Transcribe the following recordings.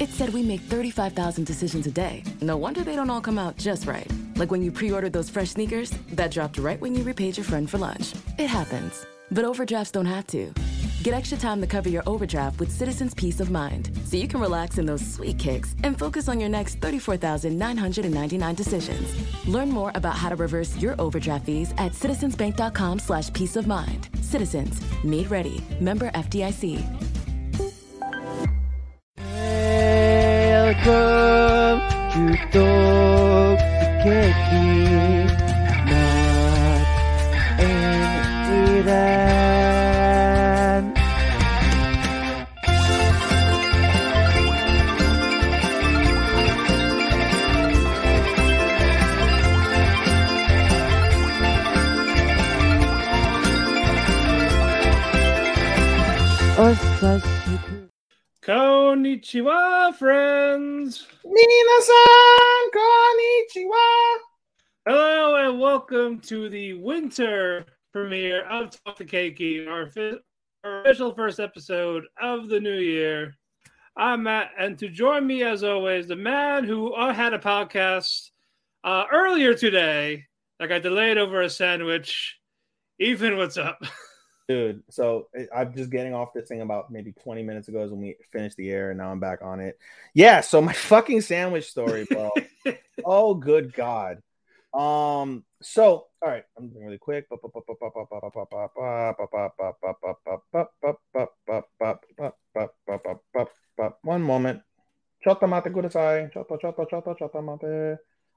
It said we make 35,000 decisions a day. No wonder they don't all come out just right. Like when you pre ordered those fresh sneakers that dropped right when you repaid your friend for lunch. It happens. But overdrafts don't have to. Get extra time to cover your overdraft with Citizens Peace of Mind so you can relax in those sweet kicks and focus on your next 34,999 decisions. Learn more about how to reverse your overdraft fees at citizensbank.com slash peace of mind. Citizens, made ready. Member FDIC. Welcome to Talk Keki Not in Iran Osashi Konnichiwa, friends. Minasan konnichiwa. Hello and welcome to the winter premiere of Talk to Keiki, our, fi- our official first episode of the new year. I'm Matt, and to join me, as always, the man who uh, had a podcast uh, earlier today that got delayed over a sandwich. Ethan, what's up? Dude, so I'm just getting off this thing about maybe 20 minutes ago is when we finished the air, and now I'm back on it. Yeah, so my fucking sandwich story, bro. oh, good God. Um, so all right, I'm doing really quick. One moment.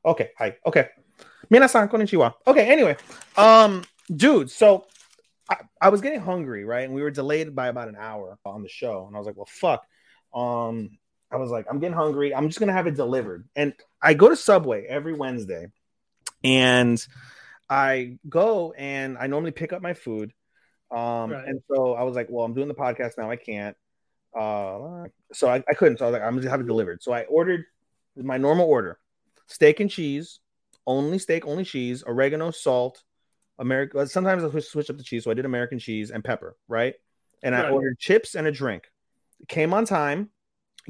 Okay, hi. Okay. Minasan konnichiwa. Okay, anyway. Um, dude, so I, I was getting hungry, right? And we were delayed by about an hour on the show. And I was like, well, fuck. Um, I was like, I'm getting hungry. I'm just gonna have it delivered. And I go to Subway every Wednesday, and I go and I normally pick up my food. Um, Right. and so I was like, well, I'm doing the podcast now. I can't. Uh, so I, I couldn't. So I was like, I'm just have it delivered. So I ordered my normal order: steak and cheese, only steak, only cheese, oregano, salt, American. Uh, sometimes I switch, up the cheese, so I did American cheese and pepper, right? And I ordered chips and a drink. Came on time,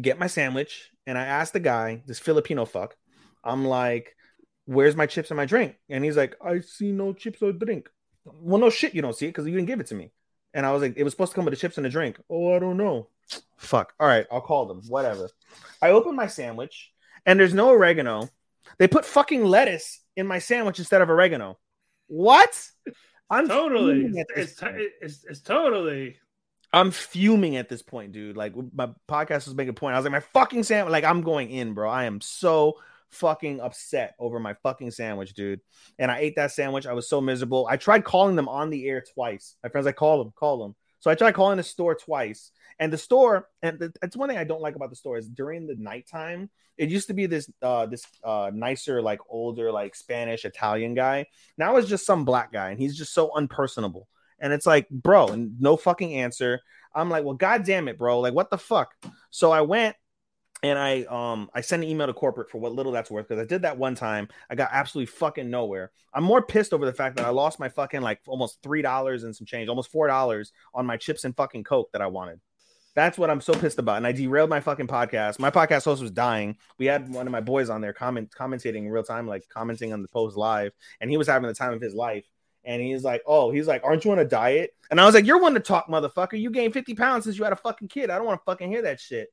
get my sandwich, and I asked the guy, this Filipino fuck, I'm like, "Where's my chips and my drink?" And he's like, "I see no chips or drink." Well, no shit, you don't see it because you didn't give it to me. And I was like, "It was supposed to come with the chips and a drink." Oh, I don't know. Fuck. All right, I'll call them. Whatever. I open my sandwich, and there's no oregano. They put fucking lettuce in my sandwich instead of oregano. What? I'm totally. fuming at this It's, point. it's, it's totally. I'm fuming at this point, dude. Like my podcast was making a point. I was like, my fucking sandwich. Like I'm going in, bro. I am so fucking upset over my fucking sandwich, dude. And I ate that sandwich. I was so miserable. I tried calling them on the air twice. My friends, like, call them, call them. So I tried calling the store twice. And the store, and the, that's one thing I don't like about the store is during the nighttime. It used to be this uh this uh nicer, like older, like Spanish Italian guy. Now it's just some black guy, and he's just so unpersonable. And it's like, bro, and no fucking answer. I'm like, well, god damn it, bro. Like, what the fuck? So I went and I um I sent an email to corporate for what little that's worth because I did that one time. I got absolutely fucking nowhere. I'm more pissed over the fact that I lost my fucking like almost three dollars and some change, almost four dollars on my chips and fucking coke that I wanted. That's what I'm so pissed about. And I derailed my fucking podcast. My podcast host was dying. We had one of my boys on there comment commentating in real time, like commenting on the post live, and he was having the time of his life. And he's like, Oh, he's like, Aren't you on a diet? And I was like, You're one to talk, motherfucker. You gained 50 pounds since you had a fucking kid. I don't want to fucking hear that shit.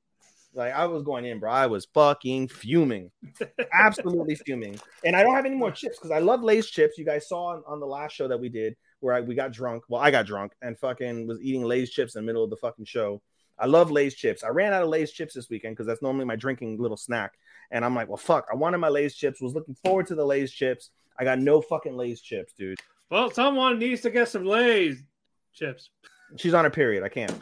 Like I was going in, bro. I was fucking fuming, absolutely fuming. And I don't have any more chips because I love Lay's chips. You guys saw on, on the last show that we did where I, we got drunk. Well, I got drunk and fucking was eating Lay's chips in the middle of the fucking show. I love Lay's chips. I ran out of Lay's chips this weekend because that's normally my drinking little snack. And I'm like, well, fuck. I wanted my Lay's chips. Was looking forward to the Lay's chips. I got no fucking Lay's chips, dude. Well, someone needs to get some Lay's chips. She's on her period. I can't.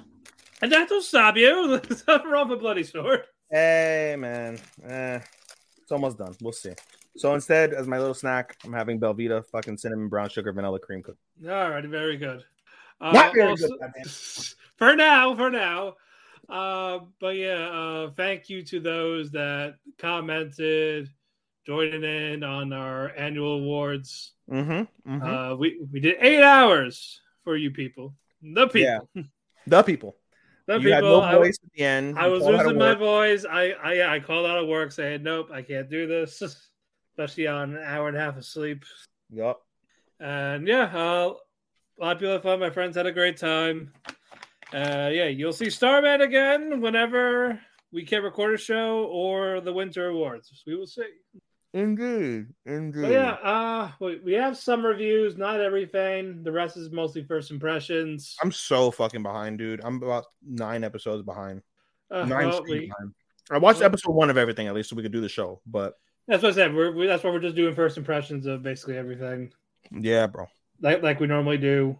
And that'll stop you. Nothing wrong bloody sword. Hey, man. Eh, it's almost done. We'll see. So instead, as my little snack, I'm having Belvita fucking cinnamon brown sugar vanilla cream cookie. All right, very good. Uh, Not very also- good, for now, for now. Uh, but yeah, uh, thank you to those that commented, joining in on our annual awards. Mm-hmm. Uh, we we did eight hours for you people, the people, Yeah. the people. The you had people. no I- voice at the end. I was called out of losing my voice. I, I I called out of work saying, "Nope, I can't do this," especially on an hour and a half of sleep. Yep. And yeah, uh, a lot of people had fun. My friends had a great time. Uh, yeah, you'll see Starman again whenever we can record a show or the Winter Awards. We will see. Indeed. Indeed. But yeah, uh, we, we have some reviews, not everything. The rest is mostly first impressions. I'm so fucking behind, dude. I'm about nine episodes behind. Uh, Nine well, we- behind. I watched well- episode one of everything at least, so we could do the show. But that's what I said. We're, we, that's why we're just doing first impressions of basically everything. yeah, bro. like like we normally do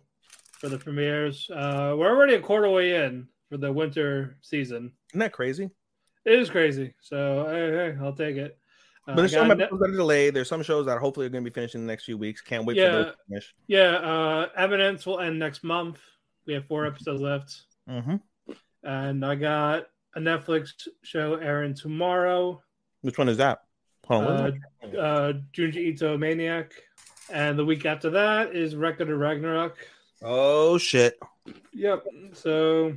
for the premieres. Uh, we're already a quarter way in for the winter season. Isn't that crazy? It is crazy. So hey, hey, I'll take it. Uh, But there's some episodes that are delayed. There's some shows that hopefully are going to be finished in the next few weeks. Can't wait for Yeah. those to finish. yeah, uh, Evidence will end next month. We have four episodes left, Mm-hmm. and I got a Netflix show airing tomorrow. Which one is that? Uh, uh, Junji Ito Maniac, and the week after that is Record of Ragnarok. oh shit! Yep. So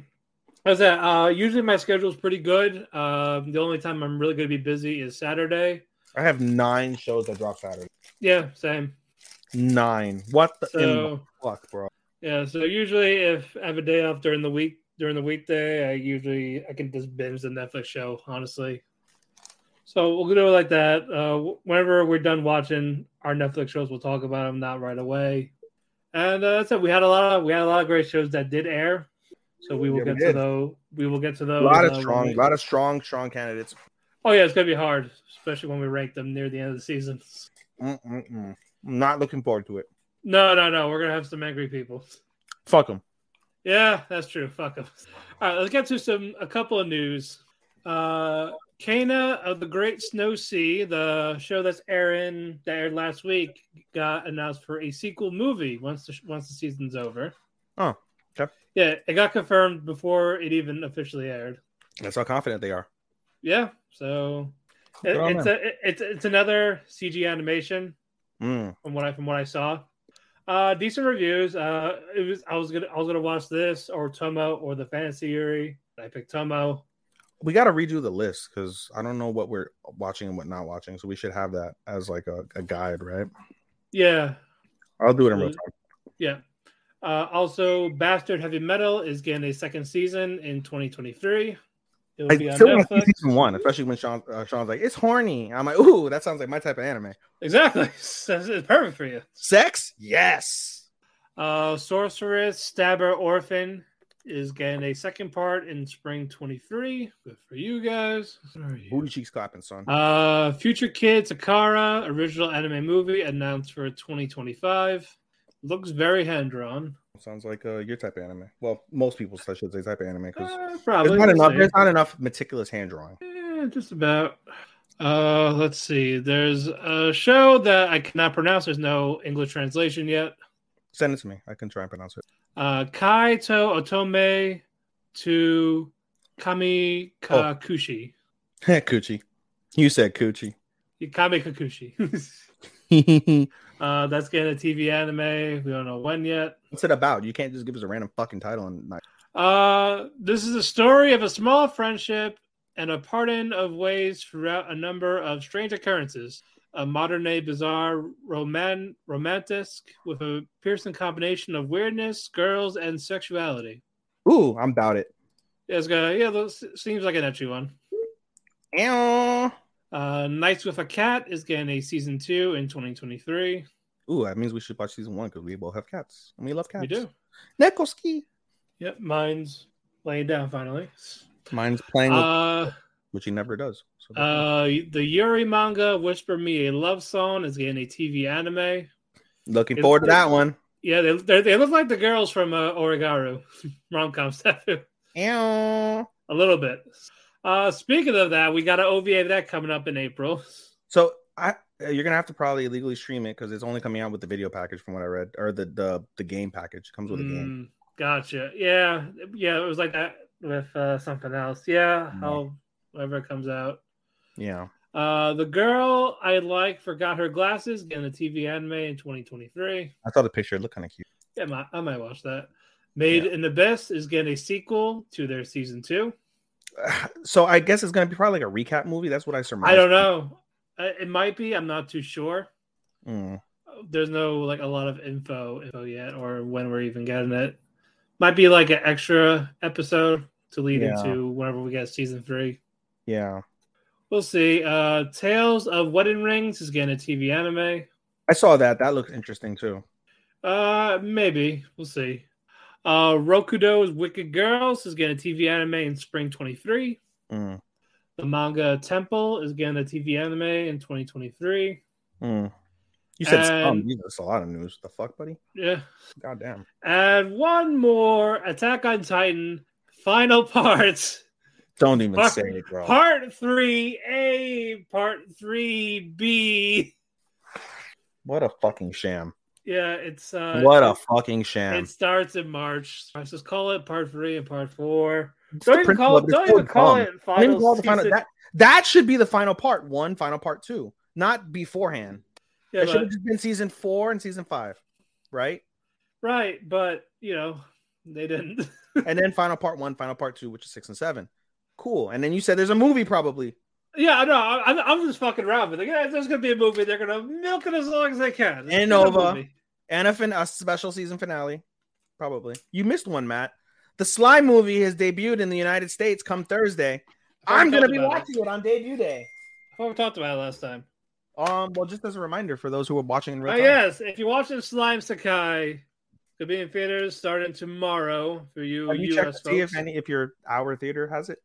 that's that. Uh, usually my schedule is pretty good. Uh, the only time I'm really going to be busy is Saturday. I have nine shows that drop Saturday. Yeah, same. Nine. What the So fuck, bro? yeah, so usually if I have a day off during the week during the weekday, I usually I can just binge the Netflix show. Honestly. So we'll do it like that. Uh, whenever we're done watching our Netflix shows, we'll talk about them. Not right away. And uh, that's it. We had a lot of we had a lot of great shows that did air. So we will Yeah, we get to did. those. We will get to those. A lot uh, of when strong, a lot of strong, strong candidates. Oh yeah, it's gonna be hard, especially when we rank them near the end of the season. Mm-mm-mm. I'm not looking forward to it. No, no, no. We're gonna have some angry people. Fuck them. Yeah, that's true. Fuck them. All right, let's get to some a couple of news. Uh Kaina of the Great Snow Sea, the show that's airing that aired last week, got announced for a sequel movie once the once the season's over. Oh, okay. Yeah, it got confirmed before it even officially aired. That's how confident they are. Yeah, so it- it's a it's it's another CG animation. Mm. from what I from what I saw. Uh decent reviews. Uh it was I was gonna I was gonna watch this or Tomo or the Fantasy Yuri. I picked Tomo. We got to redo the list because I don't know what we're watching and what not watching. So we should have that as like a, a guide, right? Yeah, I'll do it in real time. yeah. Uh also Bastard Heavy Metal is getting a second season in 2023. It will I still want to see season one, especially when Sean uh, Sean's like, "It's horny." I'm like, "Ooh, that sounds like my type of anime." Exactly. It's it's perfect for you. Sex? Yes. Uh Sorcerous Stabber Orphen is getting a second part in spring 23. Good for you guys. Sorry. Booty cheeks clapping, son. Uh, Future Kid Takara original anime movie announced for 2025. Looks very hand drawn. Sounds like uh, your type of anime. Well, most people's I should say type of anime because Uh, there's probably not enough. There's not enough meticulous hand drawing. Eh, just about. Uh, let's see. There's a show that I cannot pronounce. There's no English translation yet. Send it to me. I can try and pronounce it. Uh, Kaito Otome to Kami Kakushi. Coochie. You said coochie. Kami Kakushi. uh, that's getting a TV anime. We don't know when yet. What's it about? You can't just give us a random fucking title and. Uh, this is a story of a small friendship and a pardon of ways throughout a number of strange occurrences. A modern day bizarre roman romantic with a piercing combination of weirdness, girls, and sexuality. Ooh, I'm about it. Yeah, it's got yeah, those seems like an ecchi one. Ew. Uh, Nights with a Cat is getting a season two in 2023. Ooh, that means we should watch season one because we both have cats and we love cats. We do. Nekoski. Yep, mine's laying down finally. Mine's playing, with, Uh, which he never does. So uh, the Yuri manga, Whisper Me a Love Song, is getting a TV anime. looking it's- forward to that one. Yeah, they they, look like the girls from uh, Origaru rom com stuff. A little bit. Uh, speaking of that, we got an OVA that coming up in April. So I, you're gonna have to probably illegally stream it because it's only coming out with the video package, from what I read, or the the the game package It comes with a game. Mm, gotcha. Yeah, yeah, it was like that with uh, something else. Yeah, Mm. how whatever it comes out. Yeah. Uh, the girl I like forgot her glasses. Getting a TV anime in 2023. I saw the picture. It looked kind of cute. Yeah, I might, I might watch that. Made Yeah. in Abyss is getting a sequel to their season two. So I guess it's gonna be probably like a recap movie. That's what I surmise. I don't know. It might be. I'm not too sure. Mm. There's no like a lot of info info yet, or when we're even getting it. Might be like an extra episode to lead Yeah. into whenever we get season three. Yeah. We'll see. Uh Tales of Wedding Rings is getting a TV anime. I saw that. That looks interesting too. Uh maybe. We'll see. Uh Rokudo's Wicked Girls is getting a TV anime in spring 23. Mm. The manga Temple is getting a TV anime in 2023. Mm. You said some. And- You- That's a lot of news. The fuck, buddy? Yeah. God damn. And one more Attack on Titan final parts. Don't even Part- say it, bro. Part 3A, part 3B. what a fucking sham. Yeah, it's uh what a fucking sham. it starts in March. I just call it part 3 and part 4. It's Don't even call it don't even call it Don't even call it final- that, that should be the final part one, final part two, not beforehand. Yeah, it should have just been season four and season five, right? right, but you know, they didn't. and then final part one, final part two, which is six and seven. Cool. And then you said there's a movie probably. yeah, I know. I, I'm, I'm just fucking around with it. Yeah, there's gonna be a movie. They're gonna milk it as long as they can. It's And movie. And a, fin- a special season finale. Probably. You missed one, Matt. The Slime movie has debuted in the United States come Thursday. I thought we I'm gonna be watching it on debut day. I thought we talked about it last time. Um, well, just as a reminder for those who are watching in real Oh time. yes, if you're watching Slime Sakai, could be in theaters starting tomorrow for you you US to see if any if your hour theater has it?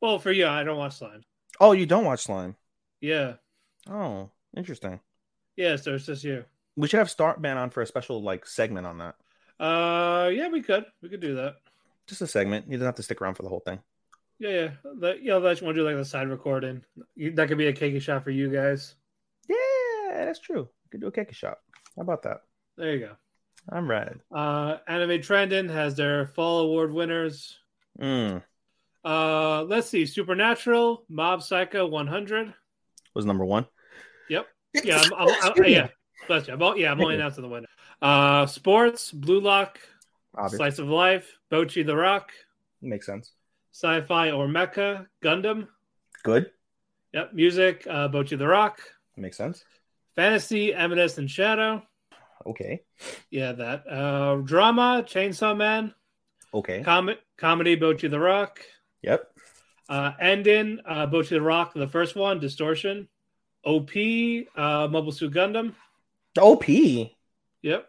Well, for you, I don't watch Slime. Oh, you don't watch Slime. Yeah, Oh, interesting. yeah. So it's just you. We should have Startman on for a special like segment on that. Uh, yeah, we could, we could do that. Just a segment. You don't have to stick around for the whole thing. Yeah, yeah. Let, yeah, let you want to do like the side recording. You, that could be a cakey shot for you guys. Yeah, that's true. We could do a cake shot. How about that? There you go. I'm red. Uh, Anime Trending has their fall award winners. Mm. Uh, let's see, Supernatural, Mob Psycho 100. Was number one. Yep. Yeah, I'm, I'm, I'm- Excuse me. yeah. Bless you. I'm, all- yeah, I'm only announcing the winner. Uh, sports, Blue Lock, Obvious. Slice of Life, Bocchi the Rock, Makes sense. Sci-Fi or Mecha, Gundam. Good. Yep. Music, uh, Bocchi the Rock, Makes sense. Fantasy, Eminence in Shadow. Okay. Yeah, that. Uh, drama, Chainsaw Man. Okay. Com- comedy, Bocchi the Rock. Yep. Uh, ending, uh, Bocchi the Rock, the first one, Distortion. OP, uh, Mobile Suit Gundam. OP. Yep.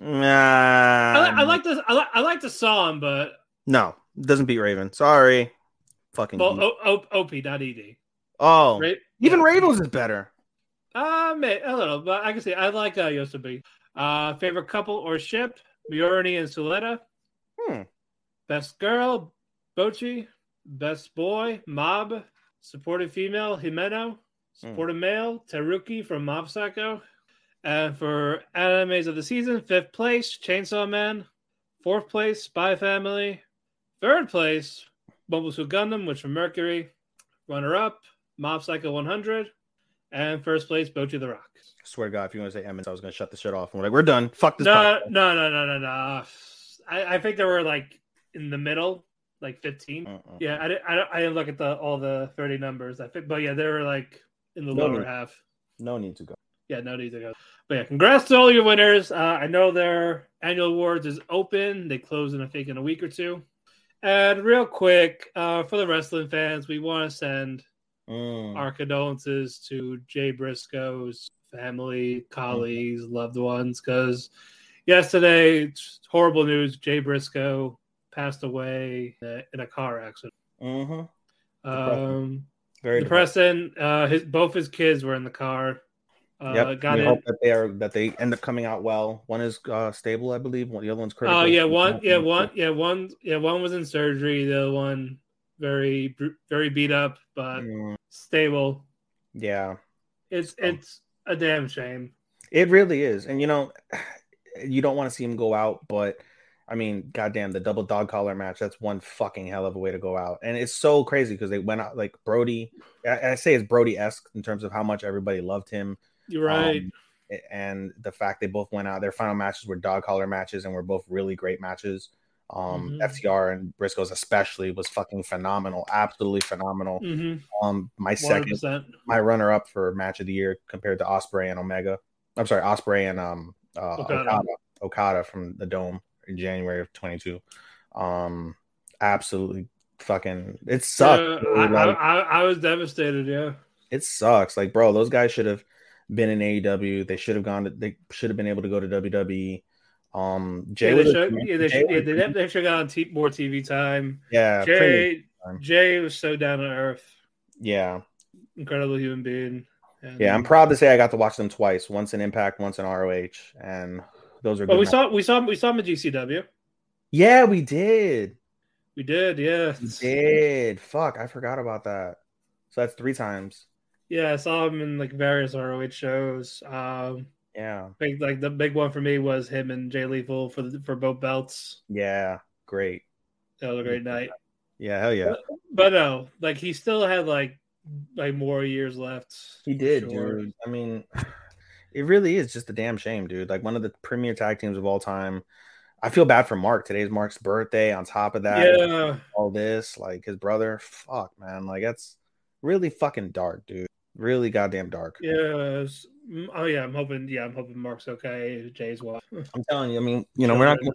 Nah. I, I like this. I, li- I like the song, but No, doesn't beat Raven. Sorry. Fucking. well, o- o- OP, not ED. oh, Right? even yeah. Ravens is better. Uh, may, a little, but I can see I like uh, YOASOBI. Uh, favorite couple or ship: Miorine and Suletta. Hmm. Best girl: Bocchi. Best boy: Mob. Supportive female: Himeno. Supportive male: Teruki from Mob Psycho. And for animes of the season, fifth place: Chainsaw Man. Fourth place: Spy Family. Third place: Suit Gundam, Witch from Mercury. Runner up: Mob Psycho 100. And first place, Bocchi the Rock. I swear to God, if you want to say Emmons, I was gonna shut the shit off. And we're like, we're done. Fuck this. No, podcast. no, no, no, no, no. I, I think they were like in the middle, like 15. Uh-uh. Yeah, I didn't, I, I didn't look at the all the 30 numbers. I think, but yeah, they were like in the No lower need. half. No need to go. Yeah, no need to go. But yeah, congrats to all your winners. Uh, I know their annual awards is open. They close in I think in a week or two. And real quick, uh, for the wrestling fans, we want to send Mm. our condolences to Jay Briscoe's family, colleagues, loved ones. Because yesterday, it's horrible news: Jay Briscoe passed away in a, car accident. hmm Um, Very depressing. Uh, his both his kids were in the car. Uh, Yep. got we in. hope that they are that they end up coming out well. One is uh, stable, I believe. One, the other one's critical. Oh yeah, one yeah one yeah one yeah one was in surgery. The other one very very beat up, but Mm, stable. yeah, It's So- it's a damn shame. it really is. And you know, you don't want to see him go out, but I mean, goddamn, the double dog collar match. That's one fucking hell of a way to go out. And it's so crazy because they went out like Brodie. I, I say it's Brodie esque in terms of how much everybody loved him. You're right. Um, and the fact they both went out, their final matches were dog collar matches and were both really great matches. Um, Mhm. FTR and Briscoes especially was fucking phenomenal, absolutely phenomenal. mm-hmm. Um, my One second, percent. my runner up for match of the year compared to Osprey and Omega. I'm sorry, Osprey and um uh, Okada. Okada. Okada from the Dome in January of 22. Um, absolutely fucking it sucks. Yeah. I, I, I, I was devastated. Yeah. it sucks. Like, bro, those guys should have been in AEW. They should have gone to. They should have been able to go to WWE. Um, Jay Yeah, they a- should. Yeah, they Jay. Yeah, was- they, they should have got t- more TV time. yeah, Jay, time. Jay was so down to earth, yeah, incredible human being. And, yeah. I'm proud to say I got to watch them twice. Once in Impact, once in ROH, and those are. But we saw we saw we saw him at GCW. Yeah, we did. We did, yeah. We did. Fuck, I forgot about that. So that's three times. Yeah, I saw him in like various ROH shows. Um, Yeah, big like the big one for me was him and Jay Lethal for the, for both belts. yeah, great. That was a great night. Yeah, hell yeah. But no, like he still had like like more years left. He did, Sure. dude. I mean, it really is just a damn shame, dude. Like one of the premier tag teams of all time. I feel bad for Mark. Today's Mark's birthday. On top of that, Yeah, all this, like his brother. Fuck, man. Like that's really fucking dark, dude. Really goddamn dark. Yes. mm, Oh yeah, I'm hoping. Yeah, I'm hoping Mark's okay. Jay's well. I'm telling you. I mean, you know, we're not gonna,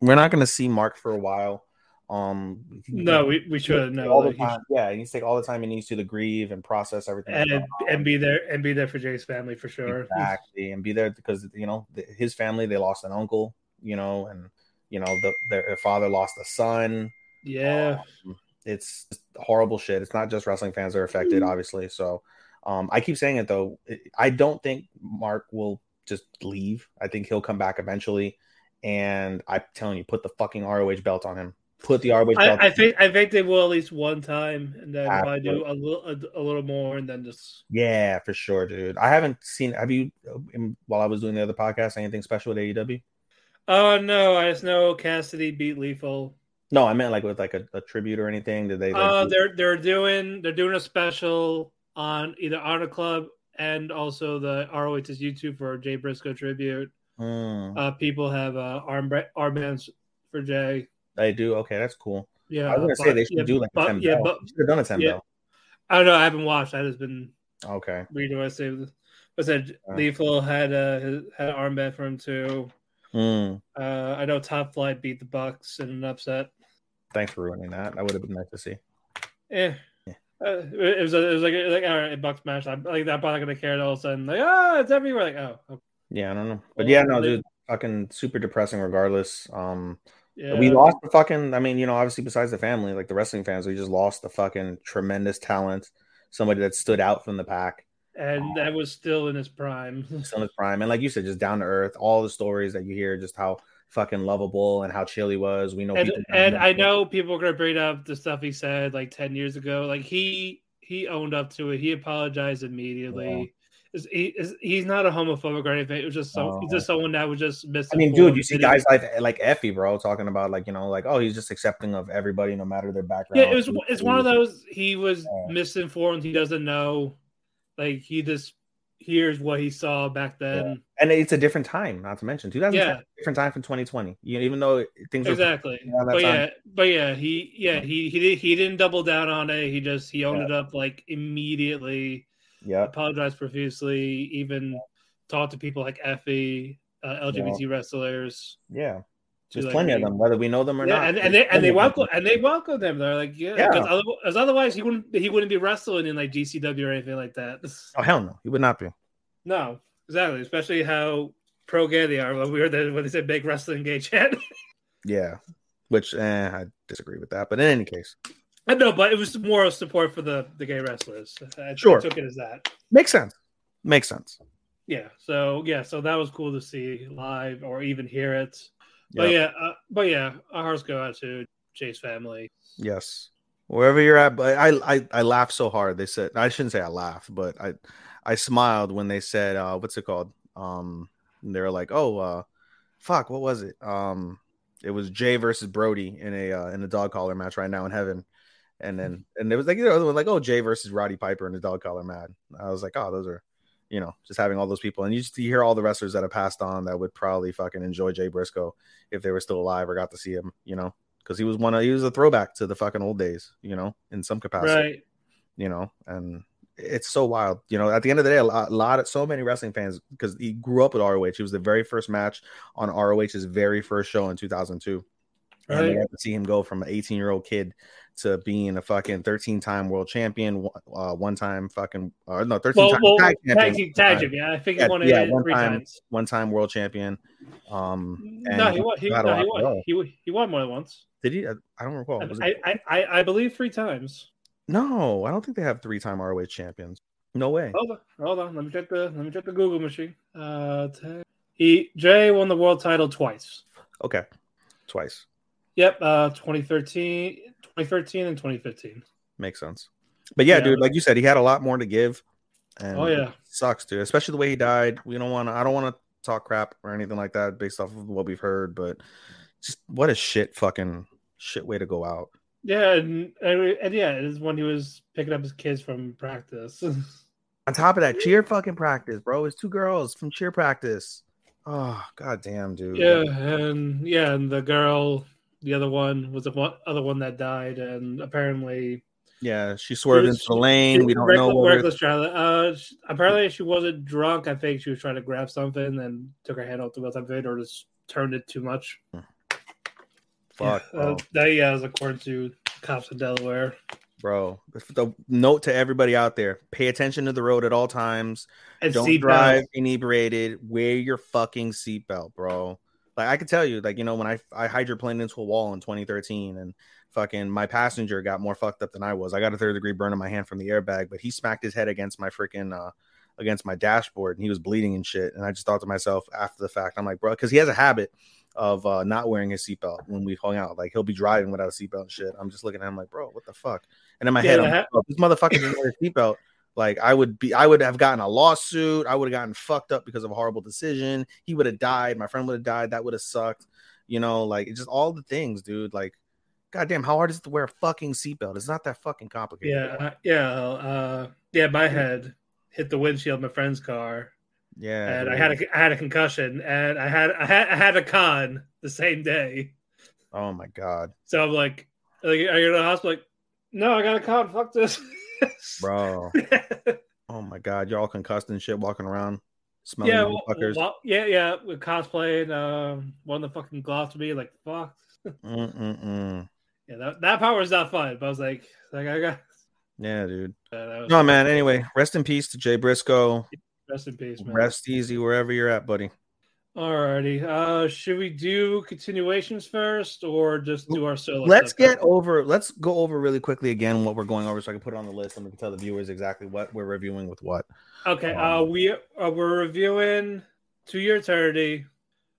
we're not gonna see Mark for a while. Um, No, we, we should know. all the time. Yeah, he needs to take all the time he needs to to grieve and process everything. and and be there and be there for Jay's family for sure. Exactly, and be there because you know his family they lost an uncle, you know, and you know the, their, their father lost a son. Yeah, Um, it's horrible shit. It's not just wrestling fans that are affected, obviously. So, um, I keep saying it though. I don't think Mark will just leave. I think he'll come back eventually. And I'm telling you, put the fucking ROH belt on him. Put the ROH belt. I, I him. think I think they will at least one time, and then probably do a little a, a little more, and then just Yeah, for sure, dude. I haven't seen. Have you? While I was doing the other podcast, anything special with AEW? oh no, I just know Cassidy beat Lethal. No, I meant like with like a, a tribute or anything. Did they? Like, Uh, they're they're doing they're doing a special on either Honor Club and also the ROH's YouTube for Jay Briscoe tribute. Hmm, Uh, people have uh, arm armbands for Jay. they do. Okay, that's cool. Yeah, I was gonna say they should yeah, do like a but, ten yeah, but Should have done a ten yeah. bell. I don't know. I haven't watched. I just been Okay. reading what I say. But said Uh. Lethal had a his- had an armband for him too. Hmm. Uh, I know Top Flight beat the Bucks in an upset. Thanks for ruining that. That would have been nice to see. Yeah. Uh, it was it was like like all right, Bucks match. I'm like I'm probably gonna care. All of a sudden, like oh, it's everywhere. Like oh, okay. Yeah, I don't know, but yeah, no, dude, fucking super depressing. Regardless, um, yeah. we lost the fucking. I mean, you know, obviously, besides the family, like the wrestling fans, we just lost the fucking tremendous talent. Somebody that stood out from the pack. and that was still in his prime. still in his prime. And like you said, just down to earth, all the stories that you hear, just how fucking lovable and how chill he was. We know and people and I know people are gonna bring up the stuff he said like ten years ago. Like he he owned up to it. He apologized immediately. Is- He, he's not a homophobic or anything. It was just so he's just oh. someone that was just missing. I mean, dude, you see guys like like Effy, bro, talking about like you know, like oh, he's just accepting of everybody, no matter their background. Yeah, it was. It's one of those. He was Yeah. misinformed. He doesn't know. Like he just hears what he saw back then. and it's a different time. Not to mention, 2010, Yeah. different time from 2020. You know, even though things Exactly. Yeah, but fine. yeah, but yeah, he yeah he he did, he didn't double down on it. He just he owned Yeah. it up like immediately. yeah, Apologized profusely. Even talked to people like Effy, uh, LGBT wrestlers. yeah. There's Like, plenty of them, whether we know them or Yeah, not. and, and they and they of them. welcome and they welcome them. They're like, yeah, Yeah. because 'cause otherwise he wouldn't he wouldn't be wrestling in like GCW or anything like that. Oh hell no, he would not be. No, exactly. Especially how pro gay they are. When we heard that when they said big wrestling gay chat. Yeah, which eh, I disagree with that. But in any case, I know, but it was more of support for the the gay wrestlers. I, Sure. I took it as that. makes sense. Makes sense. Yeah. So yeah. So that was cool to see live or even hear it. But Yep. yeah. Uh, but yeah. Our hearts go out to Jay's family. Yes. Wherever you're at, but I, I I laughed so hard. They said I shouldn't say I laughed, but I I smiled when they said uh what's it called? Um they were like, "Oh, uh fuck, what was it? Um it was Jay versus Brodie in a uh, in a dog collar match right now in heaven." And then and it was like you know they were like, "Oh, Jay versus Roddy Piper in a dog collar match." I was like, "Oh, those are you know, just having all those people, and you just you hear all the wrestlers that have passed on that would probably fucking enjoy Jay Briscoe if they were still alive or got to see him, you know, because he was one of he was a throwback to the fucking old days, you know, in some capacity, Right. you know, and it's so wild, you know. At the end of the day, a lot, a lot of so many wrestling fans because he grew up with ROH. It was the very first match on ROH's very first show in 2002, and they Right. got to see him go from an 18 year old kid to being a fucking 13 time world champion, uh, one time fucking, uh, no, 13 Well, time well, tag tag team, tag team. Yeah, I think Yeah, he won it yeah, one three time- times. one time world champion. Um, No, and he won. He, no, he won. He, he won more than once. Did he? I, I don't recall. I, I, I, I believe three times. No, I don't think they have three time ROH champions. No way. Hold on, hold on. Let me check the let me check the Google machine. Uh, he Jay won the world title twice. Okay, twice Yep, uh, 2013, 2013 and 2015. makes sense. But yeah, Yeah. dude, like you said, he had a lot more to give. And Oh, yeah. sucks, dude. Especially the way he died. We don't want to. I don't want to talk crap or anything like that based off of what we've heard. But just what a shit fucking shit way to go out. Yeah, and, and, and yeah, it is when he was picking up his kids from practice. On top of that, cheer fucking practice, bro. It's two girls from cheer practice. Oh god damn, dude. yeah, and yeah, and the girl, the other one was the one other one that died, and apparently Yeah, she swerved into the lane. We don't Reckless- know. What Reckless driver. Uh, sh- apparently she wasn't drunk. I think she was trying to grab something and took her hand off the wheel of it, or just turned it too much. fuck, Uh, that yeah, was according to cops in Delaware. bro. The note to everybody out there: pay attention to the road at all times. And Don't drive inebriated. Wear your fucking seatbelt, bro. Like I could tell you, like you know, when I I hydroplaned into a wall in 2013, and fucking my passenger got more fucked up than I was. I got a third degree burn in my hand from the airbag, but he smacked his head against my freaking uh against my dashboard, and he was bleeding and shit. And I just thought to myself after the fact, I'm like, bro, because he has a habit of uh not wearing his seatbelt when we hung out. Like he'll be driving without a seatbelt and shit. I'm just looking at him like, bro, what the fuck? And in my Yeah, head, I'm that like, this motherfucker didn't wear his seatbelt. Like I would be, I would have gotten a lawsuit. I would have gotten fucked up because of a horrible decision. He would have died. My friend would have died. That would have sucked. You know, like it's just all the things, dude. Like, goddamn, how hard is it to wear a fucking seatbelt? It's not that fucking complicated. Yeah, uh, yeah, uh, yeah. My head hit the windshield of my friend's car, yeah. and I had a I had a concussion, and I had I had I had a con the same day. oh my god, So I'm like, like, are you in the hospital? Like, no, I got a con. Fuck this, bro. oh my god, you're all concussed and shit, walking around, smelling yeah, yeah, well, fuckers. well, yeah, yeah. With cosplaying, um, one of the fucking gloves to me, like, fuck. Mm-mm-mm. Yeah, that, that part was not fun. But I was like, like I got. Yeah, dude. Was, No, man. Anyway, rest in peace to Jay Briscoe. Rest in peace, man. Rest easy wherever you're at, buddy. Alrighty. Uh, should we do continuations first, or just do our solo? let's get over let's go over really quickly again what we're going over so i can put it on the list and we can tell the viewers exactly what we're reviewing with what Okay. Um, Uh, we uh, we're reviewing To Your Eternity,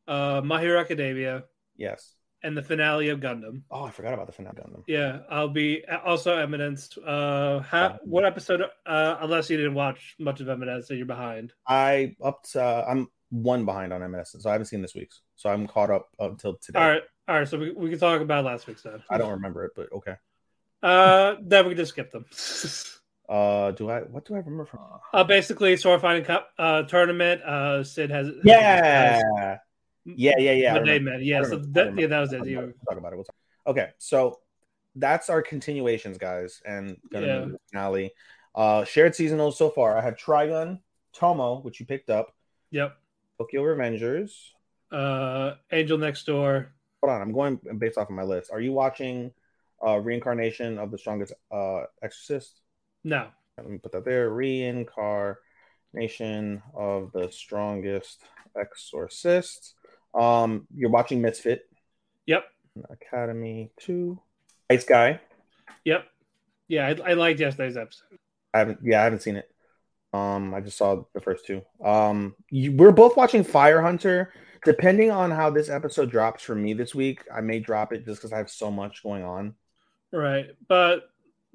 uh, My Hero Academia, yes and the finale of Gundam. oh i forgot about the finale of Gundam. Yeah, I'll be also Eminence. Uh, ha- what episode? Uh, unless you didn't watch much of Eminence, so you're behind. i up to uh, i'm one behind on ms so i haven't seen this week's so i'm caught up until today All right, all right. So we, we can talk about last week's then. i don't remember it but okay Uh, then we can just skip them. uh do i what do i remember from uh, basically, sword fighting cup uh tournament. Uh, Cid has yeah yeah yeah yeah I What they remember. Yeah, so that, yeah, that was it. We'll You- talk about it. We'll talk. Okay, so that's our continuations, guys, and gonna Yeah. the finale. Uh, shared seasonals so far. I have Trigun, Tomo, which you picked up, Yep. Tokyo Revengers, Uh, Angel Next Door. hold on. I'm going based off of my list. Are you watching uh Reincarnation of the Strongest uh Exorcist? No. Let me put that there. Reincarnation of the Strongest Exorcist. Um, you're watching Misfit Yep. Academy 2. Ice Guy. Yep. Yeah, I, I liked yesterday's episode. I haven't yeah, I haven't seen it. Um, I just saw the first two. Um, you, we're both watching Fire Hunter. Depending on how this episode drops for me this week, I may drop it just because I have so much going on. Right. But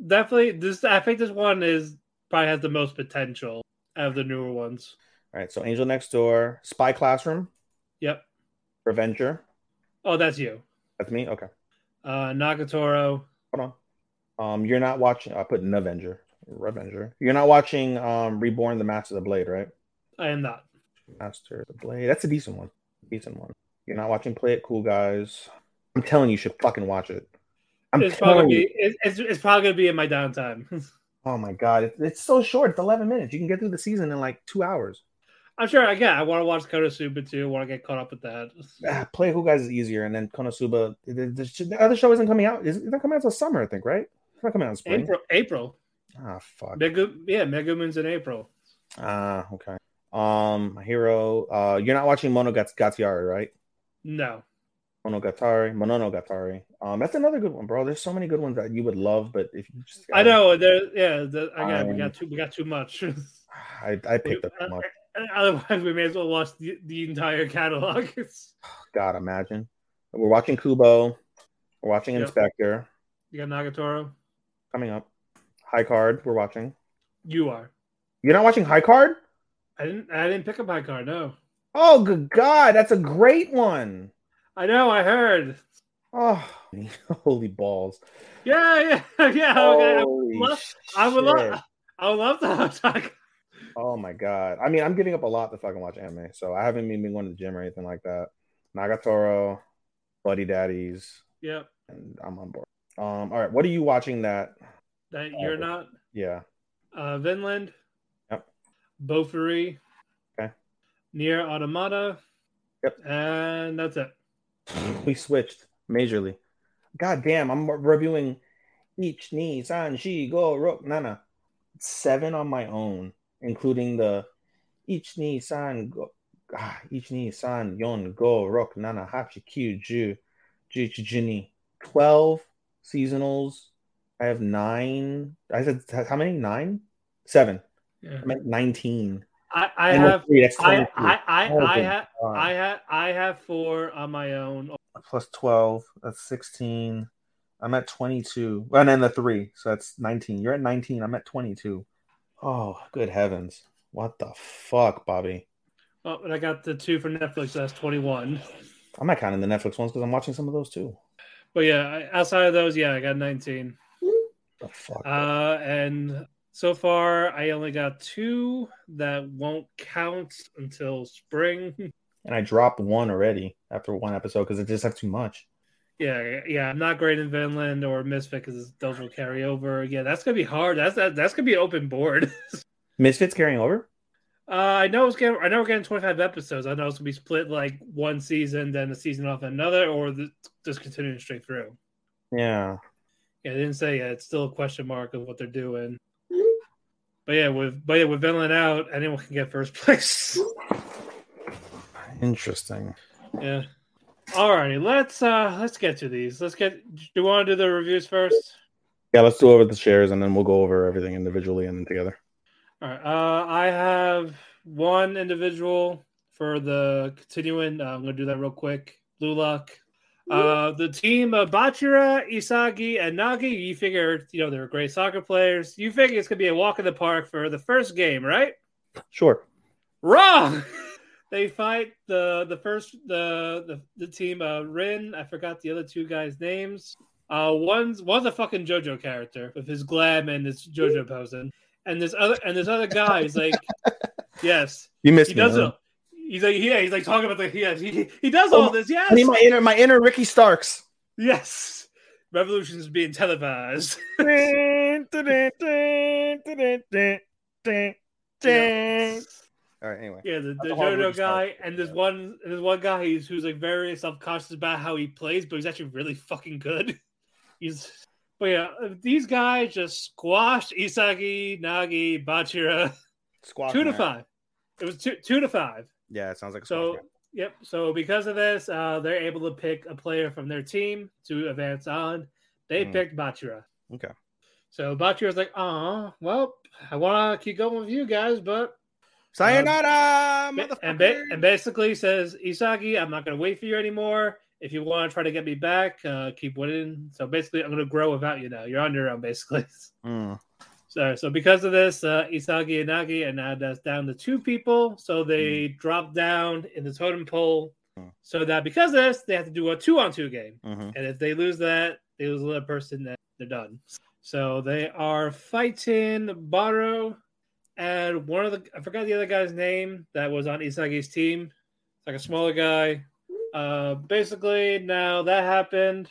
definitely this I think this one is probably has the most potential out of the newer ones. All right, so Angel Next Door, Spy Classroom, Yep. Revenger. Oh, that's you. That's me. Okay, Uh Nagatoro. hold on. Um, you're not watching. I put an Avenger, Revenger. You're not watching um Reborn, the Master of the Blade, right? I am not. Master of the Blade. That's a decent one. Decent one. You're not watching Play It Cool, guys. I'm telling you, you should fucking watch it. I'm it's probably you. it's, it's probably gonna be in my downtime. Oh my god, it, it's so short. It's 11 minutes. You can get through the season in like two hours. I'm sure again I want to watch Konosuba too. I want to get caught up with that. Ah, Play Cool, guys is easier, and then Konosuba. The, the, the other show isn't coming out. Is it's not coming out until summer, I think, right? It's not coming out in spring. April April. Ah, fuck. Mega yeah, Megumin's in April. Ah, okay. Um, my hero. Uh, you're not watching Mono Monogatari, right? No. Monogatari, Mononogatari. Um, that's another good one, bro. There's so many good ones that you would love, but if you just, I know there yeah, the, again we Um, got too we got too much. I, I picked up too much. Otherwise we may as well watch the, the entire catalog. It's, God, imagine. We're watching Kubo. We're watching Yep. Inspector you got Nagatoro? coming up. High Card. We're watching. You are. You're not watching High Card? I didn't I didn't pick up High card, no. Oh, good God, that's a great one. I know, I heard. Oh, holy balls! Yeah, yeah, yeah. Okay. Holy love- I would love I would love to talk. Oh my god! I mean, I'm giving up a lot to fucking watch anime, so I haven't even been going to the gym or anything like that. Nagatoro, Buddy Daddies, Yep. and I'm on board. Um, all right, what are you watching? That That you're not yeah, uh Vinland. Yep. Bofuri. Okay. Nier Automata. Yep. And that's it. we switched majorly. God damn, I'm reviewing each ni san shi go ro nana seven on my own, including the each ni san go ah, each ni san yon go rock nana hachi q ju ju ju ju ni twelve seasonals. I have nine. I said how many? Nine, seven. Yeah. I meant nineteen. I, I have three, that's I I I, Oh, I good have I have I have four on my own. plus 12 that's 16 i'm at 22 and then the three so that's 19 you're at 19 i'm at 22 oh good heavens what the fuck bobby Oh, and I got the two for Netflix. So that's twenty one. i'm not counting the netflix ones because i'm watching some of those too But yeah, outside of those, yeah, I got nineteen. Fuck Uh, and so far, I only got two that won't count until spring. and i dropped one already after one episode because I just have too much yeah, yeah, I'm not great in Vinland or Misfit because those will carry over. Yeah, that's gonna be hard. That's that, that's gonna be open board. misfits carrying over Uh, I know it's getting. I know we're getting 25 episodes. I know it's gonna be split like one season, then a season off another, or the, just continuing straight through. yeah Yeah, they didn't say yet. It's still a question mark of what they're doing. But yeah, with but yeah, with Vinland out, anyone can get first place. interesting yeah. All righty, let's uh let's get to these. Let's get. Do you want to do the reviews first? yeah let's do over the shares and then we'll go over everything individually and then together All right. Uh, I have one individual for the continuing. Uh, I'm going to do that real quick. Blue Lock. Uh, the team of Bachira, Isagi, and Nagi. You figure, you know, they're great soccer players. You figure it's going to be a walk in the park for the first game, right? sure Wrong. they fight the the first the the, the team uh Rin. I forgot the other two guys' names. Uh one's one's a fucking JoJo character with his glam and his JoJo posing. And this other and this other guy is like Yes. you missed He me does huh? It. He's like yeah, he's like talking about the yeah, he, he does Oh, all this, yes. i need my inner my inner ricky starks yes. Revolution is being televised. All right. Anyway. Yeah, the, That's the a hard word JoJo to start. guy, and there's one there's one guy who's who's like very self conscious about how he plays, but he's actually really fucking good. He's but yeah, uh, these guys just squashed Isagi, Nagi, Bachira Squash two to five. It was two two to five. Yeah, it sounds like a So yep. So because of this, uh, they're able to pick a player from their team to advance on. They Mm. picked Bachira. Okay. So Bachira's like, oh, well, I want to keep going with you guys, but Sayonara, motherfucker. and, ba- and basically says Isagi, I'm not going to wait for you anymore. If you want to try to get me back, uh, keep winning. So basically, I'm going to grow without you now. You're on your own, basically. Mm. So, so because of this, uh, Isagi and Nagi, and now that's down to two people. So they drop down in the totem pole. Mm. So that because of this, they have to do a two on two game. Mhm. And if they lose that, they lose another person, that they're done. So they are fighting Baro and one of the I forgot the other guy's name that was on Isagi's team. It's like a smaller guy. Uh basically now that happened.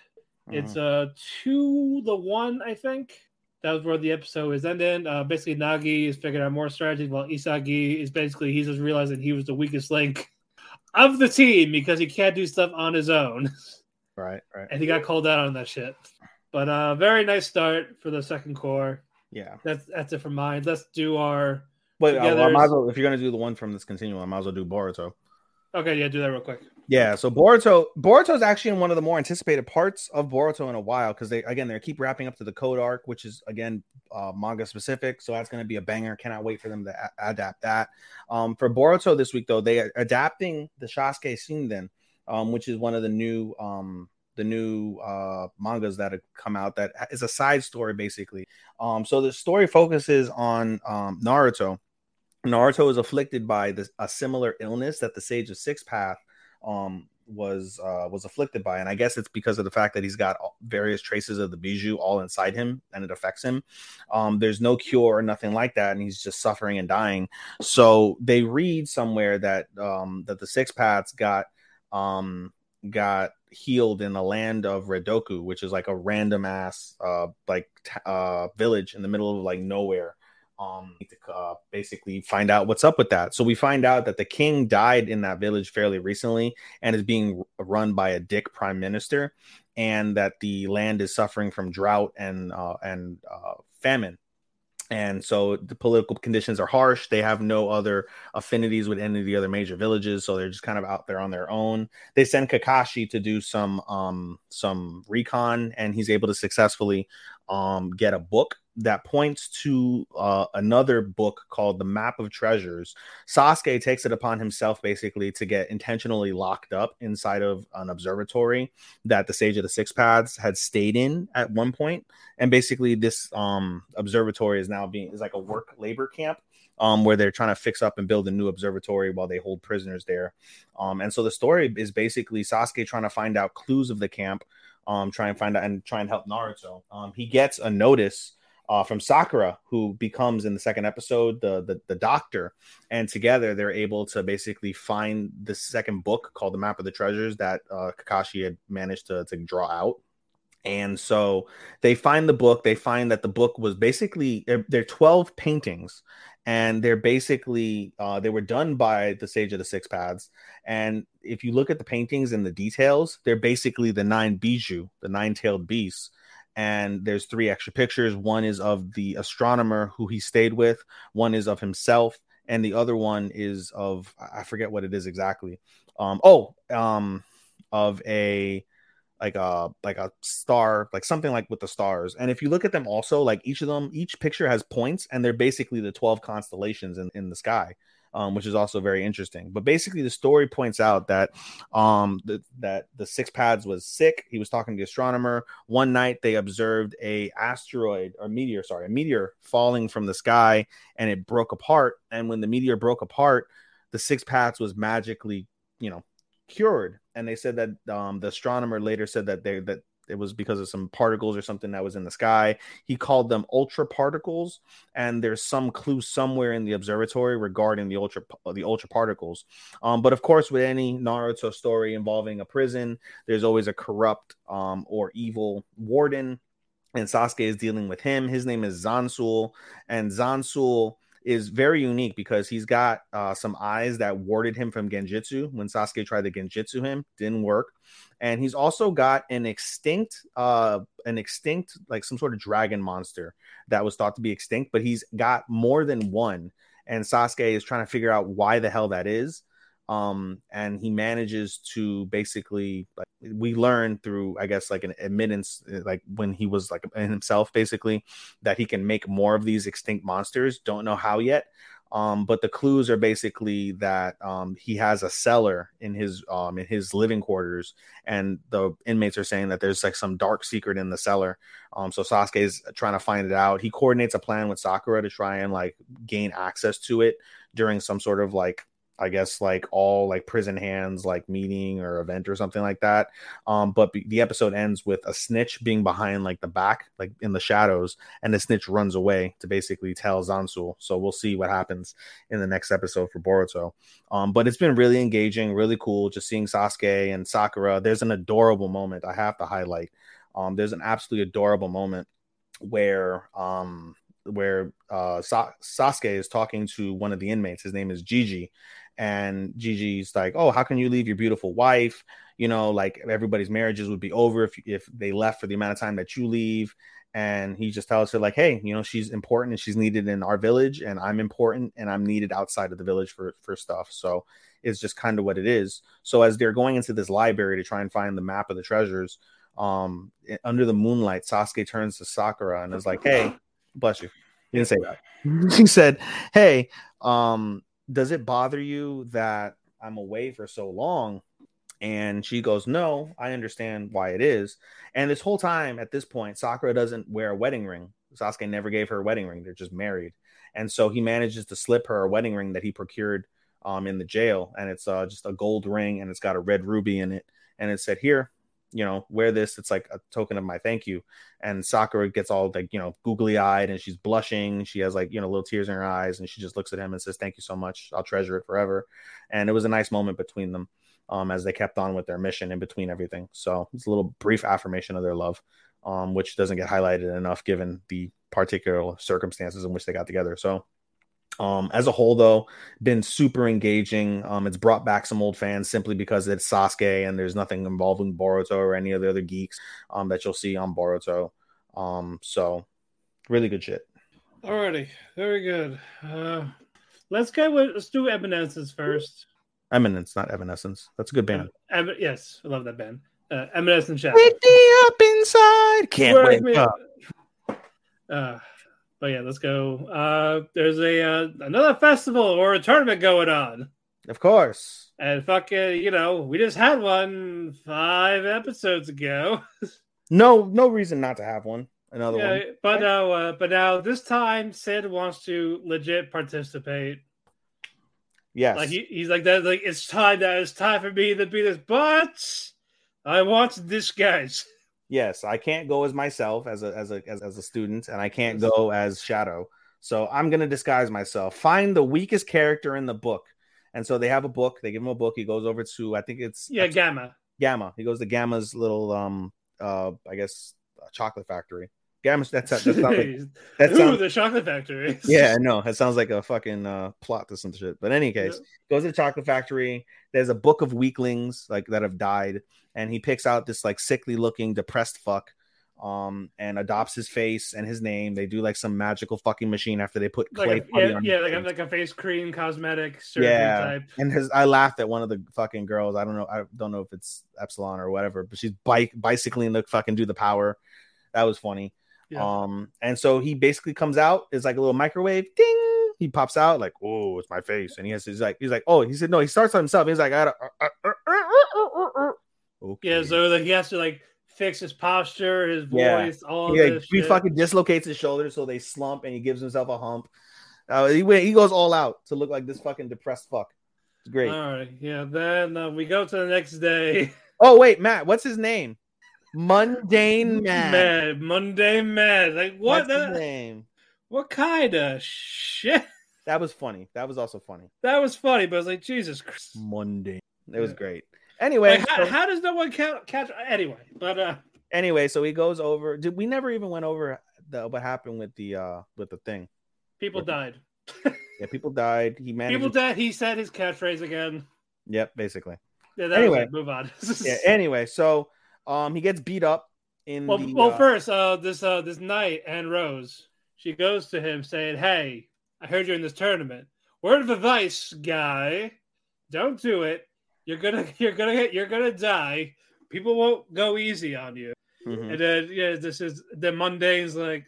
It's a two the one, I think. That was where the episode is ending. Uh basically Nagi is figuring out more strategy while Isagi is basically he's just realizing he was the weakest link of the team because he can't do stuff on his own. Right, right. and he got called out on that shit. But uh very nice start for the second cour. Yeah. That's that's it for mine. Let's do our But uh, I might as well, if you're gonna do the one from this continuum, I might as well do Boruto. okay, yeah, do that real quick. Yeah, so Boruto Boruto is actually in one of the more anticipated parts of Boruto in a while because they again they keep wrapping up to the code arc, which is again uh, manga specific. So that's going to be a banger. Cannot wait for them to a- adapt that. Um, for Boruto this week though, they are adapting the Sasuke Shinden, um, which is one of the new um the new uh mangas that have come out that is a side story basically. Um, so the story focuses on um Naruto. Naruto is afflicted by this a similar illness that the Sage of Six Path um was uh was afflicted by. And i guess it's because of the fact that he's got various traces of the bijuu all inside him and it affects him. Um there's no cure or nothing like that. And he's just suffering and dying. So they read somewhere that um that the six paths got um got healed in the land of Redaku which is like a random ass uh like t- uh village in the middle of like nowhere um to uh, basically find out what's up with that. So we find out that the king died in that village fairly recently and is being run by a dick prime minister and that the land is suffering from drought and uh, and uh, famine. And so the political conditions are harsh. They have no other affinities with any of the other major villages so they're just kind of out there on their own. They send kakashi to do some um some recon and he's able to successfully um get a book that points to uh, another book called the map of treasures. Sasuke takes it upon himself basically to get intentionally locked up inside of an observatory that the sage of the six paths had stayed in at one point. and basically this um observatory is now being is like a work labor camp um where they're trying to fix up and build a new observatory while they hold prisoners there. Um and so the story is basically sasuke trying to find out clues of the camp um try and find out and try and help naruto. Um he gets a notice uh, from Sakura, who becomes in the second episode the, the the doctor, and together they're able to basically find the second book called the Map of the Treasures that uh, Kakashi had managed to to draw out. And so they find the book. They find that the book was basically they're, 12 paintings, and they're basically uh, they were done by the Sage of the Six Paths. And if you look at the paintings and the details, they're basically the nine bijuu, the nine-tailed beasts and there's three extra pictures. One is of the astronomer who he stayed with, one is of himself, and the other one is of I forget what it is exactly. Um, oh, um, of a like a like a star, like something like with the stars. And if you look at them also, like each of them, each picture has points, and they're basically the 12 constellations in, in the sky. Um, which is also very interesting. But basically, the story points out that um, the, that the six paths was sick. He was talking to the astronomer. One night, they observed a asteroid or meteor, sorry, a meteor falling from the sky, and it broke apart. And when the meteor broke apart, the six paths was magically, you know, cured. And they said that um, the astronomer later said that they that it was because of some particles or something that was in the sky. He called them ultra particles, and there's some clue somewhere in the observatory regarding the ultra the ultra particles. Um, but of course, with any Naruto story involving a prison, there's always a corrupt um, or evil warden, and Sasuke is dealing with him. His name is Zansul, and Zansul is very unique because he's got uh, some eyes that warded him from Genjutsu when Sasuke tried to Genjutsu him, didn't work. And he's also got an extinct, uh, an extinct, like some sort of dragon monster that was thought to be extinct, but he's got more than one. And Sasuke is trying to figure out why the hell that is um and he manages to basically like we learn through i guess like an admittance uh, like when he was like himself basically that he can make more of these extinct monsters. Don't know how yet. Um but the clues are basically that um he has a cellar in his um in his living quarters and the inmates are saying that there's like some dark secret in the cellar. Um so Sasuke is trying to find it out. He coordinates a plan with Sakura to try and like gain access to it during some sort of like I guess like all like prison hands like meeting or event or something like that. Um, but the episode ends with a snitch being behind like the back, like in the shadows, and the snitch runs away to basically tell Zansul. So we'll see what happens in the next episode for Boruto. Um, but it's been really engaging, really cool, just seeing Sasuke and Sakura. There's an adorable moment I have to highlight. Um, there's an absolutely adorable moment where um where uh Sa- Sasuke is talking to one of the inmates. His name is Gigi, and Gigi's like, "Oh, how can you leave your beautiful wife? You know, like everybody's marriages would be over if if they left for the amount of time that you leave." And he just tells her like, "Hey, you know, she's important and she's needed in our village, and I'm important and I'm needed outside of the village for for stuff." So it's just kind of what it is. So as they're going into this library to try and find the map of the treasures, um, under the moonlight, Sasuke turns to Sakura and is like, "Hey, bless you." He didn't say that. he said, "Hey, um, does it bother you that I'm away for so long? And she goes, No, I understand why it is. And this whole time at this point, Sakura doesn't wear a wedding ring. Sasuke never gave her a wedding ring. They're just married. And so he manages to slip her a wedding ring that he procured um, in the jail. And it's uh, just a gold ring and it's got a red ruby in it. And it said, Here, you know, wear this. It's like a token of my thank you. And Sakura gets all like, you know, googly eyed and she's blushing. She has like, you know, little tears in her eyes and she just looks at him and says, Thank you so much. I'll treasure it forever. And it was a nice moment between them um, as they kept on with their mission in between everything. So it's a little brief affirmation of their love, um, which doesn't get highlighted enough given the particular circumstances in which they got together. So um, as a whole, though, been super engaging. Um, it's brought back some old fans simply because it's Sasuke and there's nothing involving Boruto or any of the other geeks um, that you'll see on Boruto. Um, so really good shit. Alrighty, very good. Uh, let's go with let's do Evanescence first. Eminence, not Evanescence. That's a good band. Em- yes, I love that band. Uh, Evanescence Shadow. Wake me up inside. Can't Wake wake up. Uh, but yeah, let's go. Uh, there's a uh, another festival or a tournament going on, Of course. and fucking, you know, we just had one five episodes ago. No, no reason not to have one. Another yeah, one. but now, uh, but now this time, Cid wants to legit participate. Yes. Like he, he's like that. Like it's time that it's time for me to be this, but I want this guys. yes, I can't go as myself as a as a as, as a student, and I can't go as Shadow. So I'm gonna disguise myself. Find the weakest character in the book. And so they have a book. They give him a book. He goes over to I think it's Yeah, Gamma. Gamma. He goes to Gamma's little um uh I guess uh, chocolate factory. Gamma's that's not, that's not like, that Ooh, sounds the chocolate factory. yeah, no, it sounds like a fucking uh, plot to some shit. But in any case, goes to the chocolate factory. There's a book of weaklings like that have died, and he picks out this like sickly looking, depressed fuck, um, and adopts his face and his name. They do like some magical fucking machine after they put clay. like a, yeah, on yeah, like a, face. like a face cream cosmetic surgery yeah. type. And his, I laughed at one of the fucking girls. I don't know. I don't know if it's Epsilon or whatever, but she's bike bicycling to fucking do the power. That was funny. Yeah. Um, and so he basically comes out, it's like a little microwave, ding. He pops out like, "Oh, it's my face," and he has he's like, he's like, "Oh," he said, "No." He starts on himself. He's like, "I gotta." Okay. Yeah, so like he has to like fix his posture, his Yeah. voice, all yeah, this. he shit. fucking dislocates his shoulders, so they slump, and he gives himself a hump. Uh, he went, he goes all out to look like this fucking depressed fuck. It's great. All right, yeah. Then uh, we go to the next day. oh wait, Matt, what's his name? Mundane Matt. Mad, Monday mad. Like what? The- name? what kind of shit? That was funny. That was also funny. That was funny, but I was like, Jesus Christ. Mundane. It was Yeah. great. Anyway, Like, how, so- how does no one ca- catch? Anyway, but uh, anyway, so he goes over. Did we never even went over the what happened with the uh with the thing? people died. Yeah, people died. He managed. People died. He said his catchphrase again. Yep, basically. Yeah, that Anyway. move on. Yeah. Anyway, so um, he gets beat up in well, the. well, uh, first, uh, this uh, this night, Annerose, she goes to him saying, "Hey, I heard you're in this tournament. Word of advice, guy, don't do it. You're gonna, you're gonna, get, you're gonna die. People won't go easy on you." mhm, And then, yeah, this is the mundane's like,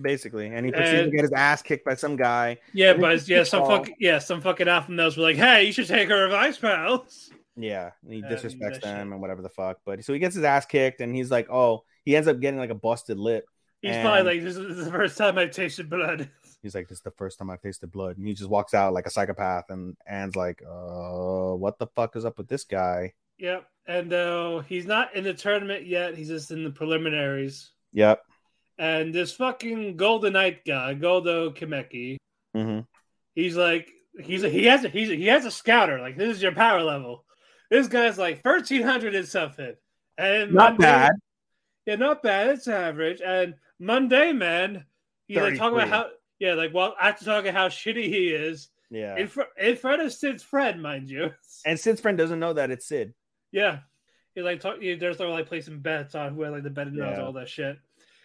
basically, and he proceeds to get his ass kicked by some guy. yeah, but yeah, some fuck, yeah, some fucking alpha males were like, "Hey, you should take her advice, pals." Yeah, and he disrespects that shit. them and whatever the fuck. But so he gets his ass kicked, and he's like, "Oh," he ends up getting like a busted lip. He's And- probably like, "This is the first time I've tasted blood." He's like, "This is the first time I've tasted blood," and he just walks out like a psychopath. And Anne's like, "Uh, what the fuck is up with this guy?" Yep, and uh, he's not in the tournament yet. He's just in the preliminaries. Yep. And this fucking Golden Knight guy, Goldo Kinmekki, hmm he's like, he's a, he has a, he's a, he has a scouter. Like this is your power level. This guy's like thirteen hundred and something, and Not Monday- bad. Yeah, not bad. It's average. And Monday man, he's like talking about how yeah, like well, after talking how shitty he is Yeah. in, fr- in front of Cid's friend, mind you. and Cid's friend doesn't know that it's Cid. Yeah. He like talk, he, there's like placing bets on who had like the better knows Yeah. all that shit.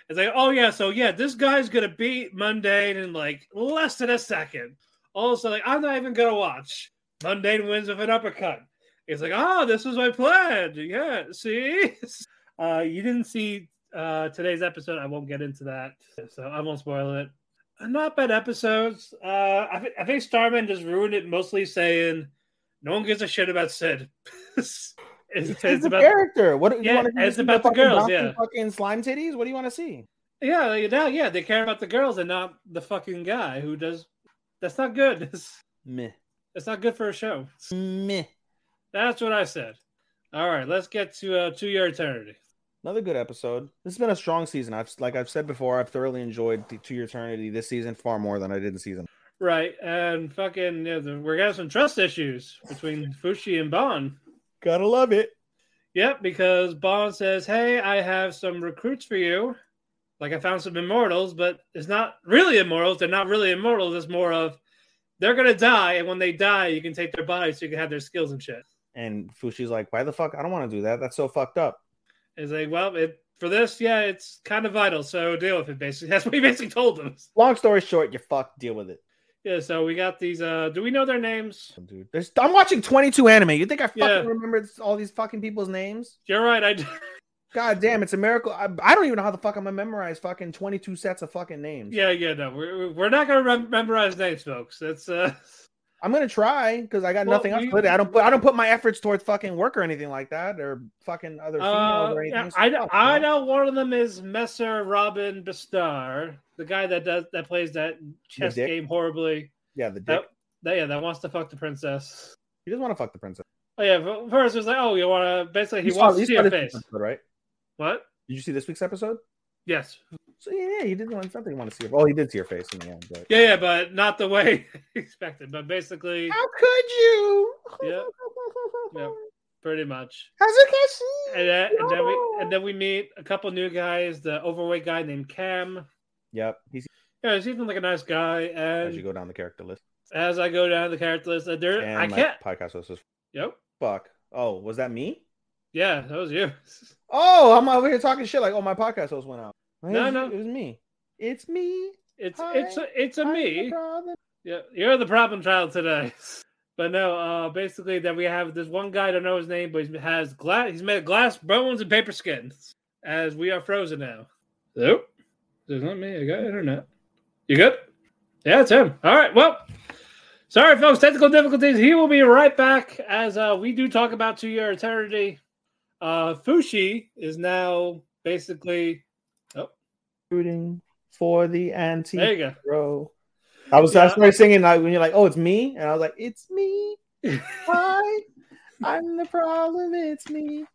It's like, oh yeah, so yeah, this guy's gonna beat Mundane in like less than a second. Also, like, I'm not even gonna watch. Mundane wins with an uppercut. It's like, oh, this was my plan. Yeah, see? Uh you didn't see uh today's episode. I won't get into that, so I won't spoil it. Not bad episodes. Uh I, I think Starman just ruined it mostly saying no one gives a shit about Cid. it's, It's, it's a about character. What do you Yeah, want to it's about the girls, yeah. Fucking slime titties. What do you want to see? Yeah, yeah, yeah. They care about the girls and not the fucking guy who does. That's not good. Meh. it's not good for a show. Meh. That's what I said. All right, let's get to uh, to your eternity. Another good episode. This has been a strong season. I've like I've said before, I've thoroughly enjoyed the To Your Eternity this season far more than I did in season. Right, and fucking, yeah, the- we're getting some trust issues between Fushi and Bon. Gotta love it. Yep, because Bon says, "Hey, I have some recruits for you. Like I found some immortals, but it's not really immortals. They're not really immortals. It's more of they're gonna die, and when they die, you can take their bodies so you can have their skills and shit." And Fushi's like, why the fuck? I don't want to do that. That's so fucked up. It's like, well, it, for this, yeah, it's kind of vital. So deal with it. Basically, that's what he basically told them. Long story short, you fuck. Deal with it, Yeah. So we got these. uh Do we know their names? dude. There's, I'm watching 22 anime. You think I fucking Yeah. remember all these fucking people's names? You're right. I. God damn, it's a miracle. I, I don't even know how the fuck I'm gonna memorize fucking 22 sets of fucking names. Yeah. Yeah. No, we're we're not gonna rem- memorize names, folks. That's uh. I'm gonna try because I got Well, nothing else. you- put. I don't put. I don't put my efforts towards fucking work or anything like that, or fucking other females Uh, or anything. yeah, So I, fuck, I know one of them is Messer Robin Bastar, the guy that does that plays that chess game horribly. Yeah, the dick. That, that yeah, that wants to fuck the princess. He doesn't want to fuck the princess. Oh yeah, first it was like, oh, you want to basically he You saw- wants to see her face. episode, right? What? Did you see this week's episode? Yes. So yeah, yeah, he didn't want something. Want to see her? Oh, he did see your face in the end. But Yeah, yeah, but not the way expected. But basically, how could you? Yeah. Yep. pretty much. Hazukashi. And then, and then we and then we meet a couple new guys. The overweight guy named Cam. Yep. He's Yeah, he seems like a nice guy. as you go down the character list. as I go down the character list, uh, there And I my can't. podcast host says, Yep. "Fuck." Oh, was that me? Yeah, that was you. Oh, I'm over here talking shit like, oh, my podcast host went out. No, no. it was me. It's me. It's Hi, it's a, it's a I'm me. Yeah, you're the problem child today. But no, uh, basically that we have this one guy. I don't know his name, but he has glass. He's made of glass, bones, and paper skins. As we are frozen now. Nope, it's not me. I got internet. You good? Yeah, it's him. All right. Well, sorry, folks. Technical difficulties. He will be right back as uh, we do talk about To Your Eternity. Uh, Fushi is now basically. Rooting for the anti there you go. hero. I was I Yeah. started singing like when you're like, oh, it's me, and I was like, it's me. Hi, I'm the problem. It's me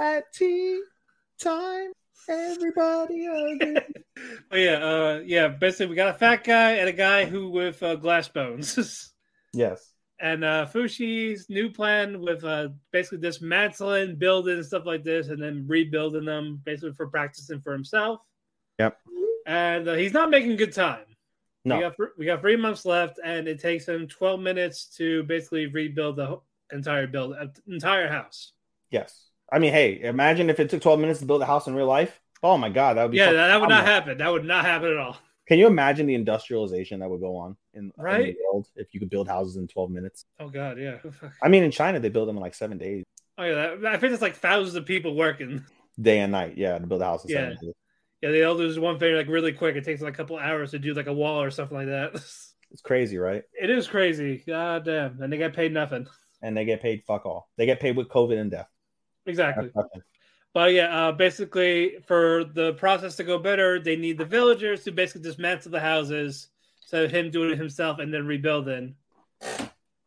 at tea time. Everybody. Oh yeah, uh, yeah. Basically, we got a fat guy and a guy who with uh, glass bones. yes. and uh, Fushi's new plan with uh, basically dismantling, building, and stuff like this, and then rebuilding them basically for practicing for himself. Yep. And uh, he's not making good time. No. We got we got three months left, and it takes him twelve minutes to basically rebuild the entire build uh, entire house. Yes. I mean, hey, imagine if it took 12 minutes to build a house in real life. Oh my god, that would be Yeah, that, that would not happen. That would not happen at all. Can you imagine the industrialization that would go on in, in the world if you could build houses in 12 minutes? Oh god, yeah. I mean, in China, they build them in like seven days, Oh yeah, I think it's like thousands of people working. day and night. Yeah, to build a house in Yeah. seven days. Yeah, they all do this one thing like really quick. It takes like a couple hours to do like a wall or something like that. It's crazy, right? It is crazy. God damn. And they get paid nothing. And they get paid fuck all. They get paid with COVID and death. Exactly. But yeah, uh, basically, for the process to go better, they need the villagers to basically dismantle the houses, so of him doing it himself and then rebuilding.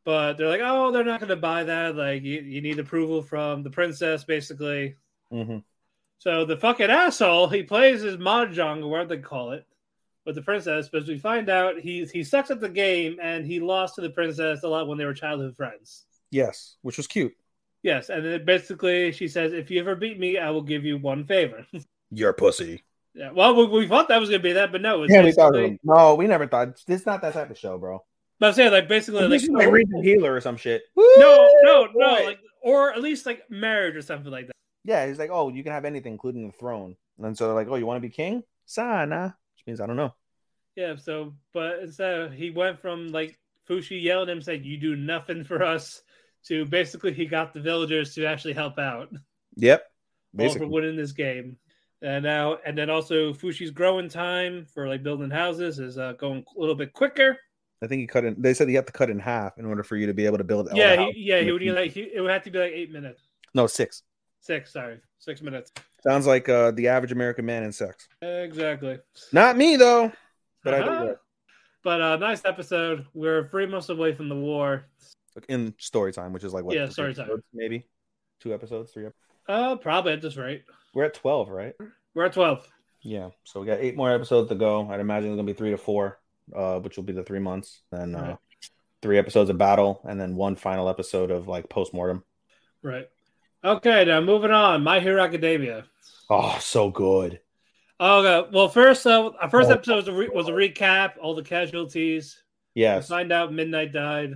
But they're like, oh, they're not going to buy that. Like, you, you need approval from the princess, basically. Mhm. So the fucking asshole, he plays his mahjong, or whatever they call it, with the princess. But we find out he he sucks at the game, and he lost to the princess a lot when they were childhood friends. Yes, which was cute. Yes, and then basically she says, if you ever beat me, I will give you one favor. You're pussy. Yeah, well, we, we thought that was gonna be that, but no, it's Yeah, we thought basically. no, we never thought. This is not that type of show, bro. But I'm saying like basically like, This is like Redo of Healer or some shit. no, no, no, Boy. like or at least like marriage or something like that. Yeah, he's like, oh, you can have anything, including the throne. And so they're like, oh, you want to be king? Sana, which means I don't know. Yeah, so but instead he went from like Fushi yelling at him saying you do nothing for us to basically he got the villagers to actually help out Yep, all for basically. winning this game. And now and then also Fushi's growing time for like building houses is uh, going a little bit quicker. I think he cut it. They said he had to cut in half in order for you to be able to build. yeah, he, yeah, he would get like he, it would have to be like eight minutes. no six. Six, sorry, six minutes. Sounds like uh, the average American man in sex. Exactly. Not me though, but I Uh-huh. do that. But uh, nice episode. We're three months away from the war. in story time, which is like what? Yeah, story time. maybe two episodes, three. Ep- Uh, probably at this rate. We're at twelve, right? We're at twelve. Yeah, so we got eight more episodes to go. I'd imagine it's gonna be three to four, uh, which will be the three months. Then uh, Right. three episodes of battle, and then one final episode of like post mortem. Right. Okay, now moving on. My Hero Academia. Oh, so good. Okay. Well, first, uh, our first Oh. episode was a, re- was a recap, all the casualties. Yes, We find out Midnight died,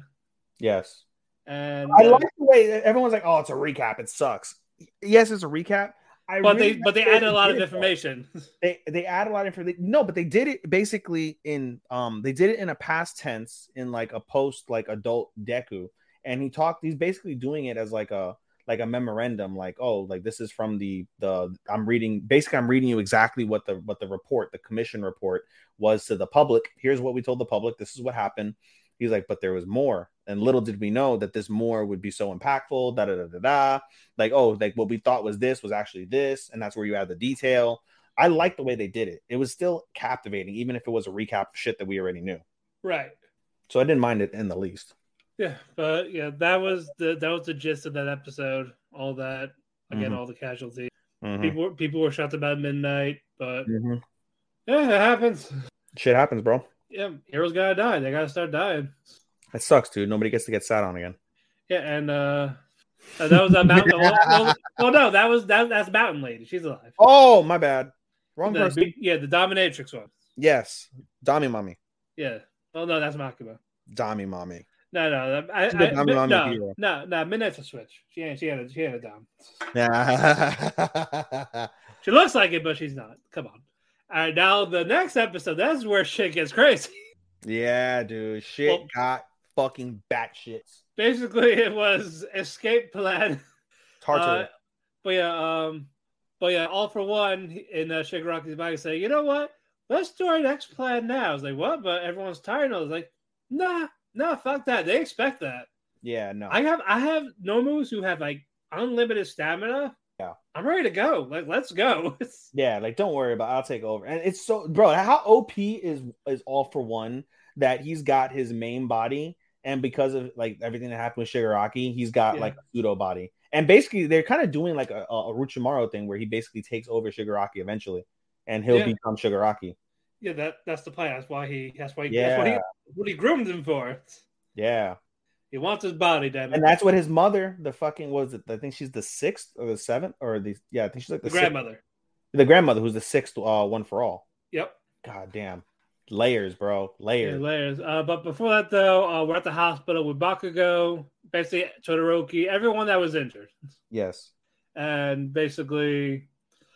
yes. and I uh, like the way everyone's like, "Oh, it's a recap. It sucks." Yes, it's a recap. I but really they but they like the way added a lot of did it, though. information. They they add a lot of information. No, but they did it basically in um they did it in a past tense in like a post like adult Deku, and he talked. He's basically doing it as like a like a memorandum, like oh, like this is from the the I'm reading. Basically, I'm reading you exactly what the what the report, the commission report, was to the public. Here's what we told the public. This is what happened. He's like, but there was more, and little did we know that this more would be so impactful. Da da da da da. Like oh, like what we thought was this was actually this, and that's where you add the detail. I like the way they did it. It was still captivating, even if it was a recap of shit that we already knew. right. So I didn't mind it in the least. Yeah, but yeah, that was the that was the gist of that episode. All that again, Mhm. all the casualties. Mhm. People people were shot about midnight, but Mhm. yeah, it happens. Shit happens, bro. Yeah, heroes gotta die. They gotta start dying. It sucks, dude. Nobody gets to get sat on again. Yeah, and uh, that was a mountain. well, well, well, no, that was that that's Mountain Lady. She's alive. Oh, my bad. Wrong The person. yeah, the dominatrix one. yes, Dami mommy. Yeah. Well, no, that's Makima. Dami mommy. No, no, I, I, Dami Mommy no, no, no. Midnight's a switch. She ain't. She had a. She had a dom. Yeah. She looks like it, but she's not. Come on. All right, now the next episode. That's where shit gets crazy. yeah, dude. Shit Well- got fucking batshit. Basically, it was escape plan. Tartar. Uh, but yeah, um, but yeah, all for one in uh, Shigaraki's body say, you know what? Let's do our next plan now. I was like, what? But everyone's tired. And I was like, nah, nah, fuck that. They expect that. yeah, no. I have, I have nomus who have like unlimited stamina. Yeah. I'm ready to go. Like, let's go. Yeah, like don't worry about. It. I'll take over. And it's so, bro. How OP is is all for one that he's got his main body, and because of like everything that happened with Shigaraki, he's got Yeah. like a pseudo body. And basically, they're kind of doing like a, a Orochimaru thing where he basically takes over Shigaraki eventually, and he'll Yeah. become Shigaraki. Yeah, that that's the plan. That's why he. That's why. He, That's what he. Yeah, What he groomed him for. yeah. He wants his body, damn it. And that's what his mother, the fucking was it? I think she's the sixth or the seventh or the yeah. I think she's like the, the grandmother. the grandmother who's the sixth uh, one for all. Yep. God damn. Layers, bro. Yeah, Layers. layers. Uh, but before that, though, uh, we're at the hospital with Bakugo, basically Todoroki, everyone that was injured, yes. and basically,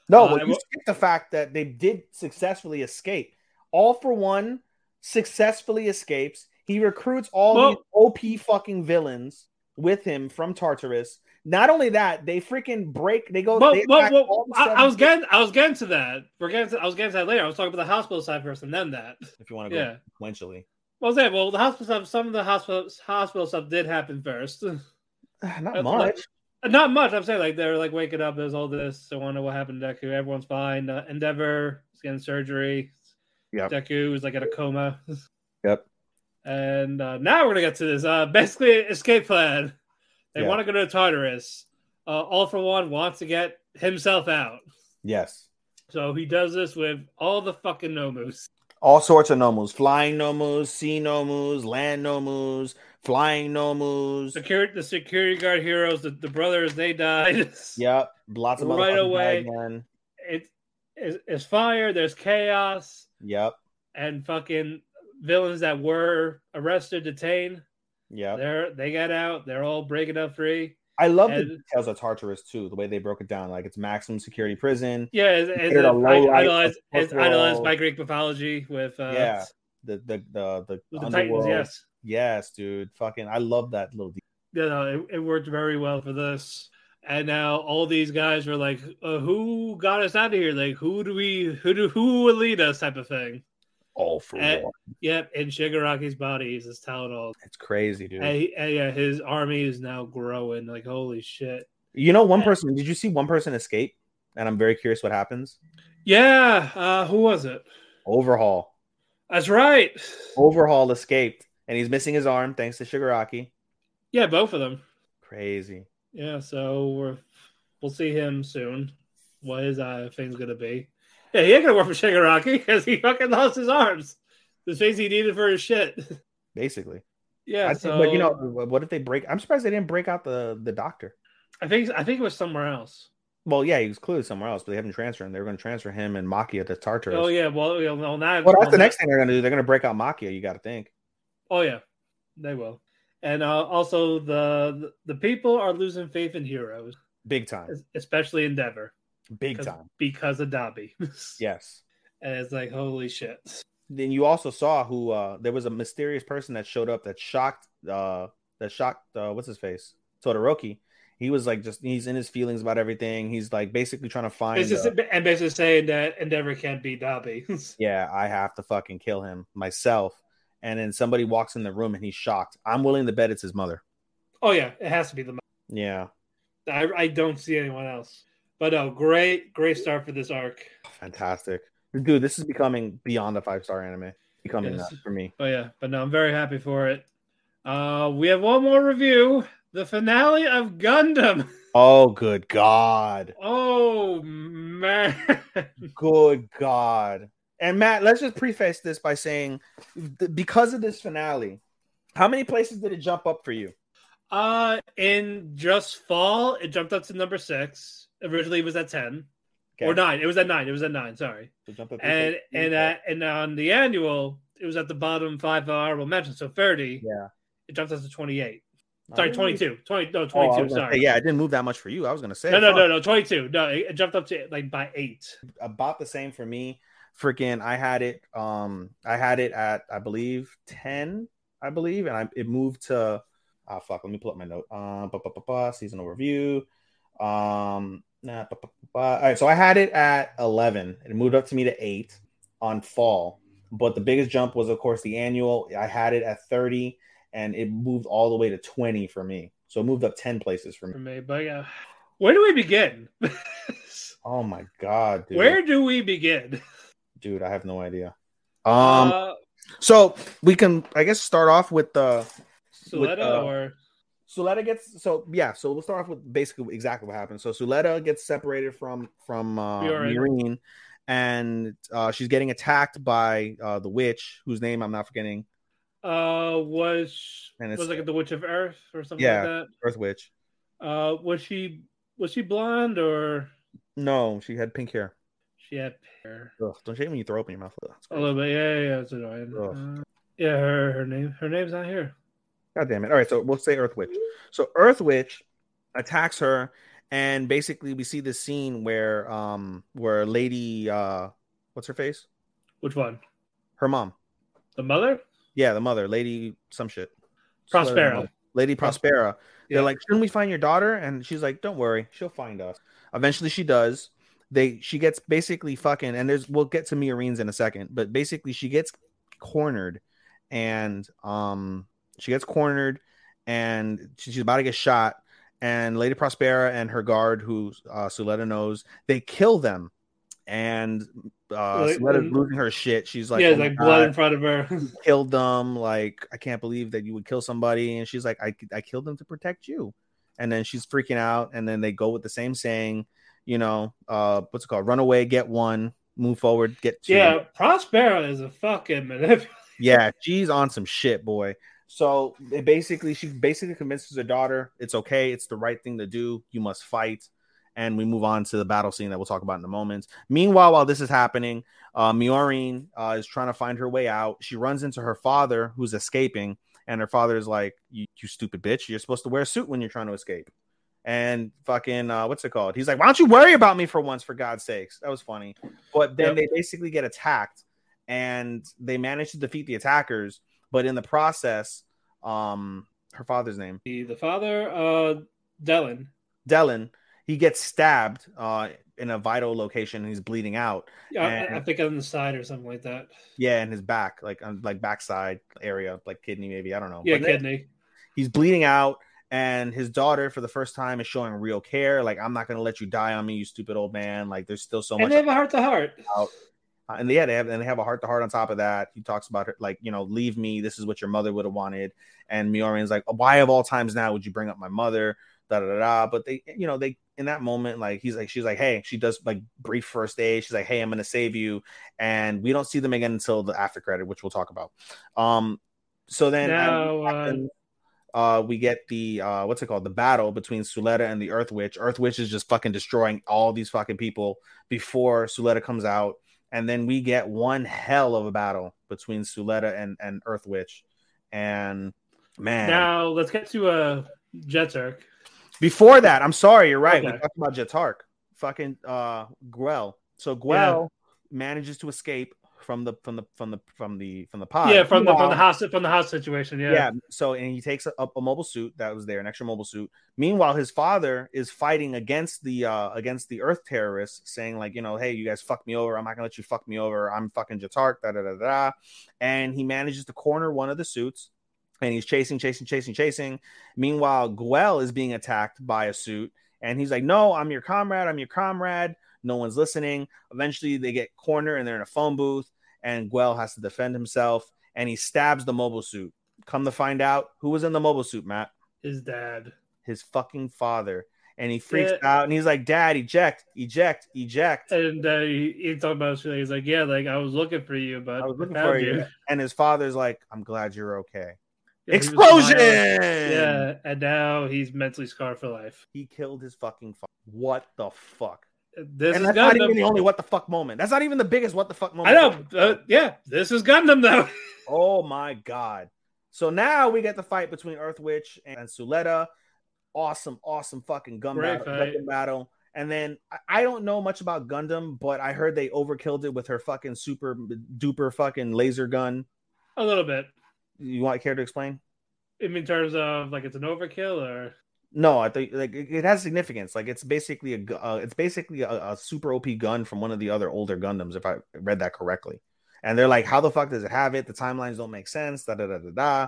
No, Uh, but and you what- skip the fact that they did successfully escape. All for one successfully escapes. He recruits all Well- these OP fucking villains with him from Tartarus. Not only that, they freaking break. They go. well, they well, well, the I, I was getting, I was getting to that. We're getting, to, I was getting to that later. I was talking about the hospital side first, and then that. If you want to go Yeah. sequentially, Well, that well, the hospital stuff. Some of the hospital hospital stuff did happen first. not much. Not much. I'm saying like they're like waking up. There's all this. I wonder what happened to Deku. Everyone's fine. Uh, Endeavor is getting surgery. Yep. Deku is like in a coma. Yep. And uh, now we're gonna get to this. Uh, basically, escape plan. They Yeah. want to go to Tartarus. Uh, all for one wants to get himself out. Yes. So he does this with all the fucking nomus. All sorts of nomus, flying nomus, sea nomus, land nomus, flying nomus. Security, the security guard heroes, the, the brothers, they died. Yep, lots of Right away. Again. It's fire. There's chaos. Yep, and fucking villains that were arrested, detained. Yeah. They're they got out. They're all breaking up free. I love the And- details of Tartarus too. The way they broke it down, like it's maximum security prison. Yeah, it's, it's, Considered a low I- light idolized, it's idolized by Greek mythology with uh, Yeah, The the the the, the underworld. Titans. Yes, yes, dude. Fucking, I love that little. De- you know, it, it worked very well for this. And now all these guys were like, uh, "Who got us out of here? Like, who do we? Who do? Who will lead us?" Type of thing. All for And- one. Yep, and Shigaraki's body, he's this telling all. It's crazy, dude. And, he- and yeah, his army is now growing. Like, holy shit. You know, one person. Did you see one person escape? And I'm very curious what happens. Yeah, uh, who was it? Overhaul. That's right. Overhaul escaped, and he's missing his arm thanks to Shigaraki. Yeah, both of them. Crazy. Yeah, so we're we'll see him soon. What his uh, thing's gonna be? Yeah, he ain't gonna work for Shigaraki because he fucking lost his arms. The things he needed for his shit. Basically. Yeah, I so think, but you know, what if they break? I'm surprised they didn't break out the the doctor. I think I think it was somewhere else. Well, yeah, he was clearly somewhere else, but they haven't transferred him. They were going to transfer him and Machia to Tartarus. Oh yeah, well, well, now Well, that's well, the next thing they're going to do. They're going to break out Machia. You got to think. Oh yeah, they will. And uh, also the the people are losing faith in heroes, Big time. especially Endeavor, Big time. because of Dabi. Yes. and it's like holy shit. Then you also saw who uh there was a mysterious person that showed up that shocked uh that shocked uh what's his face Todoroki. He was like just he's in his feelings about everything. He's like basically trying to find. Just, and basically saying that Endeavor can't beat Dabi. yeah, I have to fucking kill him myself. And then somebody walks in the room and he's shocked. I'm willing to bet it's his mother. oh yeah, it has to be the. Yeah, I, I don't see anyone else. But no, great great start for this arc. fantastic, dude. This is becoming beyond a five star anime. Becoming Yes. that for me. Oh yeah, but no, I'm very happy for it. Uh, we have one more review: the finale of Gundam. Oh, good God. Oh man, Good God. And Matt, let's just preface this by saying because of this finale, how many places did it jump up for you? uh, in just fall, it jumped up to number six. Originally, it was at ten or nine. It was at nine. It was at nine. Sorry. So And to- and uh, and on the annual, it was at the bottom five honorable mentions. So thirty. yeah. It jumped up to twenty-eight. Sorry, Oh, 22. 20, no, Oh, 22. was gonna sorry. say, yeah, it didn't move that much for you. I was gonna say No, no, no, no, 22. No, it jumped up to like by eight. about the same for me. Freaking, I had it. Um, I had it at I believe ten, I believe, and I it moved to. Ah, fuck. Let me pull up my note. Um, ba, seasonal review. Um, nah, ba, ba, ba, ba. all right. So I had it at eleven. It moved up to me to eight on fall. But the biggest jump was, of course, the annual. I had it at thirty, and it moved all the way to twenty for me. So it moved up ten places for for me. me. But yeah, where do we begin? Oh my god, dude! where do we begin? dude? I have no idea. Um. uh, So we can, I guess, start off with the Suletta uh, or Suletta gets. So yeah, so we'll start off with basically exactly what happened. So Suletta gets separated from from uh, Miorine. Miorine, and uh, she's getting attacked by uh, the witch, whose name I'm not forgetting, uh was And was like the Witch of Earth or something Yeah. like Earth Witch. Uh, was she was she blonde or No, she had pink hair. She had hair. Ugh, don't shake when you throw up in your mouth. A little bit. Yeah, yeah, yeah. It's annoying. Uh, yeah, her her name her name's not here. God damn it. All right, so we'll say Earth Witch. So Earth Witch attacks her, and basically we see this scene where um where Lady uh what's her face? Which one? Her mom. The mother? Yeah, the mother, Lady some shit. Prospera. Lady Prospera. Yeah. They're like, shouldn't we find your daughter? And she's like, don't worry, she'll find us. Eventually, she does. They she gets basically fucking, and there's we'll get to Miorines in a second, but basically she gets cornered, and um she gets cornered, and she's about to get shot. And Lady Prospera and her guard, who uh, Suletta knows, they kill them. And uh, Like, Suletta's um, losing her shit. She's like, yeah, "Oh like blood God." in front of her. killed them. Like, I can't believe that you would kill somebody. And she's like, I, I killed them to protect you. And then she's freaking out. And then they go with the same saying, you know, uh, what's it called? Run away, get one, move forward, get two. yeah, Prospera is a fucking manipulator. Yeah, she's on some shit, boy. So it basically, she basically convinces her daughter it's okay, it's the right thing to do. You must fight. And we move on to the battle scene that we'll talk about in a moment. Meanwhile, while this is happening, uh, Miorine uh, is trying to find her way out. She runs into her father, who's escaping, and her father is like, "You, you stupid bitch! You're supposed to wear a suit when you're trying to escape." And fucking, uh, what's it called? He's like, "Why don't you worry about me for once, for God's sakes?" That was funny. But then Yep. they basically get attacked, and they manage to defeat the attackers. But in the process, um, her father's name, The, the father, uh, Dylan. Delling, he gets stabbed uh, in a vital location. And he's bleeding out. Yeah, I, I think on the side or something like that. Yeah, in his back, like on like backside area, like kidney, maybe I don't know. Yeah, But kidney. He's bleeding out, and his daughter, for the first time, is showing real care. Like, I'm not gonna let you die on me, you stupid old man. Like, there's still so And much. And they have a heart to heart. Uh, and yeah, they have and they have a heart to heart on top of that. He talks about her like, you know, leave me. This is what your mother would have wanted. And Miorine's like, why of all times now would you bring up my mother? Da da da da. But they, you know, they in that moment, like he's like, she's like, hey, she does like brief first aid. She's like, hey, I'm gonna save you. And we don't see them again until the after credit, which we'll talk about. Um, so then Now, uh, we get the uh, what's it called? The battle between Suletta and the Earth Witch. Earth Witch is just fucking destroying all these fucking people before Suletta comes out, and then we get one hell of a battle between Suletta and and Earth Witch. And man, Now let's get to uh Jeturk. before that, I'm sorry, you're right. We Okay. talked about Jeturk, fucking uh, Guel. So Guel manages to escape from the from the from the from the from the pod. yeah, from the from the house from the house situation. Yeah. yeah. So and he takes a, a mobile suit that was there, an extra mobile suit. Meanwhile, his father is fighting against the uh against the Earth terrorists, saying like, you know, hey, you guys fuck me over. I'm not gonna let you fuck me over. I'm fucking Jeturk. Da da da da. And he manages to corner one of the suits, and he's chasing, chasing, chasing, chasing. Meanwhile, Guel is being attacked by a suit, and he's like, no, I'm your comrade. I'm your comrade. No one's listening. Eventually, they get cornered and they're in a phone booth, and Guel has to defend himself, and he stabs the mobile suit. Come to find out, who was in the mobile suit, Matt? His dad. His fucking father. And he freaks Yeah. out, and he's like, "Dad, eject, eject, eject." And uh, he, he talked about it. He's like, yeah, like I was looking for you, but I was looking for you. And his father's like, "I'm glad you're okay." Explosion! Yeah, and now he's mentally scarred for life. He killed his fucking father. What the fuck? This and is that's not even the only what the fuck moment. That's not even the biggest what the fuck moment. I know. Uh, yeah, this is Gundam though. Oh my god. So now we get the fight between Earth Witch and Suletta. Awesome, awesome fucking gun battle. Gundam battle. And then I- I don't know much about Gundam, but I heard they overkilled it with her fucking super duper fucking laser gun. a little bit. You want care to explain? In terms of like it's an overkill or No, I think like it has significance. Like it's basically a uh, it's basically a, a super OP gun from one of the other older Gundams, if I read that correctly. And they're like, how the fuck does it have it? The timelines don't make sense. Da da da da da.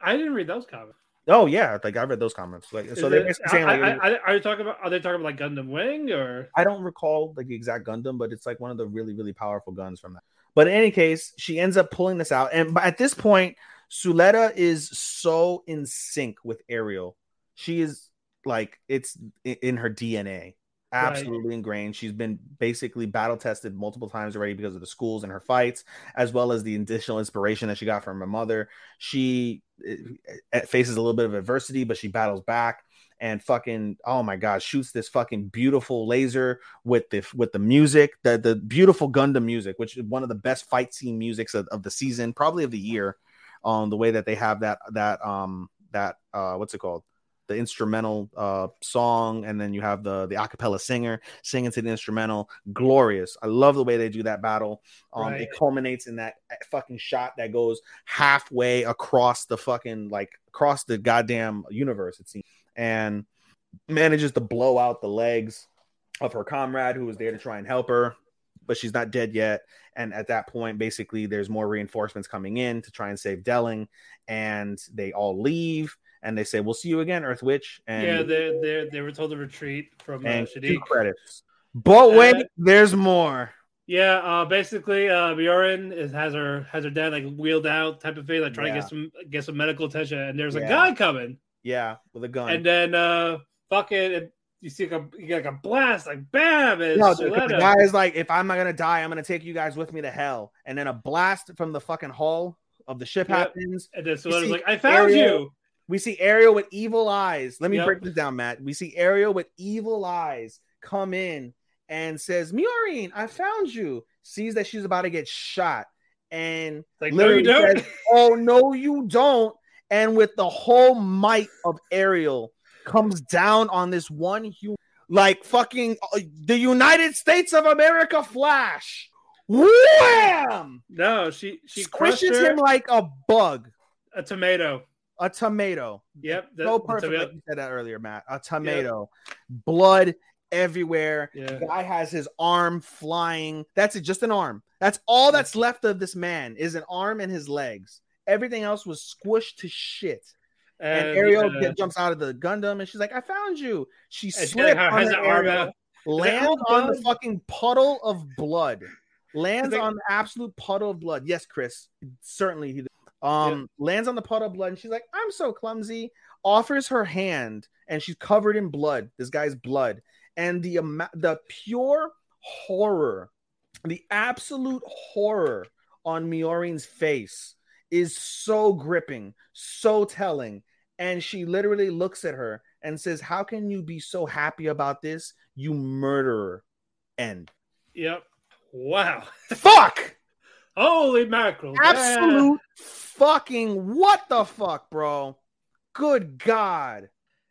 I didn't read those comments. Oh yeah, like I read those comments. Like so, they're it- saying like, I- I- are you talking about? Are they talking about like Gundam Wing or? I don't recall like the exact Gundam, but it's like one of the really, really powerful guns from that. But in any case, she ends up pulling this out. And at this point, Suletta is so in sync with Aerial. She is like it's in her DNA. Absolutely ingrained. She's been basically battle tested multiple times already because of the schools and her fights, as well as the additional inspiration that she got from her mother. She eh, eh, faces a little bit of adversity, but she battles back and fucking oh my god shoots this fucking beautiful laser with the with the music the the beautiful Gundam music which is one of the best fight scene musics of, of the season probably of the year um the way that they have that that um that uh what's it called the instrumental uh song and then you have the the acapella singer singing to the instrumental. Glorious. I love the way they do that battle. Um Right. it culminates in that fucking shot that goes halfway across the fucking like across the goddamn universe it seems and manages to blow out the legs of her comrade who was there to try and help her but she's not dead yet. And at that point basically there's more reinforcements coming in to try and save delling and they all leave and they say we'll see you again earth witch and yeah, they they they were told to retreat from uh, and Shadiq. two credits but wait Uh, there's more Yeah, uh, basically, uh, Bjorn is, has her has her dad like wheeled out type of thing, like trying Yeah. to get some get some medical attention. And there's a Yeah. guy coming, yeah with a gun and then uh, fucking, and you see like a you get like a blast, like bam, and No, the, the guy is like, if I'm not gonna die, I'm gonna take you guys with me to hell. And then a blast from the fucking hull of the ship Yep. happens. and then see like, I found Aerial- you. We see Aerial with evil eyes. Let me Yep. break this down, Matt. We see Aerial with evil eyes come in and says, Miorine, I found you. Sees that she's about to get shot. And Like, no, you literally don't. says, oh no, you don't. And with the whole might of Aerial comes down on this one human, like fucking uh, the United States of America Flash. Wham! no, she she Squishes him like a bug, a tomato. A tomato. Yep, the- so perfect, like you said that earlier, Matt. A tomato, blood everywhere. Yeah. Guy has his arm flying. That's it, just an arm. That's all that's left of this man is an arm and his legs. Everything else was squished to shit. And, Aerial uh, jumps out of the Gundam and she's like, "I found you." She and slipped on her the arm out. lands "Oh, on the fucking puddle of blood. Lands like- on the absolute puddle of blood. Yes, Chris. Certainly he did. Um lands on the puddle of blood and she's like, I'm so clumsy. Offers her hand and she's covered in blood. This guy's blood. And the ama- the pure horror, the absolute horror on Miorine's face is so gripping, so telling. And she literally looks at her and says, How can you be so happy about this, you murderer? End. Yep. Wow. Fuck! Holy mackerel. Yeah. Absolute fucking what the fuck, bro? Good God.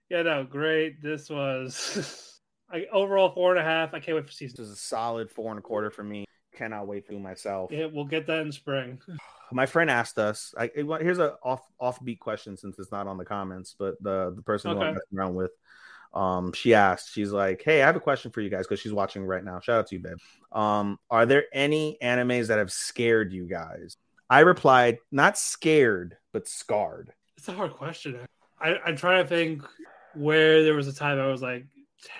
Yeah, no, great. This was I, overall four and a half. I can't wait for season. This is a solid four and a quarter for me. Cannot wait for myself. Yeah, we'll get that in spring. My friend asked us. I here's a off offbeat question since it's not on the comments, but the the person who I'm messing around with, um, she asked. She's like, "Hey, I have a question for you guys because she's watching right now. Shout out to you, babe. Um, are there any animes that have scared you guys?" I replied, "Not scared, but scarred." It's a hard question. I, I'm trying to think where there was a time I was like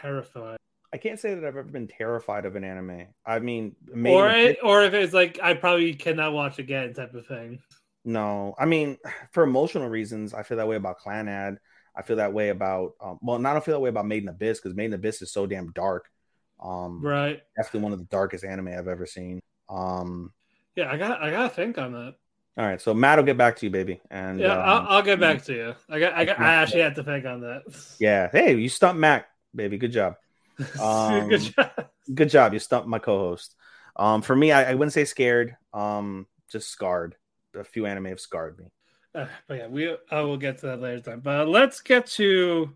terrified, I can't say that I've ever been terrified of an anime. I mean, maybe or it, or if it's like I probably cannot watch again type of thing. no. I mean, for emotional reasons, I feel that way about Clannad. I feel that way about um, well, not I don't feel that way about Made in Abyss because Made in Abyss is so damn dark. Um, Right? definitely one of the darkest anime I've ever seen. Um, Yeah, I got I gotta think on that. all right, so Matt will get back to you, baby. And Yeah, um, I'll, I'll get back to you. I got I got I actually had to think on that. yeah, hey, you stumped Mac, baby. Good job. Um, Good job. Good job. You stumped my co-host. Um, for me, I, I wouldn't say scared. Um, just scarred. A few anime have scarred me. Uh, but yeah, we I will get to that later time. But let's get to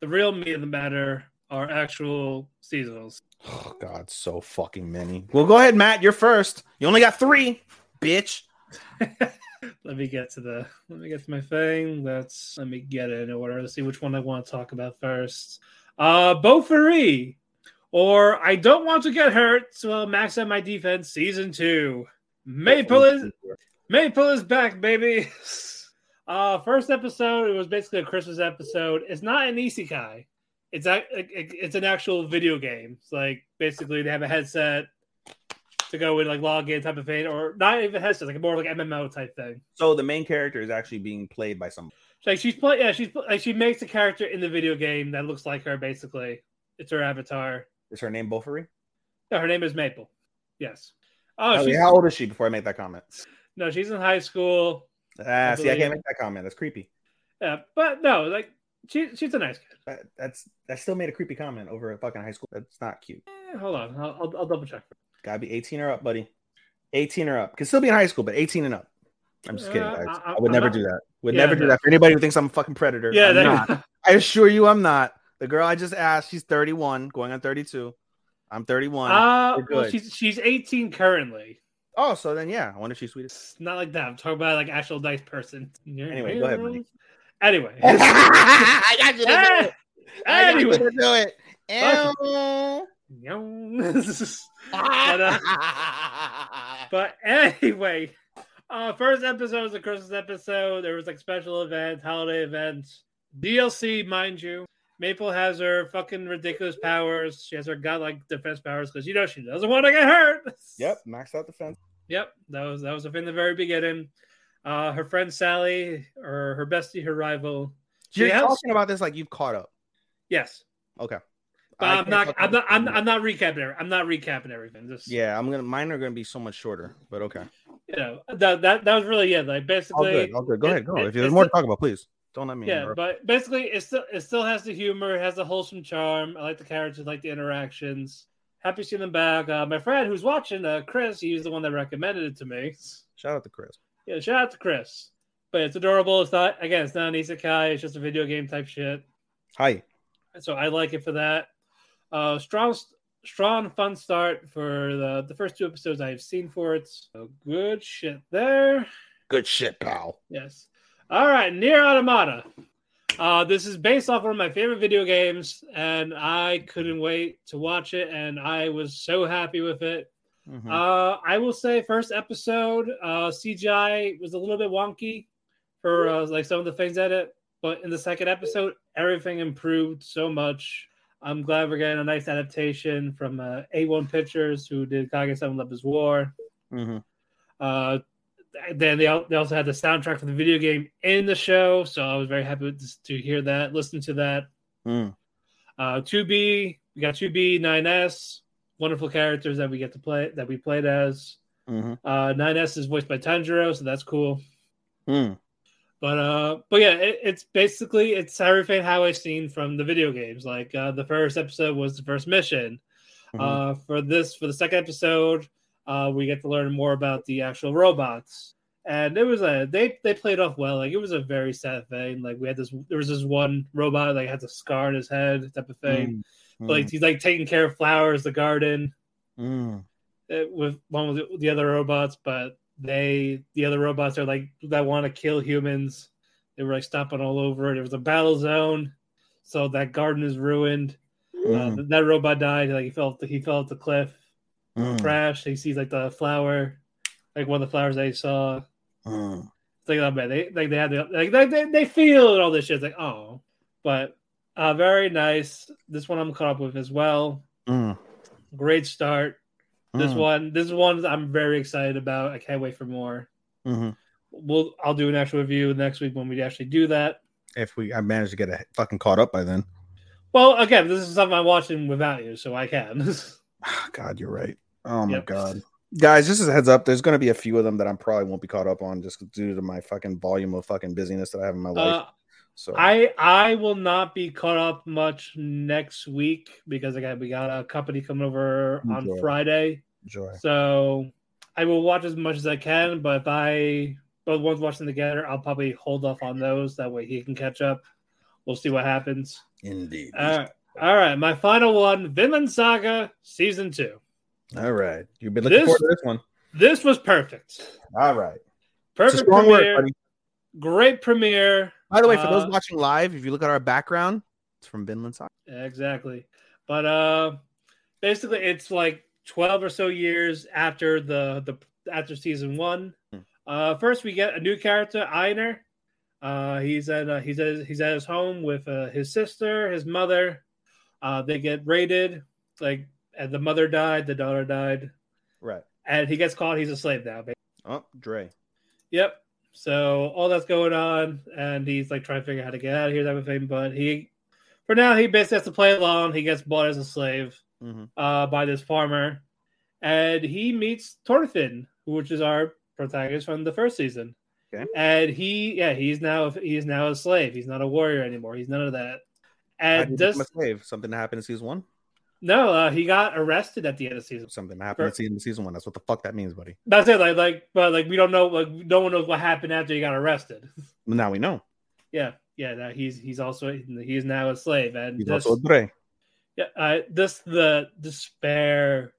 the real meat of the matter, our actual seasonals. Oh God, so fucking many. Well, go ahead, Matt. You're first. You only got three, bitch. let me get to the let me get to my thing. Let's let me get it in order to see which one I want to talk about first. Uh Bofuri, or I don't want to get hurt, so I'll max out my defense. Season two. Maple is Maple is back, baby. Uh, first episode, it was basically a Christmas episode. It's not an isekai. It's a, it- it's an actual video game. It's like basically they have a headset to go in like log in type of thing, or not even headset, like more like MMO type thing. So the main character is actually being played by someone. So, like she's play, yeah, she's like she makes a character in the video game that looks like her. Basically, it's her avatar. Is her name Bofuri? No, her name is Maple. Yes. Oh, how old is she before I make that comment? no, she's in high school. Ah, see, I can't make that comment. That's creepy. Yeah, but no, like she, she's a nice kid. That, that's that still made a creepy comment over a fucking high school. That's not cute. Eh, hold on, I'll, I'll, I'll double check. Gotta be 18 or up, buddy. 18 or up. Can still be in high school, but 18 and up. I'm just kidding, Uh, guys. I- I, would I'm never not- do that. Would Yeah, never do no. that for anybody who thinks I'm a fucking predator. Yeah, I'm that- not. I assure you, I'm not. The girl I just asked, she's 31, going on 32. I'm 31. Uh, well, she's she's 18 currently. Oh, so then yeah, I wonder if she's sweet. It's not like that. I'm talking about like actual nice person. Anyway, go ahead, buddy. Anyway, I got you to do it. I got you anyway. to do it. but, uh, but anyway, uh, first episode was a Christmas episode. There was like special events, holiday events, DLC, mind you. Maple has her fucking ridiculous powers. She has her godlike defense powers because you know she doesn't want to get hurt. Yep, maxed out defense. Yep, that was that was in the very beginning. Uh, her friend Sally, or her bestie, her rival. You're has- talking about this like you've caught up. Yes, Okay. but I I'm can't I'm not. I'm. I'm not recapping. every- I'm not recapping everything. Just Yeah, I'm gonna. Mine are gonna be so much shorter, but okay. you know that that that was really it. Like basically. All good. All good. Go it- ahead. Go. it- if there's more the- to talk about, please don't let me. yeah, interrupt. but basically, it still it still has the humor, it has the wholesome charm. I like the characters, I like the interactions. Happy seeing them back. Uh, my friend who's watching, uh, Chris, he's the one that recommended it to me. Shout out to Chris. Yeah, shout out to Chris. But it's adorable. It's not again, it's not an isekai. It's just a video game type shit. Hi. So I like it for that. Uh, strong, strong, fun start for the the first two episodes I've seen for it. So good shit there. Good shit, pal. Yes. All right, Nier Automata. Uh, this is based off one of my favorite video games, and I couldn't wait to watch it, and I was so happy with it. Mhm. Uh, I will say, first episode, uh, CGI was a little bit wonky for uh, like some of the things at it, but in the second episode, everything improved so much. I'm glad we're getting a nice adaptation from uh, A1 Pictures, who did Kaguya-sama Love Is War. Mhm. Uh, then they, they also had the soundtrack for the video game in the show, so I was very happy to hear that, listen to that. Mm. Uh, 2B, we got 2B, 9S, wonderful characters that we get to play that we played as. Mhm. Uh, 9S is voiced by Tanjiro, so that's cool. Mm. But uh, but yeah, it, it's basically it's everything how I've from the video games. Like uh, the first episode was the first mission. Mhm. Uh, for this for the second episode, uh, we get to learn more about the actual robots. And it was a they they played off well. Like it was a very sad thing. Like we had this there was this one robot like had a scar on his head type of thing. Mm. But, like he's like taking care of flowers, the garden Mm. uh, with one with the, the other robots, but they the other robots are like that want to kill humans. They were like stomping all over. There was a battle zone, so that garden is ruined. Uh, Mm. th- that robot died. Like he fell, he fell off the cliff, Mm. crashed. He sees like the flower, like one of the flowers he saw. Mm. It's like, oh man, they like they had the like they, they, they feel and all this shit. It's like, oh, but uh, very nice. This one I'm caught up with as well. Mm. Great start. This Mm. one, this is one I'm very excited about. I can't wait for more. Mhm. We'll I'll do an actual review next week when we actually do that. If we, I managed to get a fucking caught up by then. Well, again, this is something I'm watching without you, so I can. God, you're right. Oh my Yep. god, guys, just as a heads up, there's going to be a few of them that I'm probably won't be caught up on just due to my fucking volume of fucking busyness that I have in my life. uh, so I I will not be caught up much next week because I got we got a company coming over on Enjoy. Friday, enjoy. so I will watch as much as I can. But if I both ones watching together, I'll probably hold off on those. That way he can catch up. We'll see what happens. Indeed. All right, all right. My final one, Vinland Saga season two. All right, you've been looking This- forward to this one. This was perfect. All right, Perfect strong word, premiere. buddy. Great premiere. By the way, for Uh, those watching live, if you look at our background, it's from Vinland Saga. Exactly. But uh basically it's like 12 or so years after the the after season 1. Hmm. Uh first we get a new character, Einar. Uh he's at uh, he's at he's at his home with uh, his sister, his mother. Uh they get raided like and the mother died, the daughter died, Right. and he gets caught he's a slave now. Oh, Dre. Yep. So all that's going on, and he's like trying to figure out how to get out of here, type of thing. But he, for now, he basically has to play along. He gets bought as a slave Mhm. uh, by this farmer, and he meets Thorfinn, which is our protagonist from the first season. Okay. And he, yeah, he's now he's now a slave. He's not a warrior anymore. He's none of that. And he this, become a slave? Something happened in season one. No, uh, he got arrested at the end of season. Something happened in For- season season one. That's what the fuck that means, buddy. That's it. Like, like, but like, we don't know. Like, no one knows what happened after he got arrested. Now we know. yeah, yeah. Now he's he's also he's now a slave, and He's this, also a Dre. yeah, uh, this the despair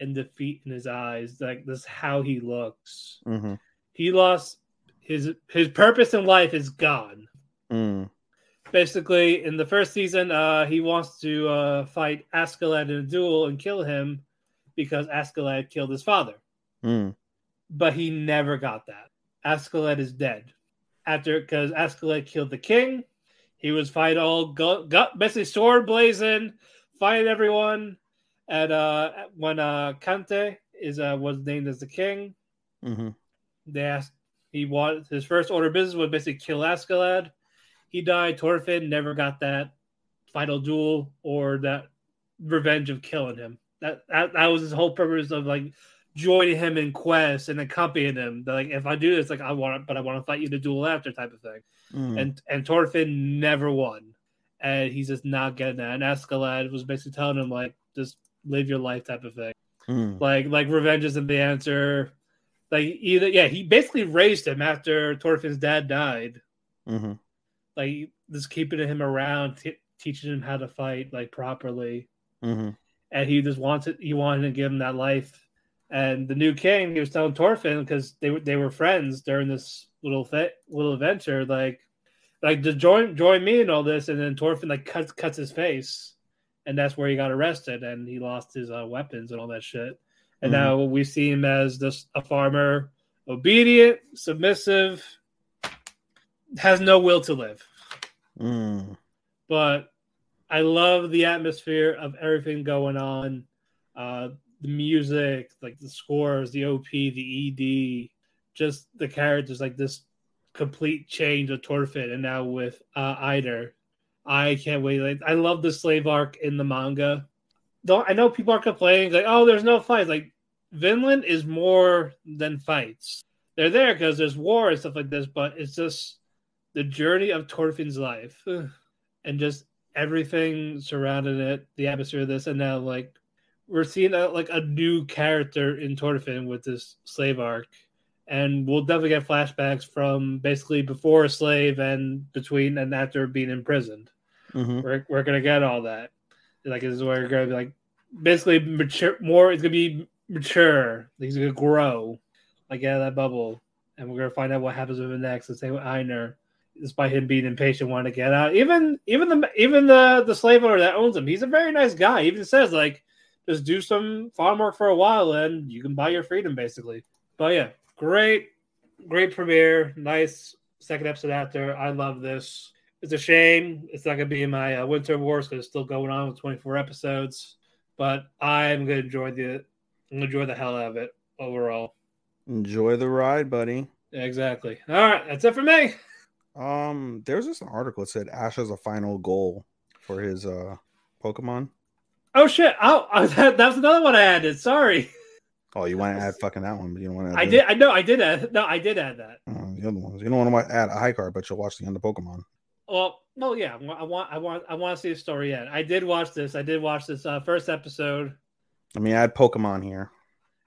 and defeat in his eyes. Like this, how he looks. Mm-hmm. He lost his his purpose in life is gone. Mm. Basically, in the first season, uh, he wants to uh, fight Askeladd in a duel and kill him because Askeladd killed his father. Mm. but he never got that. Askeladd is dead after because Askeladd killed the king. He was fight all gut, gut basically sword blazing, fight everyone. And uh, when uh, Canute is uh, was named as the king, Mm-hmm. they asked he wanted his first order of business was basically kill Askeladd. He died. Thorfinn never got that final duel or that revenge of killing him. That that, that was his whole purpose of like joining him in quest and accompanying him. That, like if I do this, like I want, but I want to fight you to duel after type of thing. Mm. And and Thorfinn never won, and he's just not getting that. And Askeladd was basically telling him like just live your life type of thing Mm. like like revenge isn't the answer like either yeah he basically raised him after Thorfinn's dad died Mm-hmm. Like just keeping him around t- teaching him how to fight like properly. Mm-hmm. and he just wanted he wanted to give him that life. And the new king he was telling Thorfinn because they were they were friends during this little fit little adventure like like to join join me in all this. And then Thorfinn like cuts cuts his face. And that's where he got arrested and he lost his uh, weapons and all that shit. And Mhm. now we see him as just a farmer obedient submissive has no will to live Mm. but I love the atmosphere of everything going on. Uh, the music, like the scores, the OP, the ED, just the characters, like this complete change of Thorfinn, and now with uh, Einar. I can't wait. Like I love the slave arc in the manga. Don't I know people are complaining like, oh, there's no fights. Like Vinland is more than fights. They're there because there's war and stuff like this, but it's just the journey of Thorfinn's life and just everything surrounding it, the atmosphere of this, and now like we're seeing a, like a new character in Thorfinn with this slave arc, and we'll definitely get flashbacks from basically before a slave and between and after being imprisoned. Mm-hmm. We're we're gonna get all that. Like this is where we're gonna be like basically mature more. It's gonna be mature. He's gonna grow like out of that bubble, and we're gonna find out what happens with him next. The same with Einar, despite him being impatient, wanting to get out. Even even the even the the slave owner that owns him, he's a very nice guy. He even says like, just do some farm work for a while, and you can buy your freedom, basically. But yeah, great, great premiere. Nice second episode after. I love this. It's a shame it's not going to be in my uh, Winter Wars because it's still going on with 24 episodes. But I'm going to enjoy the I'm gonna enjoy the hell out of it overall. Enjoy the ride, buddy. Exactly. All right, that's it for me. Um, there's this article that said Ash has a final goal for his uh Pokemon. Oh shit! Oh, that, that was another one I added. Sorry, Oh, you want to add fucking that one, but you don't want to. I did. I know I did add. No, I did add that. Uh, the other ones. You don't want to add a high card, but you'll watch the end of Pokemon. Well, well, yeah. I want, I want, I want, to see the story yet. I did watch this. I did watch this uh, first episode. Let me add Pokemon here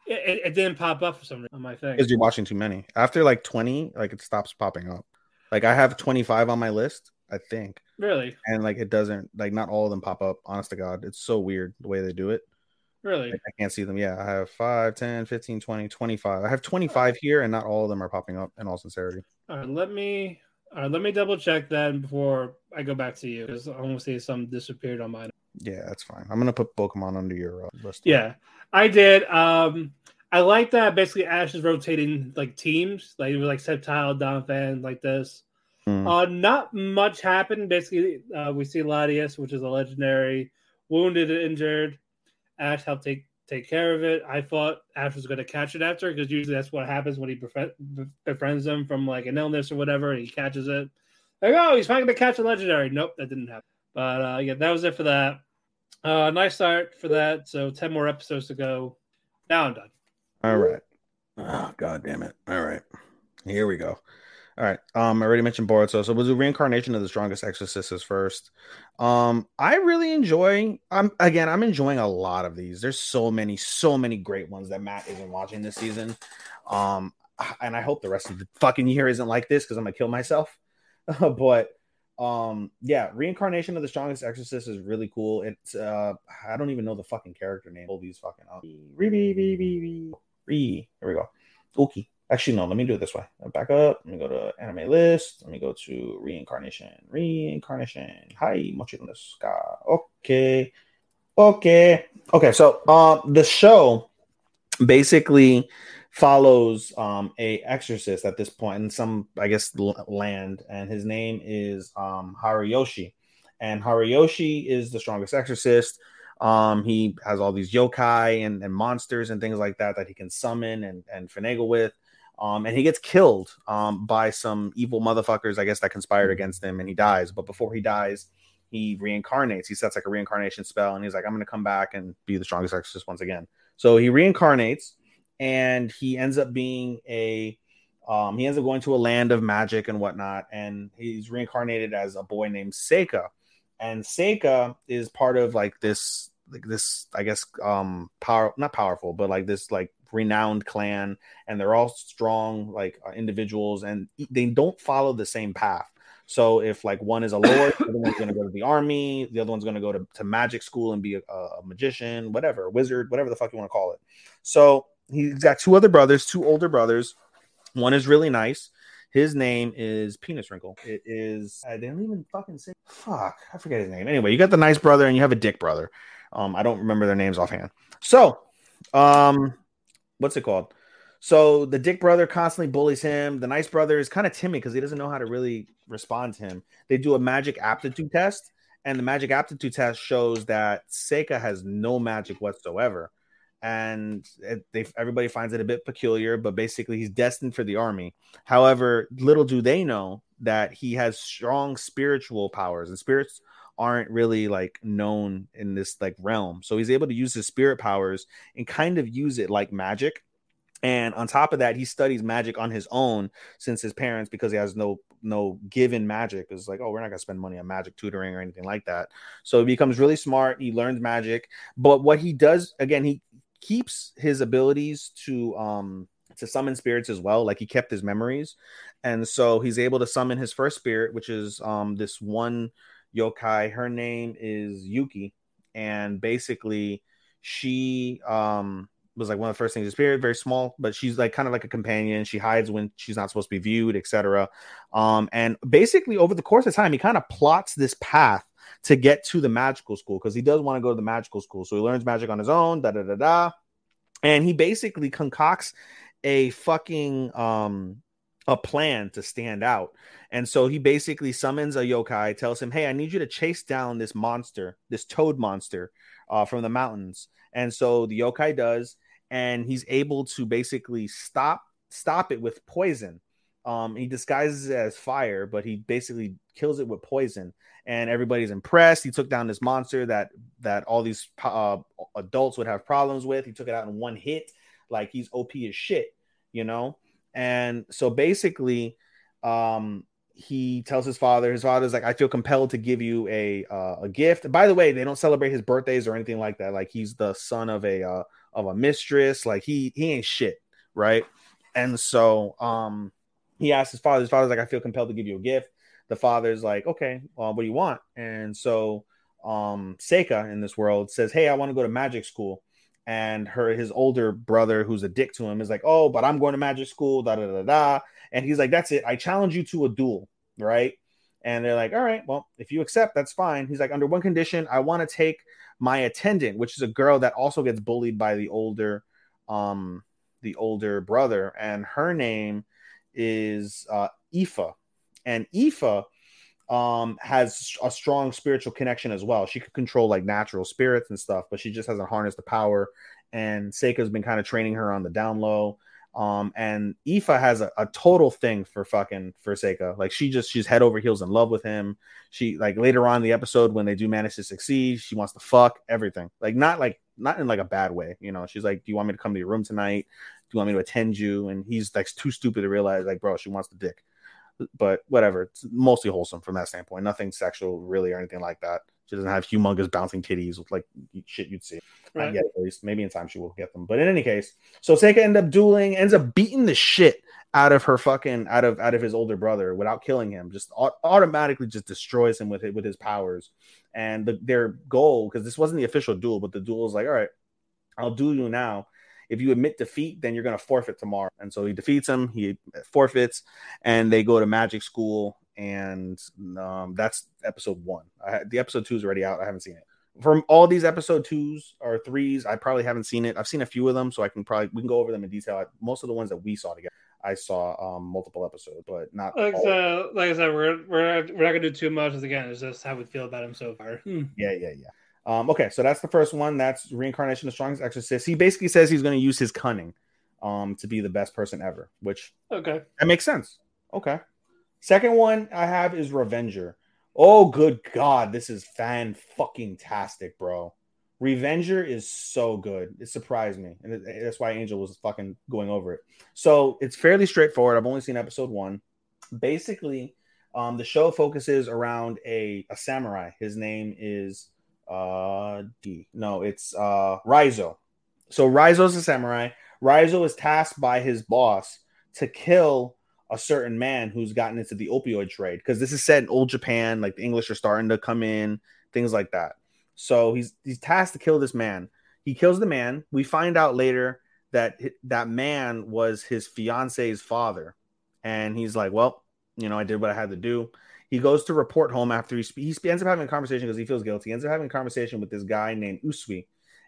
It, it, it didn't pop up for some reason on my thing. because you're watching too many. After like 20, like it stops popping up. Like I have 25 on my list, I think, Really, and like it doesn't like not all of them pop up. Honest to God, it's so weird the way they do it. really. Like, I can't see them. Yeah, I have 5, 10, 15, 20, 25. I have 25 here, and not all of them are popping up. In all sincerity, All right, let me. All right, let me double check that before I go back to you because I want to see if some disappeared on mine. yeah, that's fine. I'm gonna put Pokemon under your uh, list. Yeah, I did. Um, I like that. Basically, Ash is rotating like teams, like it was like Sceptile, Donphan, like this. Mm. Uh, not much happened. Basically, uh, we see Latias, which is a legendary, wounded and injured. Ash helped take take care of it. I thought Ash was going to catch it after because usually that's what happens when he befri- befriends them from like an illness or whatever, and he catches it. Like, oh, he's finally going to catch a legendary. Nope, that didn't happen. But uh, yeah, that was it for that. Uh, nice start for that. So ten more episodes to go. Now I'm done. All right. Oh, God damn it. All right. Here we go. All right. Um, I already mentioned Boruto, so we'll do reincarnation of the strongest exorcists first. Um, I really enjoy. I'm again, I'm enjoying a lot of these. There's so many, so many great ones that Matt isn't watching this season. Um, and I hope the rest of the fucking year isn't like this because I'm gonna kill myself. but um, yeah, reincarnation of the strongest exorcist is really cool. It's uh, I don't even know the fucking character name. All these fucking up. Re, re, re, re, re, re. Here we go. Uki. Actually, no, let me do it this way. Back up. Let me go to anime list. Let me go to reincarnation. Reincarnation. Hi, Mochiruska. Okay. Okay. Okay. So uh, the show basically follows um, a exorcist at this point in some, I guess, land, and his name is um, Haruyoshi. And Haruyoshi is the strongest exorcist. Um, he has all these yokai and, and monsters and things like that that he can summon and, and finagle with. Um, and he gets killed um, by some evil motherfuckers, I guess, that conspired against him, and he dies. But before he dies, he reincarnates. He sets like a reincarnation spell, and he's like, "I'm going to come back and be the strongest exorcist once again." So he reincarnates, and he ends up being a. Um, he ends up going to a land of magic and whatnot, and he's reincarnated as a boy named Seika, and Seika is part of like this, like this, I guess, um, power, not powerful, but like this, like renowned clan and they're all strong like uh, individuals and they don't follow the same path. So if like one is a lord the other one's going to go to the army the other one's going to go to, magic school and be a, a magician whatever a wizard whatever the fuck you want to call it. So he's got two other brothers two older brothers. One is really nice his name is Penis Wrinkle. It is. I didn't even fucking say. Fuck, I forget his name. Anyway, you got the nice brother and you have a dick brother. Um, I don't remember their names offhand. So, um, what's it called? So the dick brother constantly bullies him. The nice brother is kind of timid because he doesn't know how to really respond to him. They do a magic aptitude test, and the magic aptitude test shows that Seika has no magic whatsoever. And it, they, everybody finds it a bit peculiar, but basically he's destined for the army. However, little do they know that he has strong spiritual powers, and spirits aren't really like known in this like realm. So he's able to use his spirit powers and kind of use it like magic. And on top of that, he studies magic on his own since his parents, because he has no no given magic, is like, oh, we're not gonna spend money on magic tutoring or anything like that. So he becomes really smart. He learns magic, but what he does again, he keeps his abilities to um to summon spirits as well. Like he kept his memories, and so he's able to summon his first spirit, which is um this one yokai. Her name is Yuki, and basically she um was like one of the first things to spirit, very small, but she's like kind of like a companion. She hides when she's not supposed to be viewed, etc. Um, and basically over the course of time, he kind of plots this path to get to the magical school because he does want to go to the magical school. So he learns magic on his own, da da da da. And he basically concocts a fucking um a plan to stand out. And so he basically summons a yokai, tells him, Hey, I need you to chase down this monster, this toad monster uh, from the mountains. And so the yokai does, and he's able to basically stop stop it with poison. Um, he disguises it as fire, but he basically kills it with poison, and everybody's impressed. He took down this monster that that all these uh, adults would have problems with. He took it out in one hit, like he's OP as shit, you know. And so basically, um, he tells his father, his father's like, I feel compelled to give you a uh, a gift. By the way, they don't celebrate his birthdays or anything like that. Like he's the son of a uh, of a mistress. Like he he ain't shit, right? And so um he asks his father, his father's like, I feel compelled to give you a gift. The father's like, okay, well, what do you want? And so um Seika in this world says, Hey, I want to go to magic school. And her his older brother, who's a dick to him, is like, Oh, but I'm going to magic school, da da da da. And he's like, That's it. I challenge you to a duel, right? And they're like, All right, well, if you accept, that's fine. He's like, Under one condition, I want to take my attendant, which is a girl that also gets bullied by the older, um, the older brother, and her name is uh, Ifa, and Ifa um has a strong spiritual connection as well. She could control like natural spirits and stuff, but she just hasn't harnessed the power. And Seika's been kind of training her on the down low. Um, and Ifa has a, a total thing for fucking for Seika. Like she just she's head over heels in love with him. She like later on the episode when they do manage to succeed, she wants to fuck everything. Like not like not in like a bad way, you know. She's like, "Do you want me to come to your room tonight? You want me to attend you? And he's like too stupid to realize, like, bro, she wants the dick. But whatever, it's mostly wholesome from that standpoint. Nothing sexual, really, or anything like that. She doesn't have humongous bouncing titties with like shit you'd see. Not Right. yet, at least. Maybe in time she will get them. But in any case, so Seika ends up dueling, ends up beating the shit out of her fucking out of out of his older brother without killing him. Just au- automatically just destroys him with it with his powers. And the, their goal, because this wasn't the official duel, but the duel is like, all right, I'll duel you now. If you admit defeat, then you're gonna forfeit tomorrow. And so he defeats him, he forfeits, and they go to magic school. And um, that's episode one. I, the episode two is already out. I haven't seen it from all these episode twos or threes, I probably haven't seen it. I've seen a few of them, so I can probably we can go over them in detail. Most of the ones that we saw together, I saw um multiple episodes, but not Like all. so, like I said, we're we're we're not gonna do too much. Again, it's just how we feel about him so far. Hmm. Yeah, yeah, yeah. Um, okay, so that's the first one. That's reincarnation of strongest exorcist. He basically says he's going to use his cunning um to be the best person ever, which Okay. that makes sense. Okay. Second one I have is Revenger. Oh, good God. This is fan fucking tastic, bro. Revenger is so good. It surprised me. And that's why Angel was fucking going over it. So it's fairly straightforward. I've only seen episode one. Basically, um, the show focuses around a, a samurai. His name is uh D. No, it's uh Raizo. So Raizo's a samurai. Raizo is tasked by his boss to kill a certain man who's gotten into the opioid trade because this is set in old Japan. Like the English are starting to come in, things like that. So he's he's tasked to kill this man. He kills the man. We find out later that that man was his fiance's father, and he's like, "Well, you know, I did what I had to do." He goes to report home after he he ends up having a conversation because he feels guilty. He ends up having a conversation with this guy named Usui,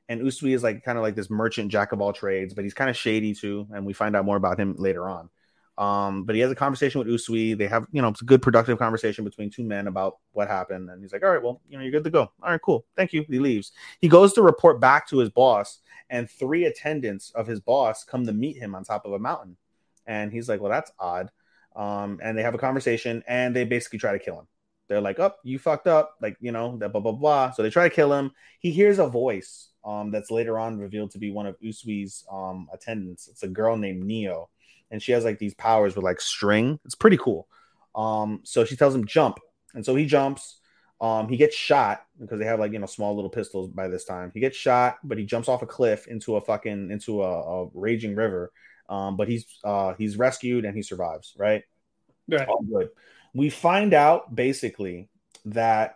and Usui is like kind of like this merchant jack of all trades, but he's kind of shady too. And we find out more about him later on. Um, but he has a conversation with Usui. They have, you know, it's a good productive conversation between two men about what happened. And he's like, All right, well, you know, you're good to go. All right, cool. Thank you. He leaves. He goes to report back to his boss, and three attendants of his boss come to meet him on top of a mountain. And he's like, Well, that's odd. Um, and they have a conversation and they basically try to kill him. They're like, Oh, you fucked up, like, you know, that blah blah blah. So they try to kill him. He hears a voice um that's later on revealed to be one of Usui's um attendants. It's a girl named Neo and she has like these powers with like string. It's pretty cool. Um, so she tells him jump, and so he jumps. Um, he gets shot because they have like you know small little pistols by this time. He gets shot, but he jumps off a cliff into a fucking into a, a raging river. Um, but he's uh he's rescued and he survives. Right, Right. all good. We find out basically that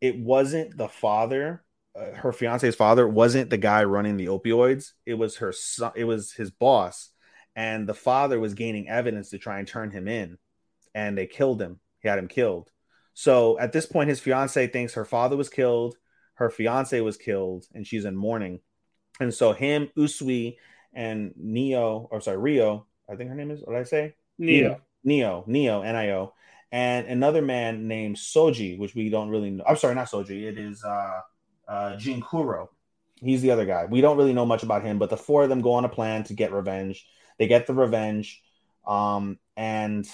it wasn't the father, uh, her fiance's father, wasn't the guy running the opioids. It was her son. It was his boss and the father was gaining evidence to try and turn him in and they killed him he had him killed so at this point his fiance thinks her father was killed her fiance was killed and she's in mourning and so him usui and neo or sorry rio i think her name is what did i say Neo. neo neo nio and another man named soji which we don't really know i'm sorry not soji it is uh uh jinkuro he's the other guy we don't really know much about him but the four of them go on a plan to get revenge they get the revenge. Um, and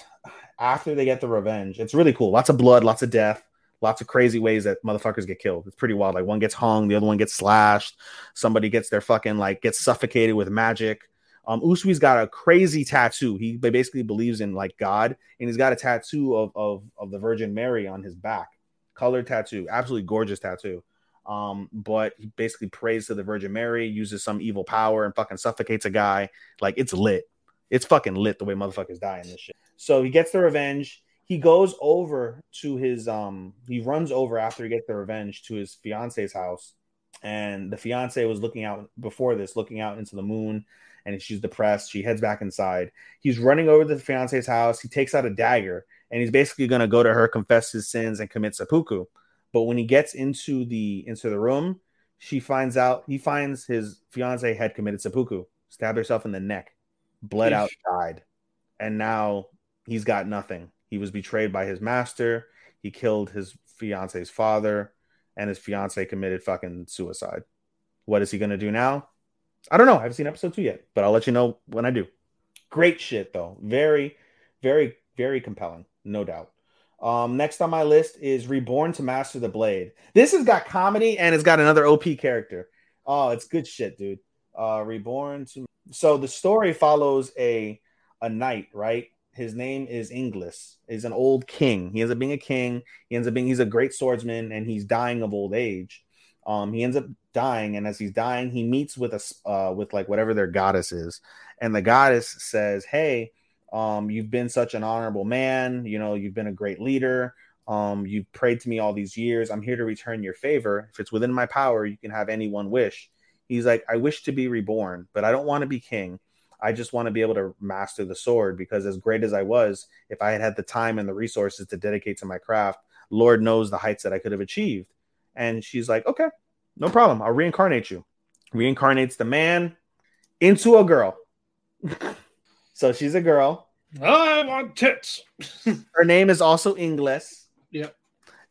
after they get the revenge, it's really cool. Lots of blood, lots of death, lots of crazy ways that motherfuckers get killed. It's pretty wild. Like one gets hung, the other one gets slashed, somebody gets their fucking like gets suffocated with magic. Um, Usui's got a crazy tattoo. He basically believes in like God, and he's got a tattoo of of, of the Virgin Mary on his back, colored tattoo, absolutely gorgeous tattoo. Um, but he basically prays to the Virgin Mary, uses some evil power, and fucking suffocates a guy. Like it's lit. It's fucking lit the way motherfuckers die in this shit. So he gets the revenge. He goes over to his um. He runs over after he gets the revenge to his fiance's house, and the fiance was looking out before this, looking out into the moon, and she's depressed. She heads back inside. He's running over to the fiance's house. He takes out a dagger, and he's basically gonna go to her, confess his sins, and commit seppuku. But when he gets into the into the room, she finds out he finds his fiance had committed seppuku, stabbed herself in the neck, bled Eesh. out, died, and now he's got nothing. He was betrayed by his master. He killed his fiance's father, and his fiance committed fucking suicide. What is he gonna do now? I don't know. I haven't seen episode two yet, but I'll let you know when I do. Great shit though. Very, very, very compelling, no doubt. Um, next on my list is Reborn to Master the Blade. This has got comedy and it's got another OP character. Oh, it's good shit, dude. uh, reborn to. So the story follows a a knight, right? His name is Inglis. He's an old king. He ends up being a king. He ends up being he's a great swordsman, and he's dying of old age. Um, he ends up dying, and as he's dying, he meets with a uh, with like whatever their goddess is, and the goddess says, "Hey, um, you've been such an honorable man. You know, you've been a great leader. Um, you've prayed to me all these years. I'm here to return your favor. If it's within my power, you can have any one wish." He's like, "I wish to be reborn, but I don't want to be king. I just want to be able to master the sword because as great as I was, if I had had the time and the resources to dedicate to my craft, Lord knows the heights that I could have achieved." And she's like, "Okay, no problem. I'll reincarnate you." Reincarnates the man into a girl. so she's a girl. I want tits. Her name is also Inglis. Yep.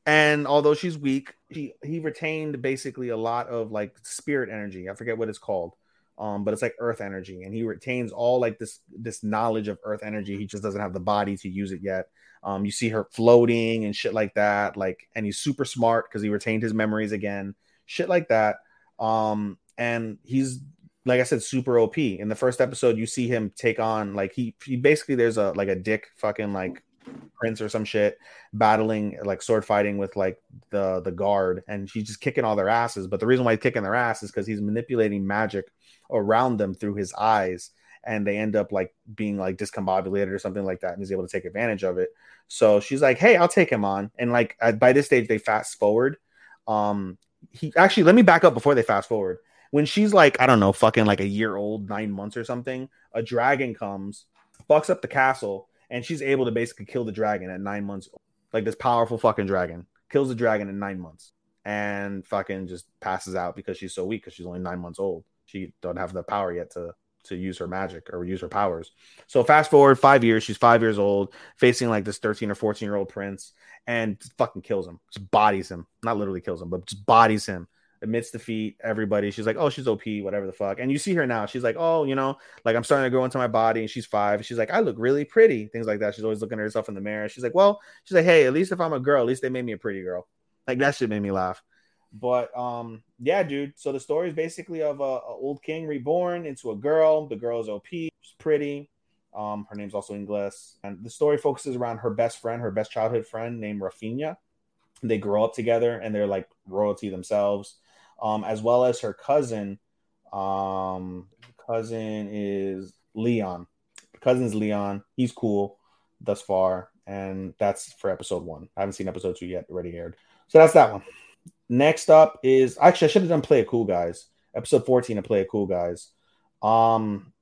And although she's weak, he he retained basically a lot of like spirit energy. I forget what it's called. Um, but it's like earth energy, and he retains all like this this knowledge of earth energy. He just doesn't have the body to use it yet. Um, you see her floating and shit like that. Like, and he's super smart because he retained his memories again, shit like that. Um, and he's like I said, super OP. In the first episode, you see him take on like he he basically there's a like a dick fucking like prince or some shit battling like sword fighting with like the the guard and he's just kicking all their asses but the reason why he's kicking their ass is because he's manipulating magic around them through his eyes and they end up like being like discombobulated or something like that and he's able to take advantage of it. So she's like hey i'll take him on. And like at, by this stage they fast forward. Um he actually let me back up before they fast forward. When she's like i don't know fucking like a year old nine months or something a dragon comes fucks up the castle and she's able to basically kill the dragon at nine months. Like this powerful fucking dragon kills the dragon in nine months and fucking just passes out because she's so weak because she's only nine months old she don't have the power yet to to use her magic or use her powers. So fast forward five years she's five years old facing like this 13 or 14 year old prince and fucking kills him. Just bodies him. Not literally kills him but just bodies him. Admits defeat everybody she's like oh she's op whatever the fuck. And you see her now. She's like oh you know like i'm starting to grow into my body and she's five. She's like i look really pretty things like that. She's always looking at herself in the mirror. She's like well she's like hey at least if i'm a girl at least they made me a pretty girl. Like that shit made me laugh but um yeah dude so the story is basically of a, a old king reborn into a girl the girl is op she's pretty um her name's also inglis and the story focuses around her best friend her best childhood friend named rafinha they grow up together and they're like royalty themselves um, as well as her cousin. Um, cousin is Leon. Cousin's Leon. He's cool thus far, and that's for episode one. I haven't seen episode two yet. Already aired, so that's that one. Next up is actually I should have done Play It Cool Guys. Episode fourteen of Play It Cool Guys. Um,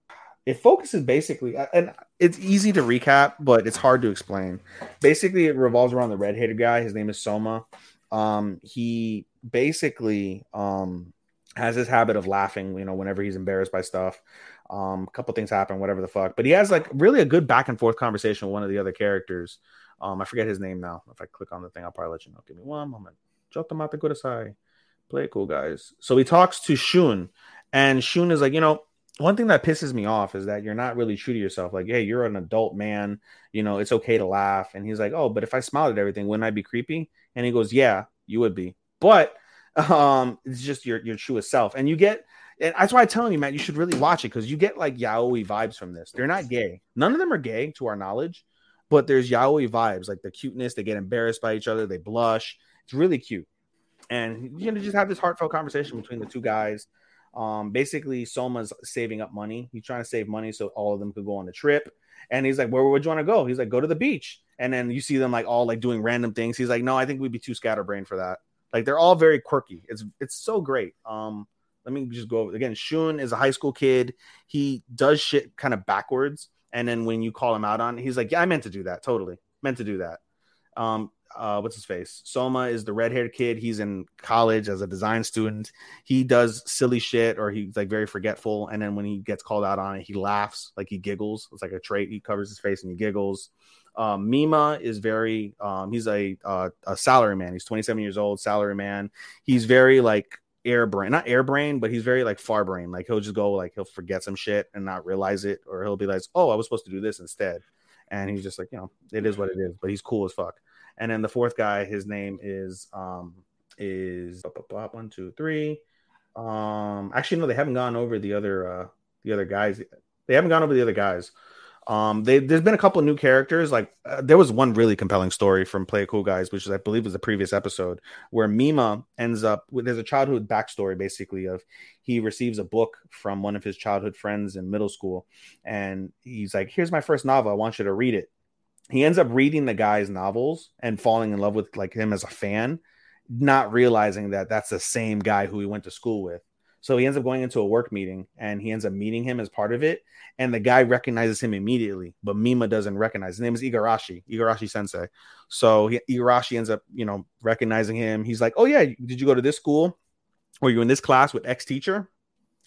it focuses basically, and it's easy to recap, but it's hard to explain. Basically, it revolves around the red-headed guy. His name is Soma. Um, he basically um has this habit of laughing, you know, whenever he's embarrassed by stuff. Um, a couple things happen, whatever the fuck. But he has like really a good back and forth conversation with one of the other characters. Um, I forget his name now. If I click on the thing, I'll probably let you know. Give me one moment. Jotamata Kudasai. Play it cool, guys. So he talks to Shun, and Shun is like, you know, one thing that pisses me off is that you're not really true to yourself. Like, hey, you're an adult man. You know, it's okay to laugh. And he's like, oh, but if I smiled at everything, wouldn't I be creepy? And he goes, yeah, you would be. But um, it's just your your truest self, and you get. And that's why I'm telling you, Matt, you should really watch it because you get like yaoi vibes from this. They're not gay. None of them are gay, to our knowledge, but there's yaoi vibes, like the cuteness. They get embarrassed by each other. They blush. It's really cute, and you know, just have this heartfelt conversation between the two guys. Um, basically, Soma's saving up money. He's trying to save money so all of them could go on the trip. And he's like, "Where would you want to go?" He's like, "Go to the beach." And then you see them like all like doing random things. He's like, "No, I think we'd be too scatterbrained for that." Like they're all very quirky. It's it's so great. Um, let me just go over again. Shun is a high school kid. He does shit kind of backwards, and then when you call him out on, it, he's like, "Yeah, I meant to do that. Totally meant to do that." Um, uh, what's his face? Soma is the red haired kid. He's in college as a design student. He does silly shit or he's like very forgetful. And then when he gets called out on it, he laughs, like he giggles. It's like a trait. He covers his face and he giggles. Um, Mima is very, um, he's a, uh, a salary man. He's 27 years old, salary man. He's very like air brain, not air brain, but he's very like far brain. Like he'll just go, like he'll forget some shit and not realize it, or he'll be like, oh, I was supposed to do this instead. And he's just like, you know, it is what it is, but he's cool as fuck. And then the fourth guy, his name is um is one, two, three. Um, actually, no, they haven't gone over the other uh the other guys. They haven't gone over the other guys. Um, they there's been a couple of new characters. Like uh, there was one really compelling story from Play Cool Guys, which is I believe was the previous episode, where Mima ends up with there's a childhood backstory basically of he receives a book from one of his childhood friends in middle school, and he's like, "Here's my first novel. I want you to read it." He ends up reading the guy's novels and falling in love with like him as a fan, not realizing that that's the same guy who he went to school with. So he ends up going into a work meeting and he ends up meeting him as part of it. And the guy recognizes him immediately, but Mima doesn't recognize. His name is Igarashi, Igarashi Sensei. So he, Igarashi ends up, you know, recognizing him. He's like, "Oh yeah, did you go to this school? Were you in this class with ex teacher?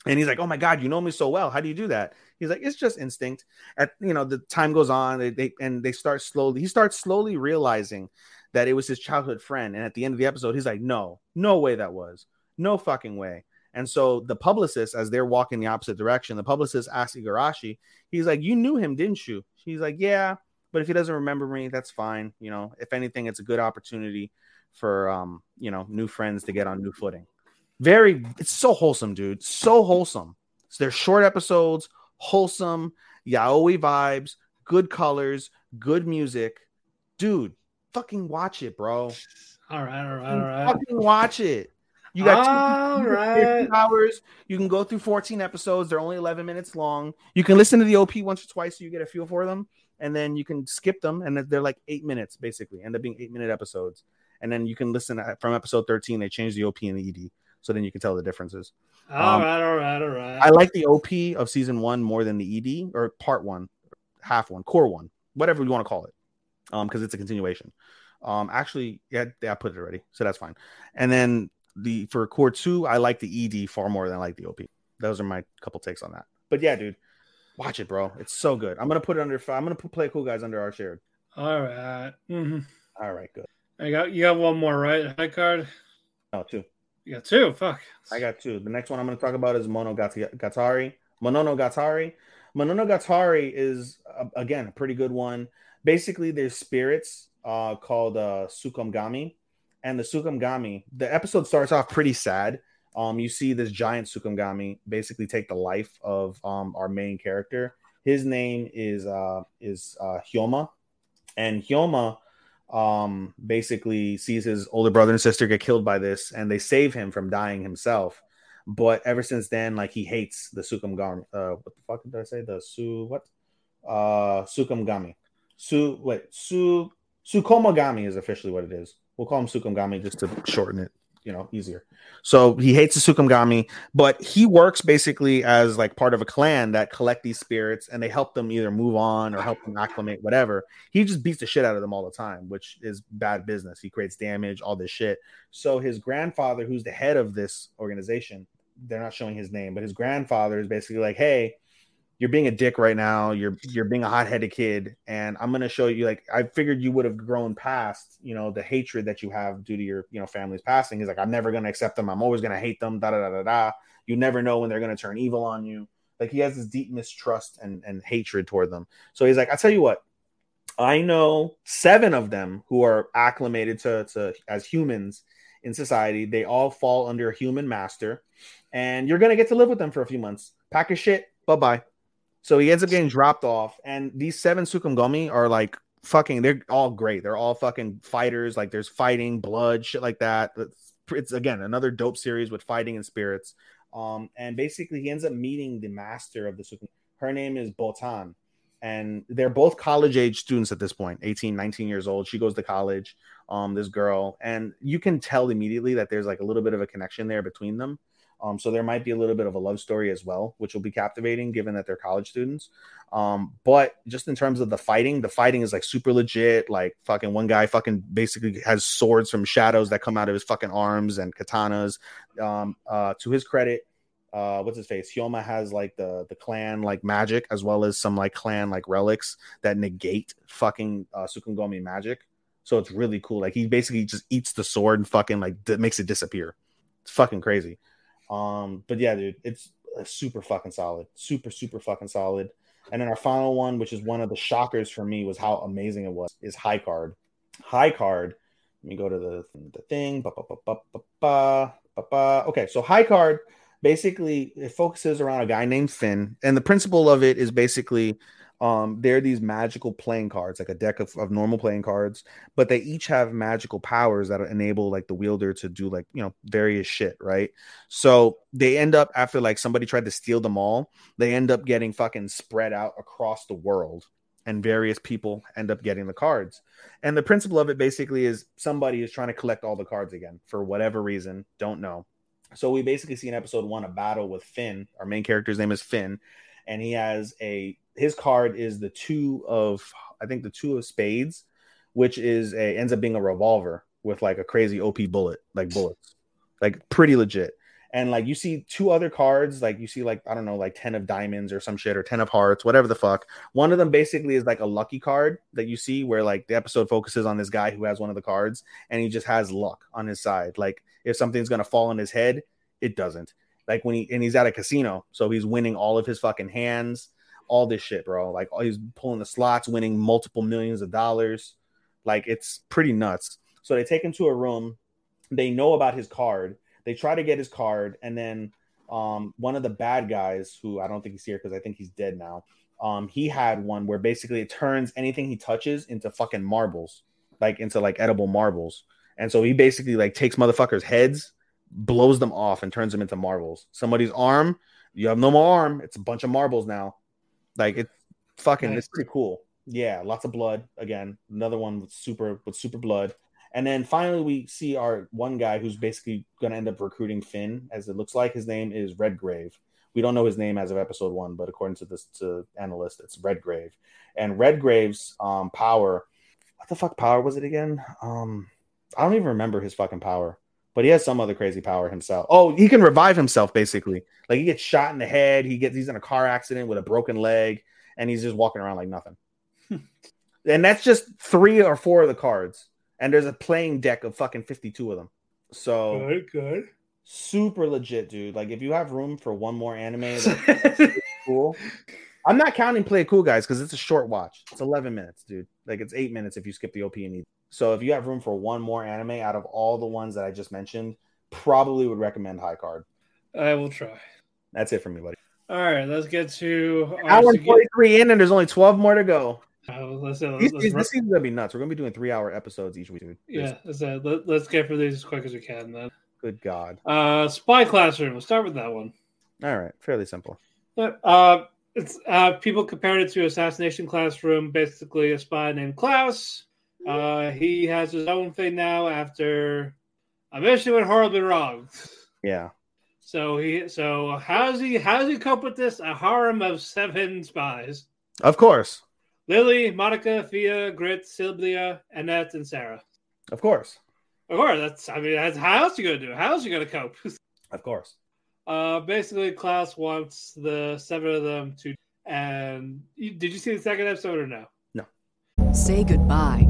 And he's like, "Oh my god, you know me so well. How do you do that?" He's like, "It's just instinct." At you know, the time goes on, they, they and they start slowly. He starts slowly realizing that it was his childhood friend. And at the end of the episode, he's like, "No, no way that was, no fucking way." And so the publicist, as they're walking the opposite direction, the publicist asks Igarashi, he's like, You knew him, didn't you? She's like, Yeah, but if he doesn't remember me, that's fine. You know, if anything, it's a good opportunity for um, you know, new friends to get on new footing. Very it's so wholesome, dude. So wholesome. So they're short episodes, wholesome, yaoi vibes, good colors, good music. Dude, fucking watch it, bro. All right, all right, all right. Fucking watch it. You got All two, right. hours. You can go through 14 episodes. They're only 11 minutes long. You can listen to the OP once or twice so you get a feel for them. And then you can skip them. And they're like eight minutes, basically, end up being eight minute episodes. And then you can listen uh, from episode 13. They change the OP and the ED. So then you can tell the differences. All Um, right, all right, all right. I like the OP of season one more than the ED or part one, half one, cour one, whatever you want to call it, um, because it's a continuation. Um, actually, yeah, yeah, I put it already, so that's fine. And then the for cour two, I like the ED far more than I like the OP. Those are my couple takes on that. But yeah, dude, watch it, bro. It's so good. I'm gonna put it under. I'm gonna put play cool guys under our shared. all right. Mm-hmm. All right, good. I got you got one more, right? High card. No, two. You got two. Fuck. I got two. The next one I'm going to talk about is Monogatari. Mononogatari. Mononogatari is uh, again a pretty good one. Basically, there's spirits uh, called uh, Sukumgami, and the Sukumgami. The episode starts off pretty sad. Um, you see this giant Sukumgami basically take the life of um, our main character. His name is uh, is uh, Hyoma, and Hyoma um basically sees his older brother and sister get killed by this and they save him from dying himself. But ever since then like he hates the sukumgami uh what the fuck did i say? The su what? Uh sukumgami su wait su sukomagami is officially what it is. We'll call him sukumgami just to shorten it you know easier. So he hates the sukumgami but he works basically as like part of a clan that collect these spirits and they help them either move on or help them acclimate whatever. He just beats the shit out of them all the time which is bad business. He creates damage all this shit. So his grandfather who's the head of this organization they're not showing his name but his grandfather is basically like hey you're being a dick right now. You're you're being a hot-headed kid, and I'm gonna show you. Like I figured you would have grown past, you know, the hatred that you have due to your, you know, family's passing. He's like, I'm never gonna accept them. I'm always gonna hate them. Da da da da da. You never know when they're gonna turn evil on you. Like he has this deep mistrust and and hatred toward them. So he's like, I tell you what, I know seven of them who are acclimated to to as humans in society. They all fall under a human master, and you're gonna get to live with them for a few months. Pack your shit. Bye bye. So he ends up getting dropped off, and these seven Sukumgomi are like fucking. They're all great. They're all fucking fighters. Like there's fighting, blood, shit like that. It's, it's again another dope series with fighting and spirits. Um, and basically he ends up meeting the master of the Sukum. Her name is Botan, and they're both college age students at this point 18 19 years old she goes to college um this girl and you can tell immediately that there's like a little bit of a connection there between them um, so there might be a little bit of a love story as well, which will be captivating given that they're college students. Um, but just in terms of the fighting, the fighting is like super legit. Like fucking one guy fucking basically has swords from shadows that come out of his fucking arms and katanas. Um, uh, to his credit, uh, what's his face? Hyoma has like the the clan like magic as well as some like clan like relics that negate fucking uh, Sukungomi magic. So it's really cool. Like he basically just eats the sword and fucking like d- makes it disappear. It's fucking crazy. Um, but yeah, dude, it's uh, super fucking solid, super super fucking solid. And then our final one, which is one of the shockers for me, was how amazing it was. Is High Card. High Card Let me go to the, the thing. Ba, ba, ba, ba, ba, ba, ba, ba. Okay, so high card basically it focuses around a guy named Finn, and the principle of it is basically um they're these magical playing cards like a deck of, of normal playing cards but they each have magical powers that enable like the wielder to do like you know various shit right so they end up after like somebody tried to steal them all they end up getting fucking spread out across the world and various people end up getting the cards and the principle of it basically is somebody is trying to collect all the cards again for whatever reason don't know so we basically see in episode one a battle with Finn. Our main character's name is Finn, and he has a his card is the two of I think the two of spades, which is a ends up being a revolver with like a crazy OP bullet, like bullets, like pretty legit. And like you see two other cards, like you see like I don't know, like ten of diamonds or some shit, or ten of hearts, whatever the fuck. One of them basically is like a lucky card that you see where like the episode focuses on this guy who has one of the cards, and he just has luck on his side. Like if something's gonna fall on his head, it doesn't. Like when he and he's at a casino, so he's winning all of his fucking hands, all this shit, bro. Like he's pulling the slots, winning multiple millions of dollars. Like it's pretty nuts. So they take him to a room. They know about his card. They try to get his card, and then um, one of the bad guys, who I don't think he's here because I think he's dead now. Um, he had one where basically it turns anything he touches into fucking marbles, like into like edible marbles. And so he basically like takes motherfuckers' heads, blows them off, and turns them into marbles. Somebody's arm, you have no more arm. It's a bunch of marbles now. Like it's fucking, it's pretty cool. Yeah, lots of blood. Again, another one with super with super blood. And then finally, we see our one guy who's basically going to end up recruiting Finn, as it looks like. His name is Redgrave. We don't know his name as of episode one, but according to this to analyst, it's Redgrave. And Redgrave's um, power, what the fuck power was it again? Um, I don't even remember his fucking power, but he has some other crazy power himself. Oh, he can revive himself basically. Like he gets shot in the head, he gets he's in a car accident with a broken leg, and he's just walking around like nothing. Hmm. and that's just three or four of the cards. And there's a playing deck of fucking 52 of them. So Good, good. super legit, dude. Like if you have room for one more anime, that's cool. I'm not counting play cool guys because it's a short watch. It's 11 minutes, dude. Like it's eight minutes if you skip the OP and E. So if you have room for one more anime out of all the ones that I just mentioned, probably would recommend High Card. I will try. That's it for me, buddy. All right, let's get to our Hour and 43 in, and there's only 12 more to go. uh, let's, uh, These, let's, these, this season's gonna be nuts. We're gonna be doing three hour episodes each week, dude. yeah, let's, uh, let, let's get through these as quick as we can. Then, Good God. uh, spy classroom. We'll start with that one. All right, fairly simple. Uh, it's uh, people compared it to assassination classroom. Basically, a spy named Klaus. Uh, he has his own thing now after a mission went horribly wrong. Yeah. So he, so how's he? How does he cope with this? A harem of seven spies: Of course. Lily, Monica, Thea, Grit, Sylvia, Annette, and Sarah. Of course. Of course, that's. I mean, that's, how else you gonna do? it? How else you gonna cope? Of course. Uh, basically, Klaus wants the seven of them to. And you, did you see the second episode or no? no? Say goodbye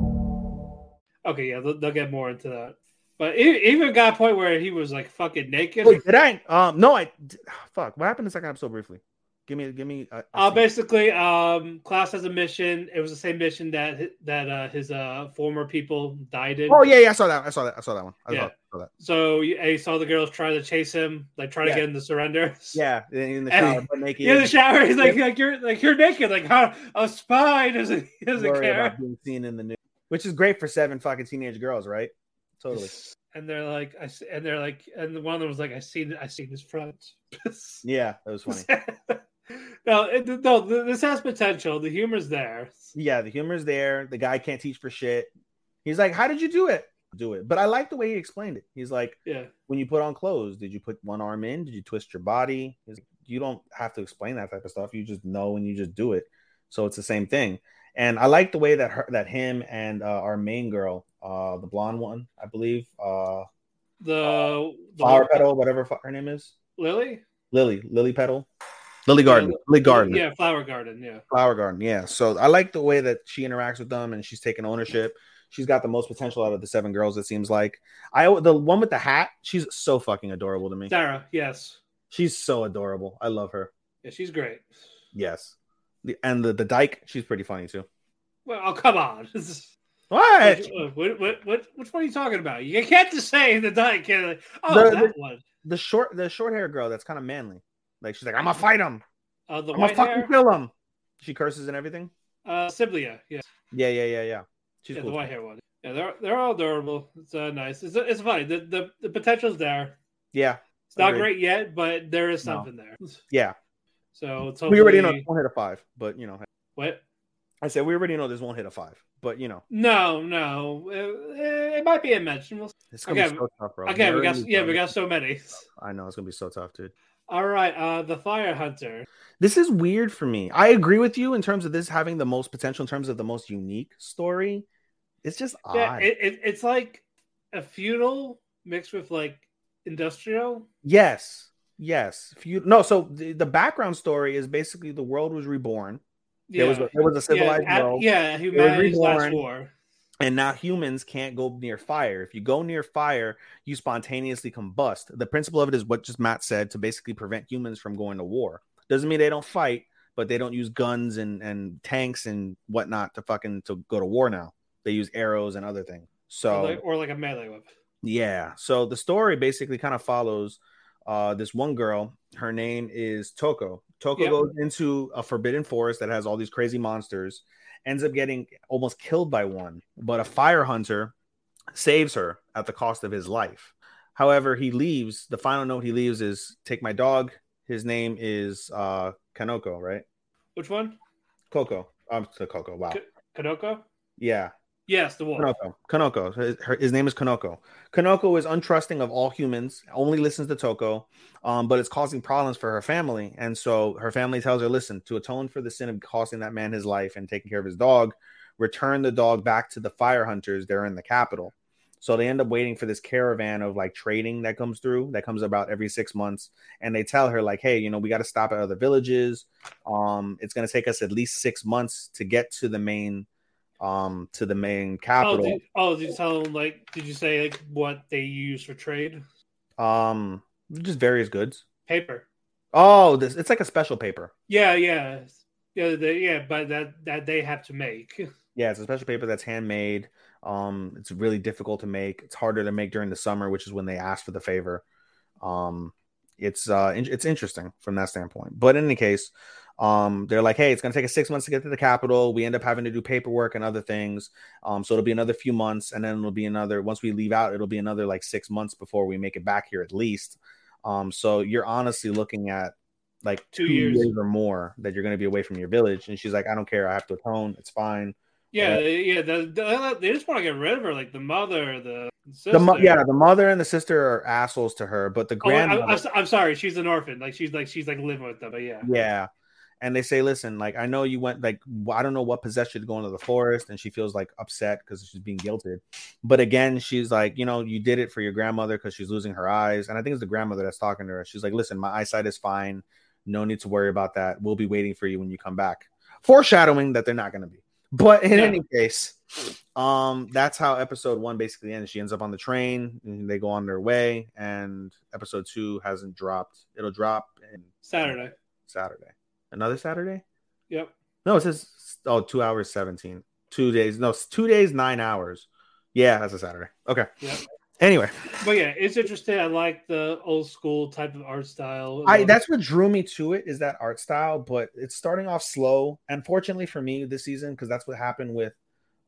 Okay, yeah, they'll, they'll get more into that. But it even got a point where he was like fucking naked. Wait, did I? Um, no, I. Fuck. What happened in the second episode briefly? Give me, give me. Uh, Uh, basically, um, Klaus has a mission. It was the same mission that that uh, his uh, former people died in. oh yeah, yeah. I saw that. I saw that. I saw that one. I Yeah. saw, that. So you, he saw the girls try to chase him, like try to get him to surrender. Yeah, in the shower, but naked. In the shower, he's like, like you're like you're naked, like how a spy doesn't doesn't worry care. being seen in the news, which is great for seven fucking teenage girls, right? Totally. And they're like, I and they're like, and one of them was like, I seen I seen his front. Yeah, that was funny. no, it, no, this has potential. The humor's there. Yeah, the humor's there. The guy can't teach for shit. He's like, "How did you do it?" Do it. But I like the way he explained it. He's like, Yeah, when you put on clothes, did you put one arm in? Did you twist your body? Like, you don't have to explain that type of stuff. You just know and you just do it. So it's the same thing. And I like the way that her, that him and uh, our main girl, uh, the blonde one, I believe, uh, The, the Flower Petal, whatever her name is. Lily. Lily, Lily Petal, Lily Garden, Lily Garden, Yeah, flower garden. Yeah. Flower Garden. Yeah. So I like the way that she interacts with them and she's taking ownership. She's got the most potential out of the seven girls. It seems like I the one with the hat. She's so fucking adorable to me. Sarah. Yes. She's so adorable. I love her. Yeah, she's great. Yes. The, and the the dyke, she's pretty funny too. Well, oh come on. What? what, what, what, which one are you talking about? You can't just say the dyke. Oh, The- that one. The short the short hair girl that's kind of manly. Like she's like, I'm gonna fight him. Uh, the I'm gonna fucking hair. kill him. She curses and everything. Uh, Sybilla. Yeah. Yeah, yeah, yeah, yeah. She's yeah, cool. the white hair one. Yeah, they're they're all adorable. It's uh, nice. It's it's funny. The the the potential's there. Yeah, It's not Agreed. great yet, but there is No. something there. yeah. So it's We already know this won't hit a five, but you know, what? I said we already know this won't hit a five, but you know, No, no. It, it might be a mention. We'll- it's gonna Okay, be so tough, bro. Okay, we got yeah, we got so many. I know it's gonna be so tough, dude. All right, uh, the Fire Hunter. This is weird for me. I agree with you in terms of this having the most potential in terms of the most unique story. It's just odd. Yeah, it, it, it's like a feudal mixed with like industrial. Yes, yes. If you no, so the, the background story is basically the world was reborn, Yeah, There was a- there was a yeah, civilized at- world. Yeah, humanity's last war. and now humans can't go near fire. If you go near fire, you spontaneously combust. The principle of it is what just Matt said to basically prevent humans from going to war. Doesn't mean they don't fight, but they don't use guns and and tanks and whatnot to fucking to go to war now. They use arrows and other things. So or, like, or like a melee weapon. Yeah. So the story basically kind of follows uh this one girl. Her name is Toko. Toko Yep. goes into a forbidden forest that has all these crazy monsters, ends up getting almost killed by one, but a fire hunter saves her at the cost of his life. However, he leaves. The final note he leaves is take my dog. His name is uh Kanoko, right? Which one? Coco. Um, to Coco. Wow. K- Kanoko? Yeah. Yes, the wolf. Kanoko. Kanoko. His, his name is Kanoko. Kanoko is untrusting of all humans, only listens to Toko, um, but it's causing problems for her family. And so her family tells her, listen, to atone for the sin of costing that man his life and taking care of his dog, return the dog back to the fire hunters. They're in the capital. So they end up waiting for this caravan of like trading that comes through, that comes about every six months. And they tell her, like, hey, you know, we got to stop at other villages. Um, it's going to take us at least six months to get to the main um to the main Oh capital did, oh, did you tell them like? Did you say like what they use for trade? Um, just various goods. Paper. Oh, this it's like a special paper. Yeah, yeah, yeah, they, yeah. But that that they have to make. Yeah, it's a special paper that's handmade. Um, it's really difficult to make. It's harder to make during the summer, which is when they ask for the favor. Um, it's uh, in- it's interesting from that standpoint. But in any case, um, they're like, hey, it's gonna take us six months to get to the capital. We end up having to do paperwork and other things. Um, so it'll be another few months, and then it'll be another. Once we leave out, it'll be another like six months before we make it back here at least. Um, so you're honestly looking at like Two years. or more that you're going to be away from your village. And she's like, I don't care. I have to atone. It's fine. Yeah, yeah. The, the, they just want to get rid of her, like the mother, the sister. The mo- yeah, the mother and the sister are assholes to her, but the Oh, I, grandmother, I'm, I'm sorry, she's an orphan. Like she's like she's like living with them. But yeah, yeah. And they say, listen, like I know you went, like I don't know what possessed you to go into the forest, and she feels like upset because she's being guilted. But again, she's like, you know, you did it for your grandmother because she's losing her eyes, and I think it's the grandmother that's talking to her. She's like, listen, my eyesight is fine, no need to worry about that. We'll be waiting for you when you come back. Foreshadowing that they're not going to be. But in Yeah. any case, um, that's how episode one basically ends. She ends up on the train, and they go on their way, and episode two hasn't dropped. It'll drop in Saturday. Saturday. Another Saturday? Yep. No, it says oh, two hours seventeen. Two days. No, it's two days, nine hours. Yeah, that's a Saturday. Okay. Yep. Anyway, But yeah, it's interesting. I like the old school type of art style. I that's what drew me to it is that art style, but it's starting off slow. Unfortunately for me this season, because that's what happened with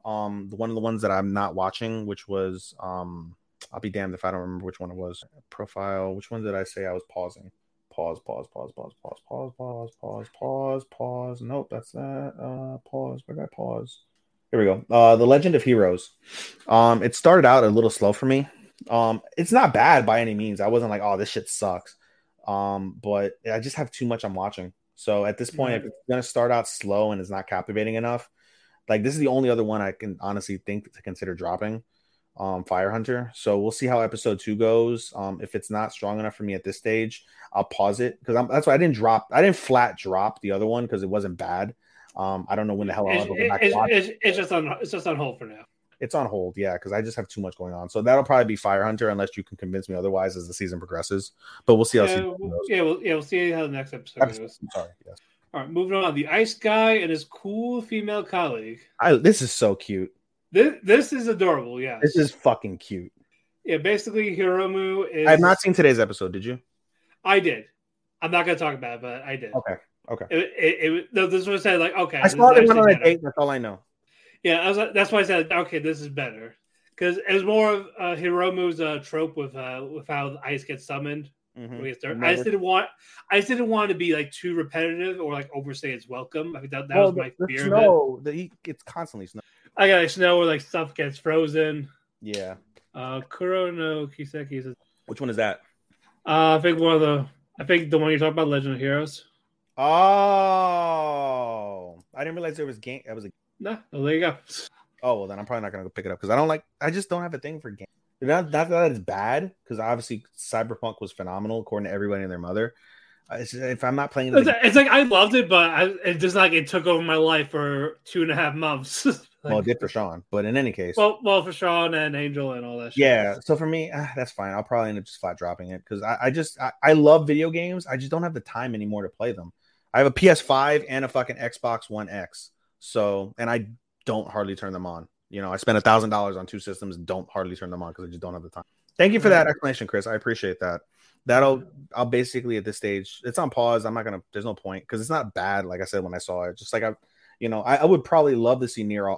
um one of the ones that I'm not watching, which was um I'll be damned if I don't remember which one it was. Profile. Which one did I say I was pausing? Pause, pause, pause, pause, pause, pause, pause, pause, pause, pause. Pause. Nope, that's that. Uh pause. Where did I pause? Here we go. Uh The Legend of Heroes. Um, it started out a little slow for me. Um, it's not bad by any means. I wasn't like, oh, this shit sucks. Um, but I just have too much I'm watching. So at this point, if it's gonna start out slow and it's not captivating enough, like this is the only other one I can honestly think to consider dropping. Um Fire Hunter. So we'll see how episode two goes. Um, if it's not strong enough for me at this stage, I'll pause it because that's why I didn't drop. I didn't flat drop the other one because it wasn't bad. Um, I don't know when the hell I'll It's, ever back it's, watch. it's, it's just on it's just on hold for now. It's on hold, yeah, because I just have too much going on. So that'll probably be Fire Hunter unless you can convince me otherwise as the season progresses. But we'll see how Yeah, we'll, yeah, we'll, yeah, we'll see how the next episode Episode- goes. I'm sorry. Yes. All right, moving on. The ice guy and his cool female colleague. I, this is so cute. This this is adorable. Yeah, This is fucking cute. yeah. Basically, Hiromu is. I have not seen today's episode. Did you? I did. I'm not gonna talk about it, but I did. Okay. Okay. It, it, it, no, this was said like okay. I saw is they went actually on a date. That's all I know. Yeah, I was, that's why I said okay. This is better because it was more of uh, Hiromu's uh, trope with uh, with how the ice gets summoned. Mhm. gets. I just didn't want. I just didn't want to be like too repetitive or like overstay its welcome. I think that, that Well, was my fear. it. snow, the, it's constantly snow. I got snow where like stuff gets frozen. Yeah. Uh, Kuro no Kiseki is. Which one is that? Uh, I think one of the. I think the one you're talking about, Legend of Heroes. Oh, I didn't realize there was game. That was a. No, well, there you go. Oh well, then I'm probably not gonna go pick it up because I don't like. I just don't have a thing for game. Not, not that it's bad because obviously Cyberpunk was phenomenal according to everybody and their mother. Just, if I'm not playing, It's, the, it's like I loved it, but I, it just like it took over my life for two and a half months. well, it did for Sean, but in any case, well, well, for Sean and Angel and all that. Shit. yeah. So for me, ah, that's fine. I'll probably end up just flat dropping it because I, I just I, I love video games. I just don't have the time anymore to play them. I have a PS5 and a fucking Xbox One X. So and I don't hardly turn them on. You know, I spent a thousand dollars on two systems and don't hardly turn them on because I just don't have the time. Thank you for that explanation, Chris. I appreciate that. That'll I'll basically at this stage, it's on pause. I'm not gonna there's no point because it's not bad, like I said when I saw it. Just like I you know, I, I would probably love to see Nier uh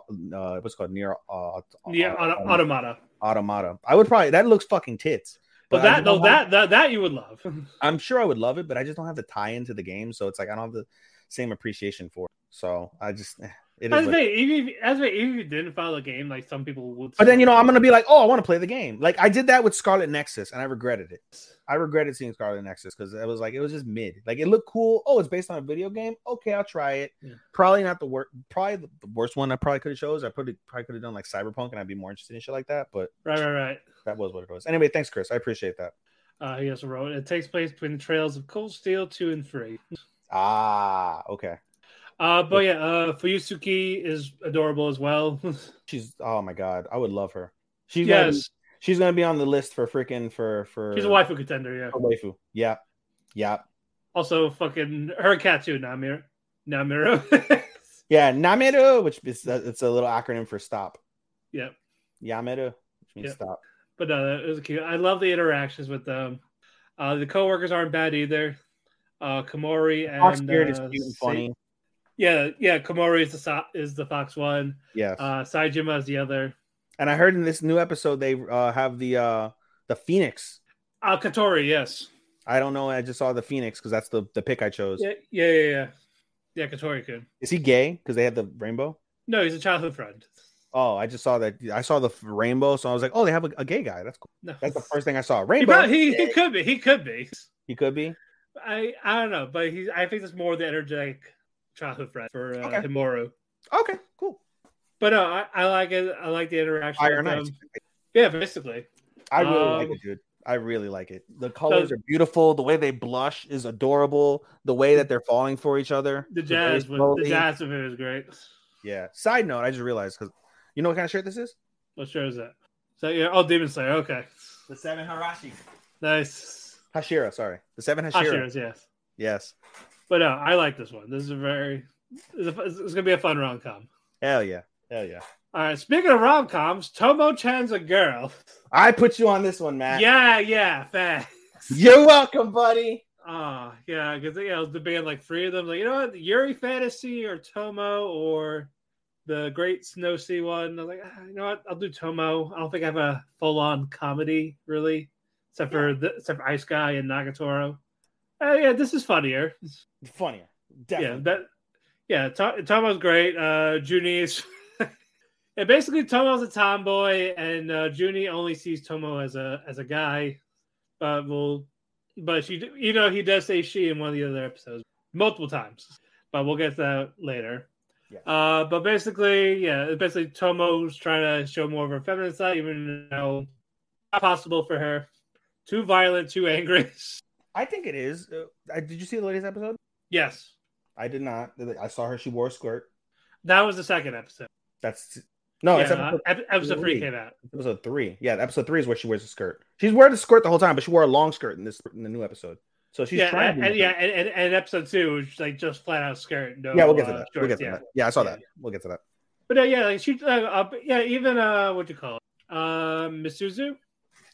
what's called Nier uh yeah, uh, um, automata. automata. I would probably that looks fucking tits. But I that no, that, that that you would love. I'm sure I would love it, but I just don't have the tie into the game, so it's like I don't have the same appreciation for it. So I just eh, it is. As what- they, even if, as they, even if you didn't follow the game, like some people would. But then you know I'm gonna be like, oh, I want to play the game. Like I did that with Scarlet Nexus, and I regretted it. I regretted seeing Scarlet Nexus because it was like it was just mid. Like it looked cool. Oh, it's based on a video game. Okay, I'll try it. Yeah. Probably not the worst. Probably the the worst one I probably could have chose. I probably probably could have done like Cyberpunk, and I'd be more interested in shit like that. But right, right, right. that was what it was. Anyway, thanks, Chris. I appreciate that. Uh, he also wrote it takes place between the trails of Cold Steel two and three. Ah, okay. Uh, but yeah, uh, Fuyutsuki is adorable as well. She's oh my god, I would love her. She's gonna be, yes, she's gonna be on the list for freaking for for she's a waifu contender. Yeah. for waifu. Yeah, yeah, Also, fucking her cat too. Namir, Namiro. yeah. Nameru, which is it's a little acronym for stop. yep. Yameru, which means Yeah. stop. But no, it was cute. I love the interactions with them. Uh, the coworkers aren't bad either. Uh, Komori and Fox Spirit is uh, cute and Sa- funny. Yeah, yeah. Komori is the is the fox one. Yes, Uh, Saejima is the other. and I heard in this new episode they uh have the uh the Phoenix. Uh, Katori, yes. I don't know. I just saw the Phoenix because that's the the pick I chose. Yeah, yeah, yeah, yeah. Yeah, Katori could. Is he gay? Because they had the rainbow. No, he's a childhood friend. Oh, I just saw that. I saw the rainbow, so I was like, oh, they have a, a gay guy. That's cool. No, That's the first thing I saw. he, Rainbow. he, he could be. He could be. He could be. I I don't know, but he. I think it's more the energetic childhood friend for uh, Okay. Himoru. Okay, cool. But no, I, I like it. I like the interaction. Fire with Ice. them. Yeah, basically. I really Um, like it, dude. I really like it. The colors are beautiful. The way they blush is adorable. The way that they're falling for each other. The jazz, was, slowly. the jazz of it was great. Yeah. Side note, I just realized because you know what kind of shirt this is? What shirt is that? So yeah, oh, Demon Slayer. Okay, The Seven Harashi. nice. Hashira, sorry. The Seven Hashira. Hashiras, yes. Yes. But no, I like this one. This is a very. It's, it's gonna be a fun rom com. Hell yeah. Hell yeah. All right. Speaking of rom coms, Tomo Chan's a girl. I put you on this one, Matt. Yeah, yeah, thanks. You're welcome, buddy. Oh, yeah, because yeah, I was debating like three of them. Like, you know what, Yuri Fantasy or Tomo or the Great Snow Sea one. I was like, ah, you know what, I'll do Tomo. I don't think I have a full on comedy really, except for the, except for Ice Guy and Nagatoro. Uh, yeah, this is funnier. Funnier. Yeah, Definitely. that. Yeah, to- Tomo's great. Uh, Junie's. yeah, basically Tomo's a tomboy, and uh, Junie only sees Tomo as a as a guy. But we'll, but she, you know, he does say she in one of the other episodes multiple times. But we'll get to that later. Yeah. Uh, but basically, yeah, basically Tomo's trying to show more of her feminine side, even though not possible for her. Too violent, too angry. I think it is. Uh, did you see the latest episode? yes, I did not. I saw her. She wore a skirt. that was the second episode. That's no. yeah, it's episode, ep- episode three three. came out. episode three. Yeah, episode three is where she wears a skirt. She's wearing a skirt the whole time, but she wore a long skirt in this in the new episode. So she's yeah, trying. and, yeah, and, and, and episode two was like just flat out skirt. No, yeah, we'll get to uh, that. we'll get to yeah. that. Yeah, I saw Yeah, that. We'll get to that. But uh, yeah, like she, uh, uh, yeah, even uh, what do you call it, uh, Misuzu.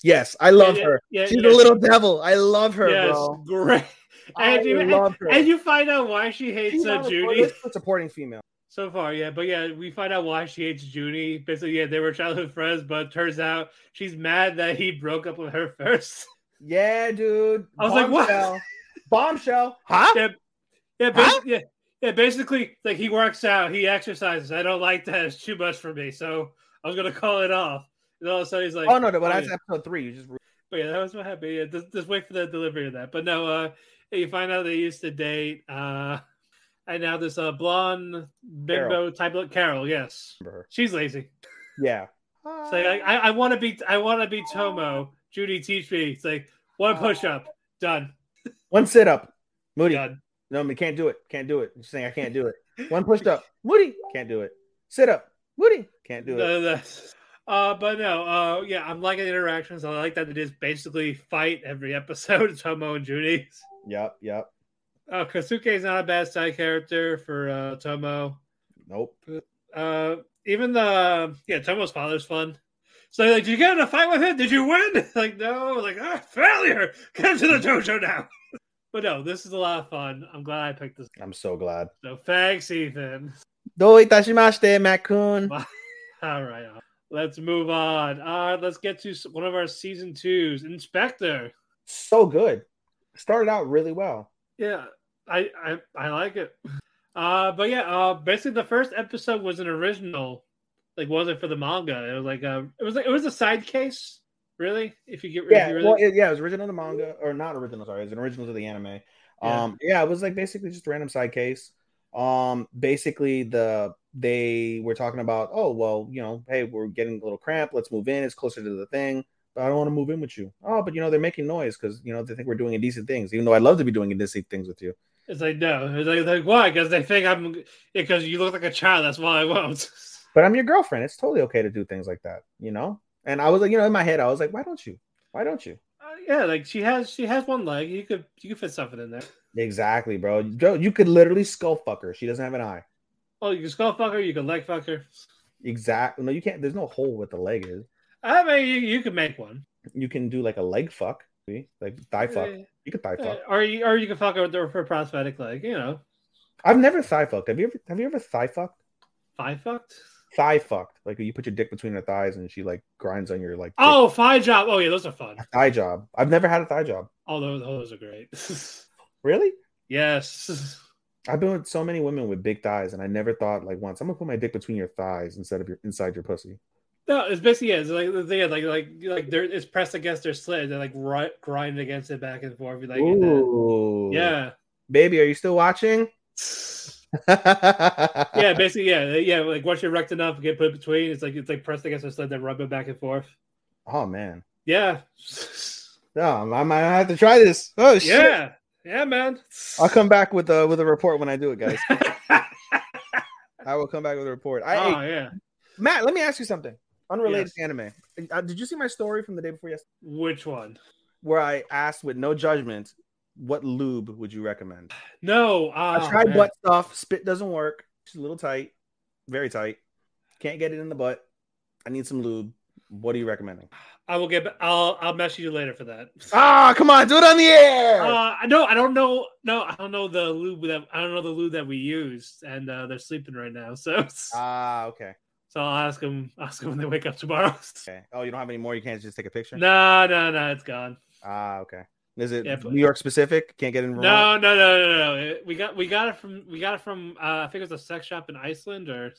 Yes, I love Yeah, her. yeah, She's yeah. a little devil. I love her, yes, bro. great. I And you, love her. and you find out why she hates She's uh, Judy. supporting- female. So far, yeah, but yeah, we find out why she hates Judy. Basically, yeah, they were childhood friends, but turns out she's mad that he broke up with her first. Yeah, dude. I was like, what? Bombshell. Bombshell. Huh? yeah, yeah, basi- yeah, yeah. Basically, like he works out, he exercises. I don't like that; it's too much for me. So I was gonna call it off. And all of a sudden, he's like, Oh no, no, but oh, that's yeah. episode three. You just But yeah, that was what happened. Yeah, just, just wait for the delivery of that. But no, uh, you find out they used to date. Uh, and now this uh blonde bimbo type of Carol. Yes, she's lazy. Yeah. It's like I, I, want to be I want to be Tomo. Judy, teach me. It's like one push up, done, One sit up. Moody. done. No, we can't do it. Can't do it. She's saying I can't do it. One push up, Moody. Can't do it. Sit up. Moody. Can't do it. Uh, that's- uh, but no, uh, yeah, I'm liking the interactions. I like that they just basically fight every episode. It's Tomo and Judy. Yep. Yep. Uh, Kosuke is not a bad side character for uh, Tomo. Nope. Uh, even the yeah, Tomo's father's fun. So like, did you get in a fight with him? Did you win? Like, no. Like, ah, failure. Get to the dojo now. but no, this is a lot of fun. I'm glad I picked this. I'm so glad. So thanks, Ethan. Do itashimashite, Mac-kun. All right, let's move on. Uh, let's get to one of our season twos, In/Spectre. So good. Started out really well. Yeah, I I, I like it. Uh, but yeah, uh, basically the first episode was an original, like wasn't for the manga. It was like a it was like, it was a side case, really. If you get Yeah, you really, well, it, yeah, it was original to manga or not original. Sorry, it was an original to the anime. Yeah. Um, yeah, it was like basically just a random side case. Um, basically the they were talking about, oh well, you know, hey, we're getting a little cramped. Let's move in. It's closer to the thing, but I don't want to move in with you. Oh, but you know they're making noise because you know they think we're doing indecent things, even though I'd love to be doing indecent things with you. it's like no, it's like, like why? Because they think I'm because you look like a child. That's why I won't. But I'm your girlfriend. It's totally okay to do things like that, you know. And I was like, you know, in my head, I was like, why don't you? Why don't you? Uh, yeah, like she has she has one leg. You could you could fit something in there. Exactly, bro. Bro, You could literally skull fuck her. She doesn't have an eye. Oh, you can skull fuck her. You can leg fuck her. Exactly. No, you can't. There's no hole where the leg is. I mean, you, you could make one. You can do like a leg fuck, see? like thigh fuck. You could thigh fuck. or you or you can fuck her with her for prosthetic leg. You know, I've never thigh fucked. Have you ever? Have you ever thigh fucked? thigh fucked. Thigh fucked, like you put your dick between her thighs and she like grinds on your like. dick. Oh, thigh job. Oh yeah, those are fun. thigh job. I've never had a thigh job. Oh, those those are great. Really? yes. I've been with so many women with big thighs, and I never thought like once I'm gonna put my dick between your thighs instead of your inside your pussy. No, it's basically yeah, it's like the thing, is like like like they're it's pressed against their slit. They're like ri- grind against it back and forth. Like Ooh, yeah, baby, are you still watching? yeah. Basically, yeah, yeah. Like once you're erect enough, get put between. It's like it's like pressed against their slit. Then rub it back and forth. Oh man, Yeah. no, I might have to try this. Oh shit! Yeah. Yeah, man. I'll come back with a with a report when I do it, guys. I will come back with a report. I, oh yeah. Matt, let me ask you something unrelated Yes. to anime. Uh, did you see my story from the day before yesterday, Which one? where I asked with no judgment, what lube would you recommend? No. I Uh, tried butt stuff. Spit doesn't work. It's a little tight, very tight. Can't get it in the butt. I need some lube. What are you recommending? I will get. I'll. I'll message you later for that. Ah, come on, do it on the air. Uh, I know. I don't know. No, I don't know the lube that. I don't know the lube that we used, and uh, they're sleeping right now. So, Ah, okay. so I'll ask them. Ask them when they wake up tomorrow. Okay. Oh, you don't have any more? You can't just take a picture? no, no, no. It's gone. Ah, okay. Is it Yeah, New York specific? Can't get in Vermont? No, no, no, no, no. We got. We got it from. We got it from. Uh, I think it was a sex shop in Iceland, or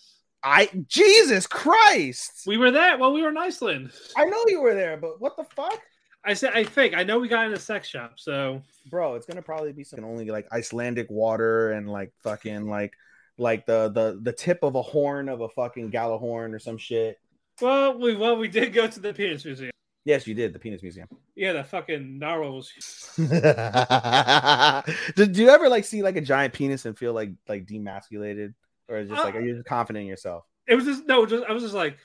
I Jesus Christ! we were there. Well, we were in Iceland. I know you were there, but what the fuck, I said. I think. I know we got in a sex shop. So bro? It's gonna probably be some only like Icelandic water and like fucking like like the the the tip of a horn of a fucking Galahorn or some shit. Well, we well we did go to the penis museum. Yes, you did the penis museum. Yeah, the fucking narwhal was. Did do you ever like see like a giant penis and feel like like demasculated, or just like Uh, are you just confident in yourself? It was just no, just I was just like,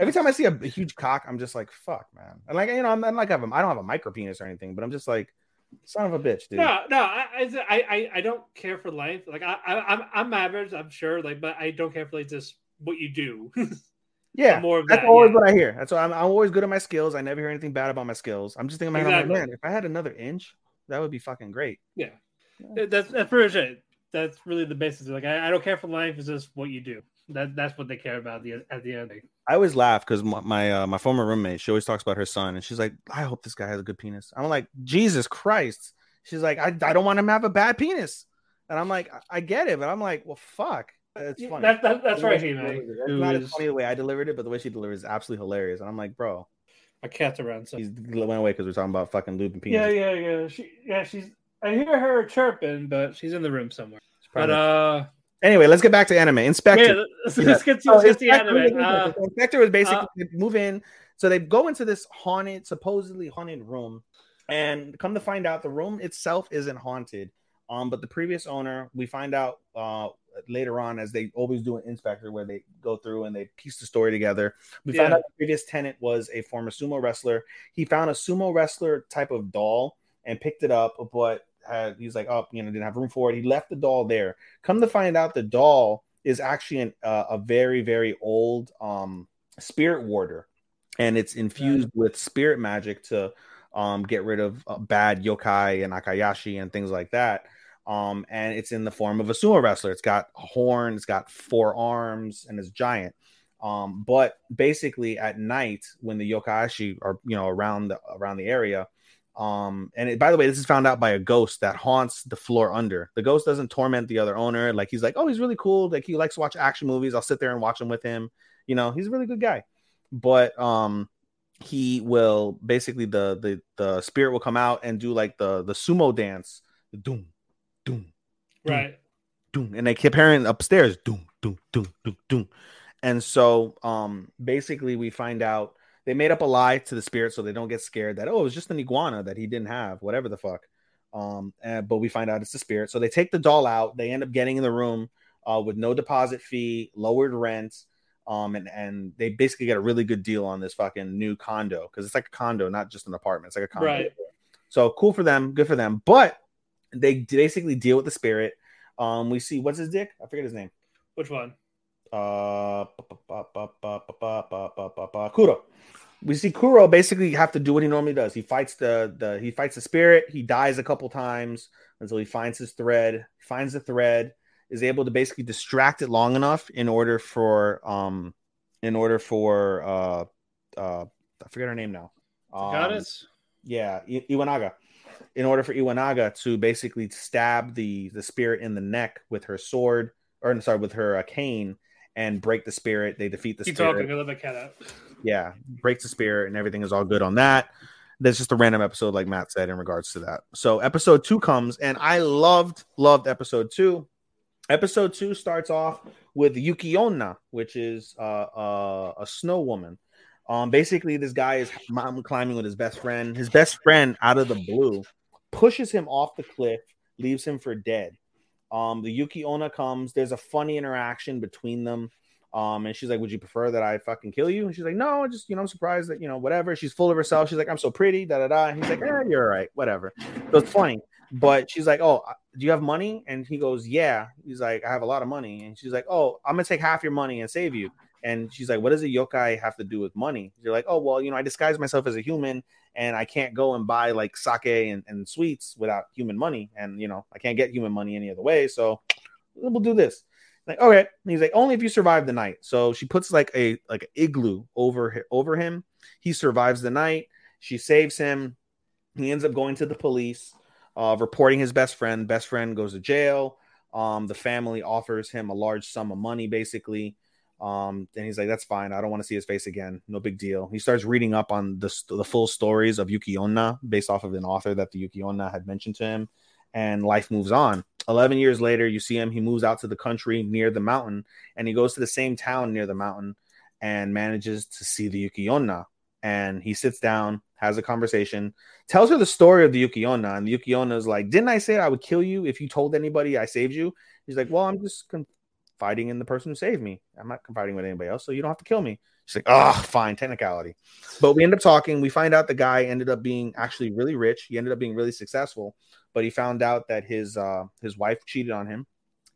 Every time I see a, a huge cock, I'm just like, fuck, man. And like, you know, I'm, I'm like, I have a, I don't have a micro penis or anything, but I'm just like, son of a bitch, dude. no, no, I, I, I, don't care for length. Like I, I, I'm, I'm average, I'm sure. Like, but I don't care for like just what you do. yeah, more of that's that, always yeah. what I hear. That's why I'm, I'm always good at my skills. I never hear anything bad about my skills. I'm just thinking, man, I'm like, man, if I had another inch, that would be fucking great. yeah, that's that's pretty much it. That's really the basis. Like I, I don't care for life; It's just what you do. That that's what they care about at the, at the end. of the day. I always laugh because my my, uh, my former roommate, she always talks about her son, and she's like, I hope this guy has a good penis. I'm like, Jesus Christ. She's like, I, I don't want him to have a bad penis. And I'm like, I, I get it, but I'm like, well, fuck. It's funny. That, that, that's right, she. It's not as funny the way I delivered it, but the way she delivers is absolutely hilarious. And I'm like, bro, My cat's around. So he's went away because we're talking about fucking lube and penis. yeah, yeah, yeah. She, yeah, she's. I hear her chirping, but she's in the room somewhere. But uh, anyway, let's get back to anime. In/Spectre. yeah, let's, Yeah. let's get to, Oh, let's get to In/Spectre- anime. Uh, In/Spectre was basically uh, move in, so they go into this haunted, supposedly haunted room, and come to find out the room itself isn't haunted. Um, but the previous owner, we find out uh later on, as they always do an inspector, where they go through and they piece the story together. We found out the previous tenant was a former sumo wrestler. He found a sumo wrestler type of doll and picked it up, but had, he's like, oh, you know, didn't have room for it. He left the doll there. Come to find out, the doll is actually an, uh, a very, very old um, spirit warder, and it's infused with spirit magic to um, get rid of uh, bad yokai and ayakashi and things like that. Um, and it's in the form of a sumo wrestler. It's got a horn, it's got four arms, and it's giant. Um, but basically, at night when the yokai are you know around the around the area, um, and it, by the way, this is found out by a ghost that haunts the floor under. The ghost doesn't torment the other owner. Like he's like, oh, he's really cool. Like he likes to watch action movies. I'll sit there and watch them with him. You know, he's a really good guy. But um, he will basically the the the spirit will come out and do like the the sumo dance, the doom, doom, right. doom, and they keep hearing upstairs, doom, doom, doom, doom, doom. And so, um, basically, we find out they made up a lie to the spirit so they don't get scared that oh, it was just an iguana that he didn't have, whatever the fuck. Um, and, but we find out it's the spirit. So they take the doll out. They end up getting in the room uh, with no deposit fee, lowered rent, um, and and they basically get a really good deal on this fucking new condo because it's like a condo, not just an apartment. It's like a condo. Right. So cool for them, good for them. But they basically deal with the spirit. Um, we see what's his dick? I forget his name. Which one? Uh, Kuro. We see Kuro basically have to do what he normally does. He fights the the he fights the spirit. He dies a couple times until he finds his thread. Finds the thread, is able to basically distract it long enough in order for um in order for uh uh I forget her name now. Um, Goddess. yeah, I- Iwanaga. In order for Iwanaga to basically stab the the spirit in the neck with her sword, or I'm sorry, with her uh, cane, and break the spirit, they defeat the Keep spirit. talking. Let my cat out. Yeah, breaks the spirit, and everything is all good on that. That's just a random episode, like Matt said, in regards to that. So episode two comes, and I loved loved episode two. Episode two starts off with Yuki Onna, which is uh, uh, a snow woman. Um, basically, this guy is mountain climbing with his best friend. His best friend, out of the blue, pushes him off the cliff, leaves him for dead. Um, the Yuki Onna comes. There's a funny interaction between them. Um, and she's like, Would you prefer that I fucking kill you? And she's like, No, just you know, I'm surprised that you know, whatever. She's full of herself. She's like, I'm so pretty, da da da. And he's like, eh, you're all right, whatever. So it's funny. But she's like, Oh, do you have money? And he goes, Yeah. He's like, I have a lot of money. And she's like, Oh, I'm gonna take half your money and save you. And she's like, What does a yokai have to do with money? You're like, Oh, well, you know, I disguise myself as a human and I can't go and buy like sake and, and sweets without human money. And you know, I can't get human money any other way. So we'll do this. Like, okay. And he's like, only if you survive the night. So she puts like a like an igloo over over him. He survives the night. She saves him. He ends up going to the police, uh, reporting his best friend. Best friend goes to jail. Um, the family offers him a large sum of money, basically. Um, and he's like, "That's fine. I don't want to see his face again. No big deal." He starts reading up on the the full stories of Yuki Onna based off of an author that the Yuki Onna had mentioned to him, and life moves on. 11 years later, you see him. He moves out to the country near the mountain, and he goes to the same town near the mountain and manages to see the Yuki-onna. And he sits down, has a conversation, tells her the story of the Yuki-onna. And the Yuki-onna is like, Didn't I say I would kill you if you told anybody I saved you? He's like, Well, I'm just confiding in the person who saved me. I'm not confiding with anybody else, so you don't have to kill me. She's like, Oh, fine, technicality. But we end up talking. We find out the guy ended up being actually really rich. He ended up being really successful, but he found out that his uh his wife cheated on him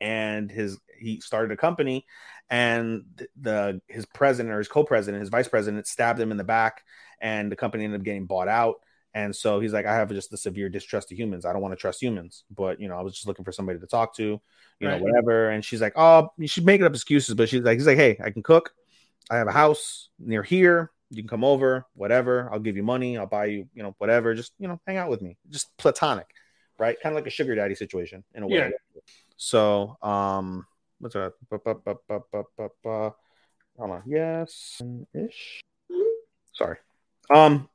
and his he started a company and the his president or his co-president his vice president stabbed him in the back and the company ended up getting bought out and so he's like i have just a severe distrust of humans. I don't want to trust humans but you know i was just looking for somebody to talk to you Right. know whatever. And she's like oh you should make up excuses but she's like he's like hey i can cook. I have a house near here. You can come over whatever. I'll give you money. I'll buy you you know whatever. Just you know hang out with me. Just platonic right? Kind of like a sugar daddy situation in a way. Yeah. so um what's that hold on. Yes ish. Sorry. Um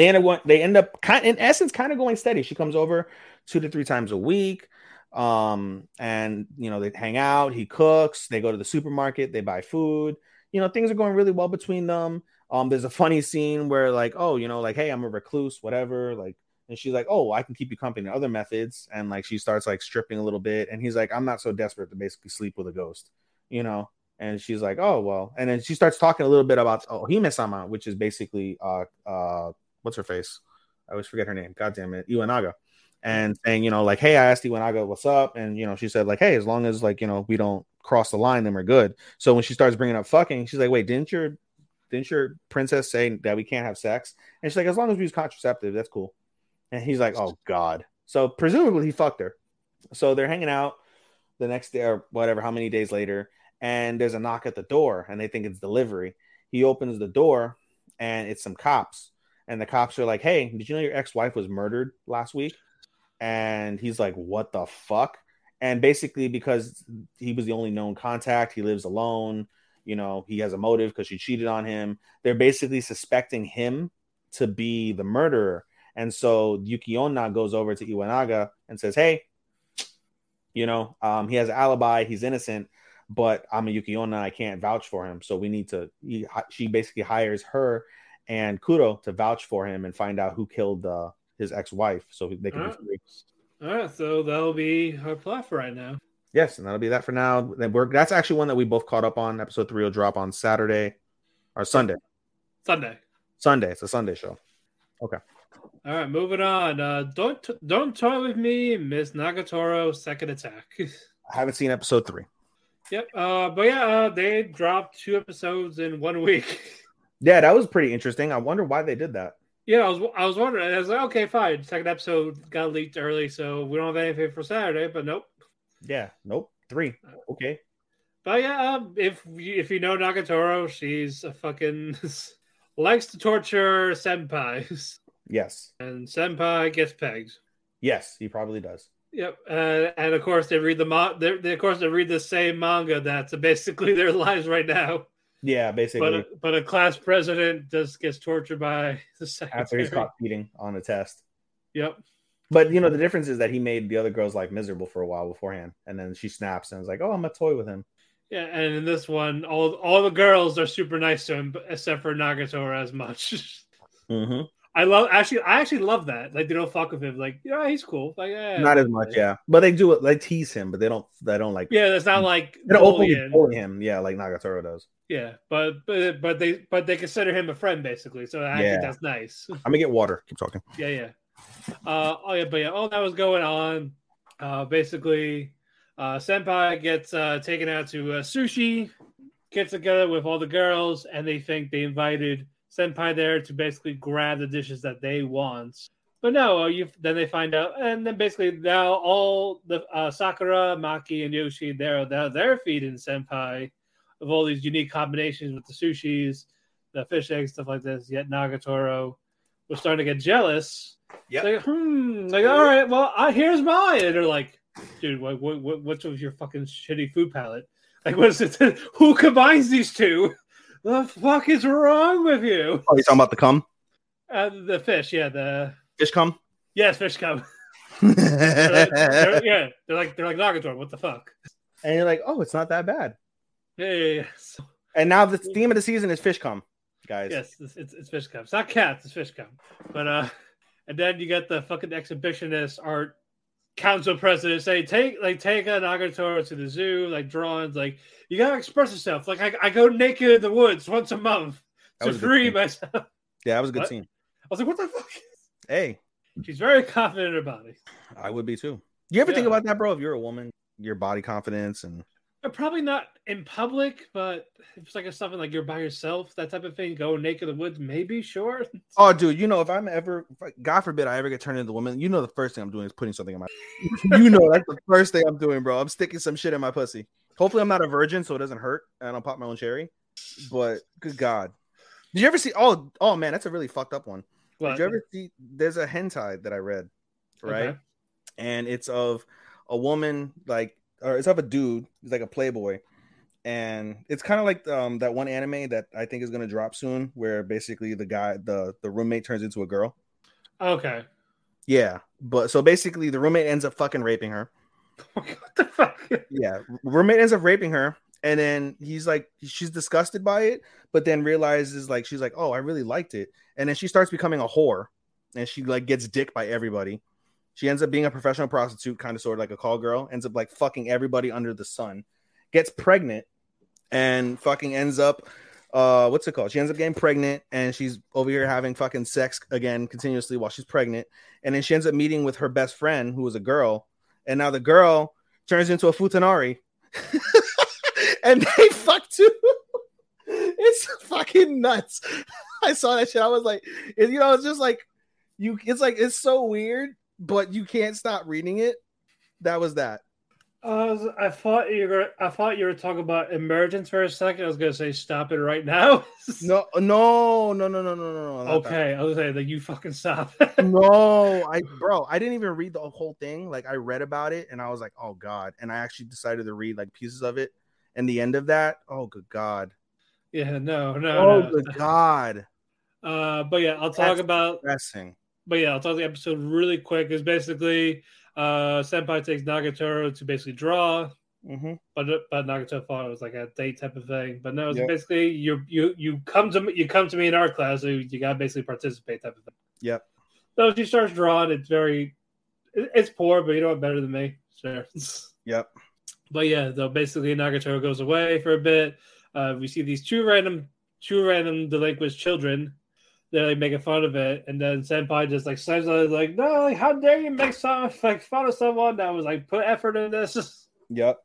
they end up they end up kind in essence kind of going steady. She comes over two to three times a week um and you know they hang out he cooks they go to the supermarket they buy food. You know things are going really well between them. Um there's a funny scene where like oh you know like hey i'm a recluse whatever like and she's like oh i can keep you company other methods. And like she starts like stripping a little bit and he's like i'm not so desperate to basically sleep with a ghost you know? And she's like oh well. And then she starts talking a little bit about oh hime-sama which is basically uh uh what's her face? I always forget her name. God damn it. Iwanaga. And saying you know like hey i asked iwanaga what's up and you know she said like hey as long as like you know we don't cross the line then we're good. So when she starts bringing up fucking she's like wait didn't your didn't your princess say that we can't have sex? And she's like as long as we use contraceptive that's cool. And he's like, "Oh God!" So presumably he fucked her. So they're hanging out the next day or whatever, how many days later, and there's a knock at the door, and they think it's delivery. He opens the door, and it's some cops, and the cops are like, "Hey, did you know your ex-wife was murdered last week?" And he's like, "What the fuck?" And basically, because he was the only known contact, he lives alone. You know, he has a motive because she cheated on him. They're basically suspecting him to be the murderer. And so Yuki Onna goes over to Iwanaga and says, Hey, you know, um, he has an alibi, he's innocent, but I'm a Yuki Onna, I can't vouch for him. So we need to he, she basically hires her and Kuro to vouch for him and find out who killed uh, his ex-wife so they can be free. All right, so that'll be our plot for right now. Yes, and that'll be that for now. We're that's actually one that we both caught up on. Episode three will drop on Saturday or Sunday. Sunday. Sunday. It's a Sunday show. Okay. All right, moving on. Uh, don't don't toy with me, Miss Nagatoro. Second attack. I haven't seen episode three. yep. Uh, but yeah, uh, they dropped two episodes in one week. Yeah, that was pretty interesting. I wonder why they did that. yeah, I was I was wondering. I was like, okay, fine. Second episode got leaked early, so we don't have anything for Saturday. But nope. Yeah, nope. Three. Okay. But yeah, um, if you, if you know Nagatoro, she's a fucking likes to torture senpais, Yes. and senpai gets pegged. Yes, he probably does. Yep, uh, and of course they read the mo- they, they, of course they read the same manga that's basically their lives right now. Yeah, basically But a, but a class president just gets tortured by the secretary. after he's caught cheating on a test. Yep. But you know the difference is that he made the other girl's life miserable for a while beforehand, and then she snaps and is like, "Oh, I'm a toy with him." Yeah, and in this one, all all the girls are super nice to him, except for Nagatoro as much. Mm-hmm. I love actually, I actually love that. Like they don't fuck with him. Like yeah, he's cool. Like yeah, Not as much, yeah. But they do it. They tease him, but they don't. They don't like. Yeah, that's not like They don't openly bullying. bully him, yeah, like Nagatoro does. Yeah, but but but they but they consider him a friend basically. So I Yeah. think that's nice. I'm gonna get water. Keep talking. yeah, yeah. Uh, oh yeah, but yeah, all that was going on. Uh, basically, uh, Senpai gets uh, taken out to uh, sushi, gets together with all the girls, and they think they invited Senpai there to basically grab the dishes that they want. But no, uh, you then they find out, and then basically now all the uh, Sakura, Maki, and Yoshi they're they're, they're feeding Senpai of all these unique combinations with the sushis, the fish eggs, stuff like this. Yet Nagatoro was starting to get jealous. Yeah. Like, hmm. Like, all right, well, I, here's mine. And they're like, dude, what, what, what, what's with your fucking shitty food palette? Like, what's it? Who combines these two? The fuck is wrong with you? Oh, you talking about the cum? Uh, the fish, yeah, the Fish cum? yes, fish cum. They're like- they're- yeah, they're like they're like Nagator. What the fuck? And you're like, oh, it's not that bad. Yeah, yeah, yeah. So, And now the theme of the season is fish cum, guys. yes, it's, it's it's fish cum. It's not cats. It's fish cum. But uh, and then you got the fucking exhibitionist art council president say take like take a Nagatoro to the zoo, like drawings, like you gotta express yourself. Like I, I go naked in the woods once a month That to free myself. Yeah, that was a good What? scene. I was like, what the fuck? Hey, She's very confident in her body. I would be too. You ever think about that, bro? If you're a woman, your body confidence and Uh, probably not in public, but if it's like a something like you're by yourself, that type of thing, go naked in the woods, maybe, sure. oh, dude, you know, if I'm ever, God forbid, I ever get turned into a woman, you know, the first thing I'm doing is putting something in my. you know, that's the first thing I'm doing, bro. I'm sticking some shit in my pussy. Hopefully, I'm not a virgin, so it doesn't hurt, and I don't pop my own cherry. But good God, did you ever see? Oh, oh man, that's a really fucked up one. But, Did you ever see? There's a hentai that I read, right? Okay. and it's of a woman like or it's of a dude he's like a playboy. And it's kind of like um that one anime that i think is going to drop soon where basically the guy the the roommate turns into a girl. Okay. yeah but so basically the roommate ends up fucking raping her. What the fuck? yeah roommate ends up raping her and then he's like she's disgusted by it but then realizes like she's like oh i really liked it. And then she starts becoming a whore and she like gets dick by everybody she ends up being a professional prostitute kind of sort of like a call girl ends up like fucking everybody under the sun gets pregnant and fucking ends up uh what's it called? She ends up getting pregnant and she's over here having fucking sex again continuously while she's pregnant and then she ends up meeting with her best friend who was a girl and now the girl turns into a futanari. And they fuck too. It's fucking nuts. I saw that shit. I was like you know it's just like you it's like it's so weird but you can't stop reading it. That was that. Uh, I thought you were. I thought you were talking about emergence for a second. I was gonna say stop it right now. no, no, no, no, no, no, no. no okay, I was saying that you fucking stop. no, I, bro, I didn't even read the whole thing. Like I read about it and I was like, oh god. And I actually decided to read like pieces of it. And the end of that, oh good god. Yeah, no, no. Oh no. good god. Uh, but yeah, I'll talk That's about depressing. But yeah, I'll talk the episode really quick. Is basically, uh, Senpai takes Nagatoro to basically draw, mm-hmm. but but Nagatoro thought it was like a date type of thing. But no, it's Yep. basically you you you come to me you come to me in art class, so you gotta basically participate type of thing. yep So she starts drawing. It's very, it- it's poor, but you know what? Better than me. Sure. yep But yeah, though basically Nagatoro goes away for a bit. Uh, we see these two random, two random delinquent children. They're like making fun of it, and then Senpai just like says like, "No, like, how dare you make some like fun of someone that was like put effort in this?" yep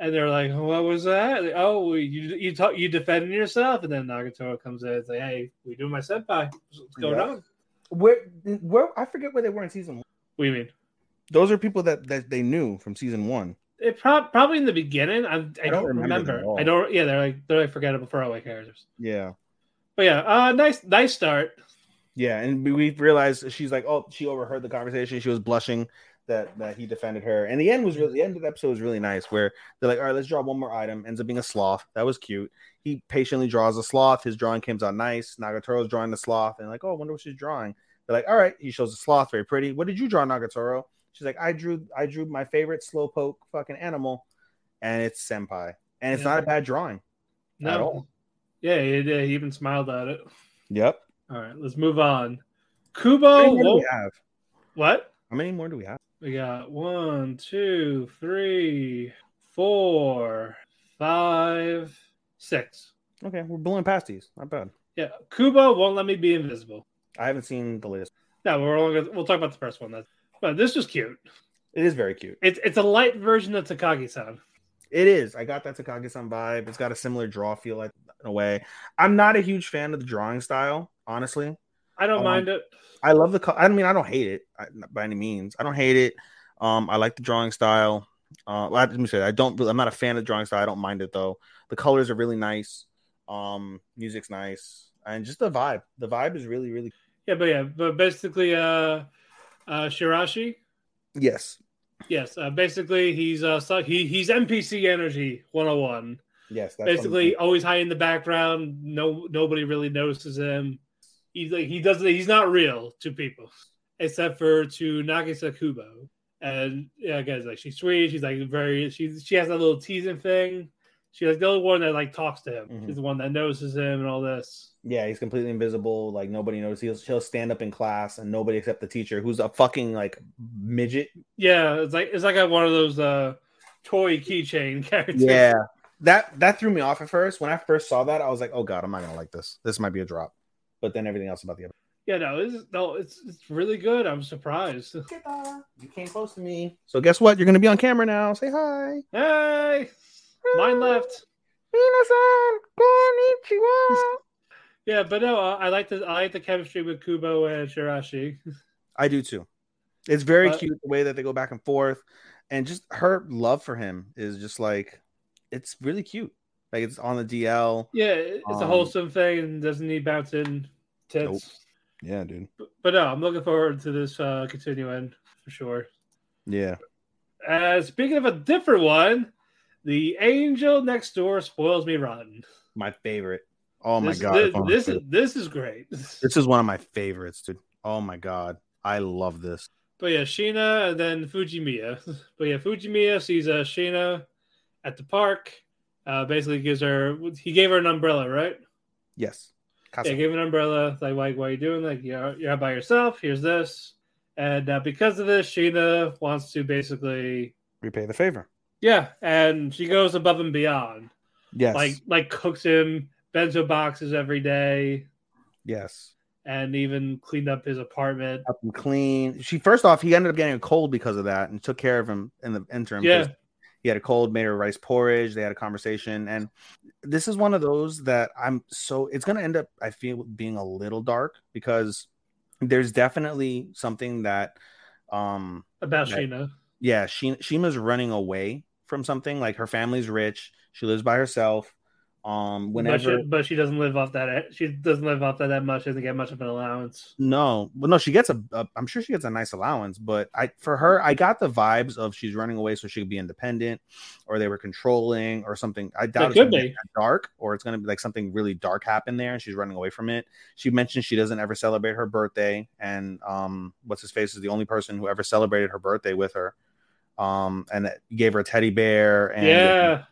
And they're like, "What was that?" Like, oh, you you talk, you defending yourself, and then Nagatoro comes in. It's like, "Hey, we do my senpai. What's going Yeah. on?" where where i forget where they were in season one What do you mean? those are people that that they knew from season one It prob- probably in the beginning. I, I, don't, remember them remember. at. I don't. Yeah, they're like they're like forgettable throwaway characters. yeah But yeah, uh, nice nice start. Yeah, and we- realized she's like, oh, she overheard the conversation. She was blushing that that he defended her, and the end was really the end of the episode was really nice. Where they're like, all right, let's draw one more item. Ends up being a sloth. That was cute. He patiently draws a sloth. His drawing comes out nice. Nagatoro's drawing the sloth, and like, oh, I wonder what she's drawing. They're like, all right. He shows the sloth, very pretty. What did you draw, Nagatoro? She's like, I drew, I drew my favorite slowpoke fucking animal, and it's senpai, and it's Yeah. not a bad drawing. No. At all. Yeah, he, yeah, he even smiled at it. Yep. All right, let's move on. Kubo, many more do we have? what? How many more do we have? We got one, two, three, four, five, six. Okay, we're blowing past these. Not bad. Yeah, Kubo won't let me be invisible. I haven't seen the latest. No, we're only gonna, we'll talk about the first one. That's, but this was cute. It is very cute. It's it's a light version of Takagi-san. It is. I got that Takagi-san vibe. It's got a similar draw feel like in a way. I'm not a huge fan of the drawing style, honestly. I don't Um, mind it. I love the. co- I mean, I don't hate it I, by any means. I don't hate it. Um, I like the drawing style. Uh, let me say, that. I don't. really- I'm not a fan of the drawing style. I don't mind it though. The colors are really nice. Um, music's nice, and just the vibe. The vibe is really, really. Yeah, but yeah, but basically, uh, uh, Shiraishi. Yes. Yes, uh, basically he's uh so he he's NPC energy 101. Yes. That's basically always high in the background. No nobody really notices him. He's like he doesn't he's not real to people. except for to Nagisa Kubo. And yeah, guys, like she's sweet. She's like very. She she has that little teasing thing. She's like the only one that like talks to him. Mhm. She's the one that notices him and all this. Yeah, he's completely invisible. Like nobody knows. He'll he'll stand up in class and nobody except the teacher, who's a fucking like midget. Yeah, it's like it's like a, one of those uh toy keychain characters. Yeah, that that threw me off at first. When I first saw that, I was like, "Oh God, I'm not gonna like this. This might be a drop." But then everything else about the yeah. No, it's no, it's it's really good. I'm surprised. you came close to me. So guess what? You're gonna be on camera now. Say hi. Hey, mine left. Minasan, konnichiwa. Yeah, but no, uh, I like the I like the chemistry with Kubo and Shiraishi. I do too. It's very But- cute the way that they go back and forth, and just her love for him is just like it's really cute. Like it's on the DL. Yeah, it's a Um, wholesome thing and doesn't need bouncing tits. Nope. Yeah, dude. But, but no, I'm looking forward to this uh continuing for sure. Yeah. Uh, speaking of a different one, the angel next door spoils me rotten. My favorite. Oh my this, god. This, it's one of my this is this is great. this is one of my favorites, dude. Oh my god. I love this. But yeah, Sheena and then Fujimiya. But yeah, Fujimiya sees uh, Sheena at the park. Uh, basically gives her he gave her an umbrella, right? Yes. Yeah, Casa. gave her an umbrella. Like, like, what are you doing? Like, you're you're out by yourself. Here's this, and uh, because of this, Sheena wants to basically, Repay the favor. Yeah, and she goes above and beyond. Yes. Like, like cooks him bento boxes every day, yes. and even cleaned up his apartment. Up and clean. She first off, he ended up getting a cold because of that and took care of him in the interim. Yeah, he had a cold, made her rice porridge. They had a conversation, and this is one of those that I'm so it's going to end up. I feel being a little dark because there's definitely something that, um, about Right. Sheena. yeah, she Shima's running away from something. Like her family's rich, she lives by herself. Um, But whenever she, but she doesn't live off that. She doesn't live off that that much. Doesn't get much of an allowance. No, well, no, she gets a, a. I'm sure she gets a nice allowance, but I for her, I got the vibes of she's running away so she could be independent, or they were controlling, or something. I doubt It it's be. dark, or it's gonna be like something really dark happened there, and she's running away from it. She mentioned she doesn't ever celebrate her birthday, and um, what's his face is the only person who ever celebrated her birthday with her, um, and that gave her a teddy bear, and yeah,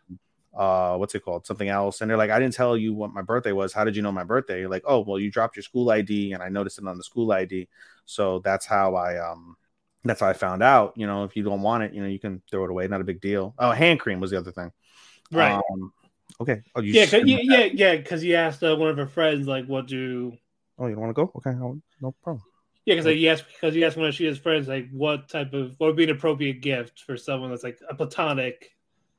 uh what's it called? Something else. And they're like i didn't tell you what my birthday was. How did you know my birthday? You're like oh well you dropped your school id and i noticed it on the school id so that's how i um that's how i found out you know if you don't want it you know you can throw it away. Not a big deal. Oh hand cream was the other thing. Right. um, okay. Oh you yeah, yeah, yeah, yeah. Because he asked uh, one of her friends, like, "What do?" oh you don't want to go? Okay no problem Yeah, because like, he asked because he asked one of Sheena's friends, like, "What type of what would be an appropriate gift for someone that's like a platonic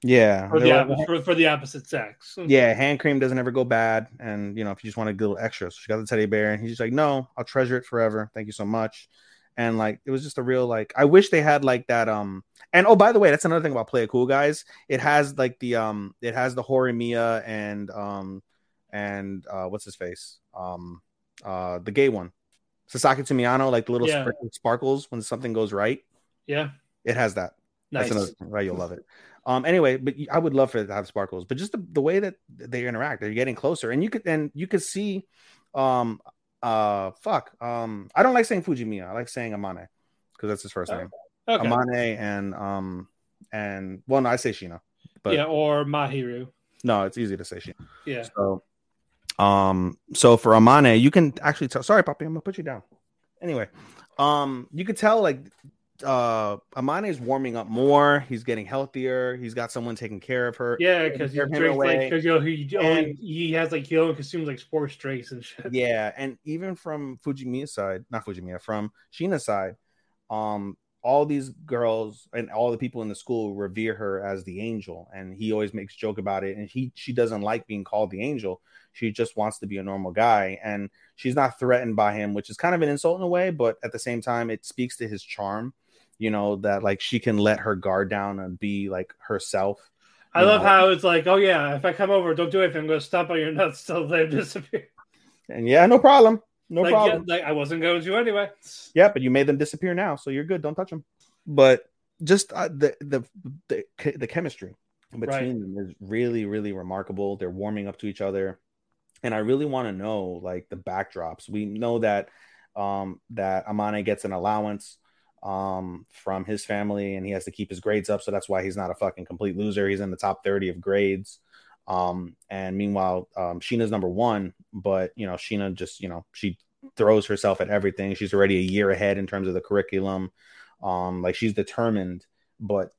yeah for the like, for, for the opposite sex?" yeah hand cream doesn't ever go bad and you know if you just want a little extra. So she got the teddy bear and he's just like no i'll treasure it forever. Thank you so much. And like it was just a real like i wish they had like that um and oh by the way that's another thing about play it cool guys. It has like the um it has the horimiya and um and uh what's his face? Um uh the gay one sasaki to Miyano, like the little Yeah. sparkles when something goes right Yeah, it has that nice. that's another thing, right? You'll love it. Um, anyway, but I would love for it to have sparkles, but just the, the way that they interact, they're getting closer, and you could and you could see, um, uh, fuck, um, I don't like saying Fujimiya, I like saying Amane because that's his first Oh, name, okay. Amane, and um, and well, no, I say Shina, but yeah, or Mahiru. no, it's easy to say Shina. Yeah, So, um, so for Amane, you can actually tell. Sorry, Poppy, I'm gonna put you down. Anyway, um, you could tell like uh Amane is warming up more. He's getting healthier. He's got someone taking care of her. yeah, because he drinks like because you know he only, he has like he only consumes like sports drinks and shit. Yeah, and even from Fujimiya's side, not Fujimiya, from Sheena's side, um, all these girls and all the people in the school revere her as the angel, and he always makes joke about it. And he she doesn't like being called the angel. She just wants to be a normal guy, and she's not threatened by him, which is kind of an insult in a way, but at the same time, it speaks to his charm. You know that like she can let her guard down and be like herself. I love know? how it's like, oh yeah, if I come over, don't do anything. I'm gonna stomp on your nuts till they disappear. And yeah, no problem, no like, problem. Yeah, like I wasn't going to anyway. Yeah, but you made them disappear now, so you're good. Don't touch them. But just uh, the the the the chemistry between Right. them is really really remarkable. They're warming up to each other, and I really want to know like the backdrops. We know that um, that Amane gets an allowance um, from his family and he has to keep his grades up. So that's why he's not a fucking complete loser. He's in the top 30 of grades. Um, and meanwhile, um, Sheena's number one, but you know, Sheena just, you know, she throws herself at everything. She's already a year ahead in terms of the curriculum. Um, like she's determined, but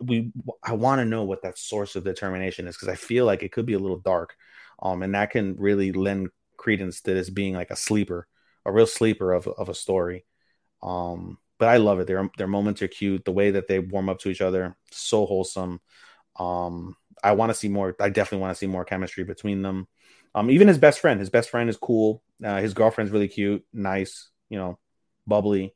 we I want to know what that source of determination is because I feel like it could be a little dark. Um, and that can really lend credence to this being like a sleeper, a real sleeper of, of a story. Um, but I love it. Their their moments are cute. The way that they warm up to each other, so wholesome. Um, I want to see more. I definitely want to see more chemistry between them. Um, even his best friend, his best friend is cool. Uh, his girlfriend's really cute, nice, you know, bubbly.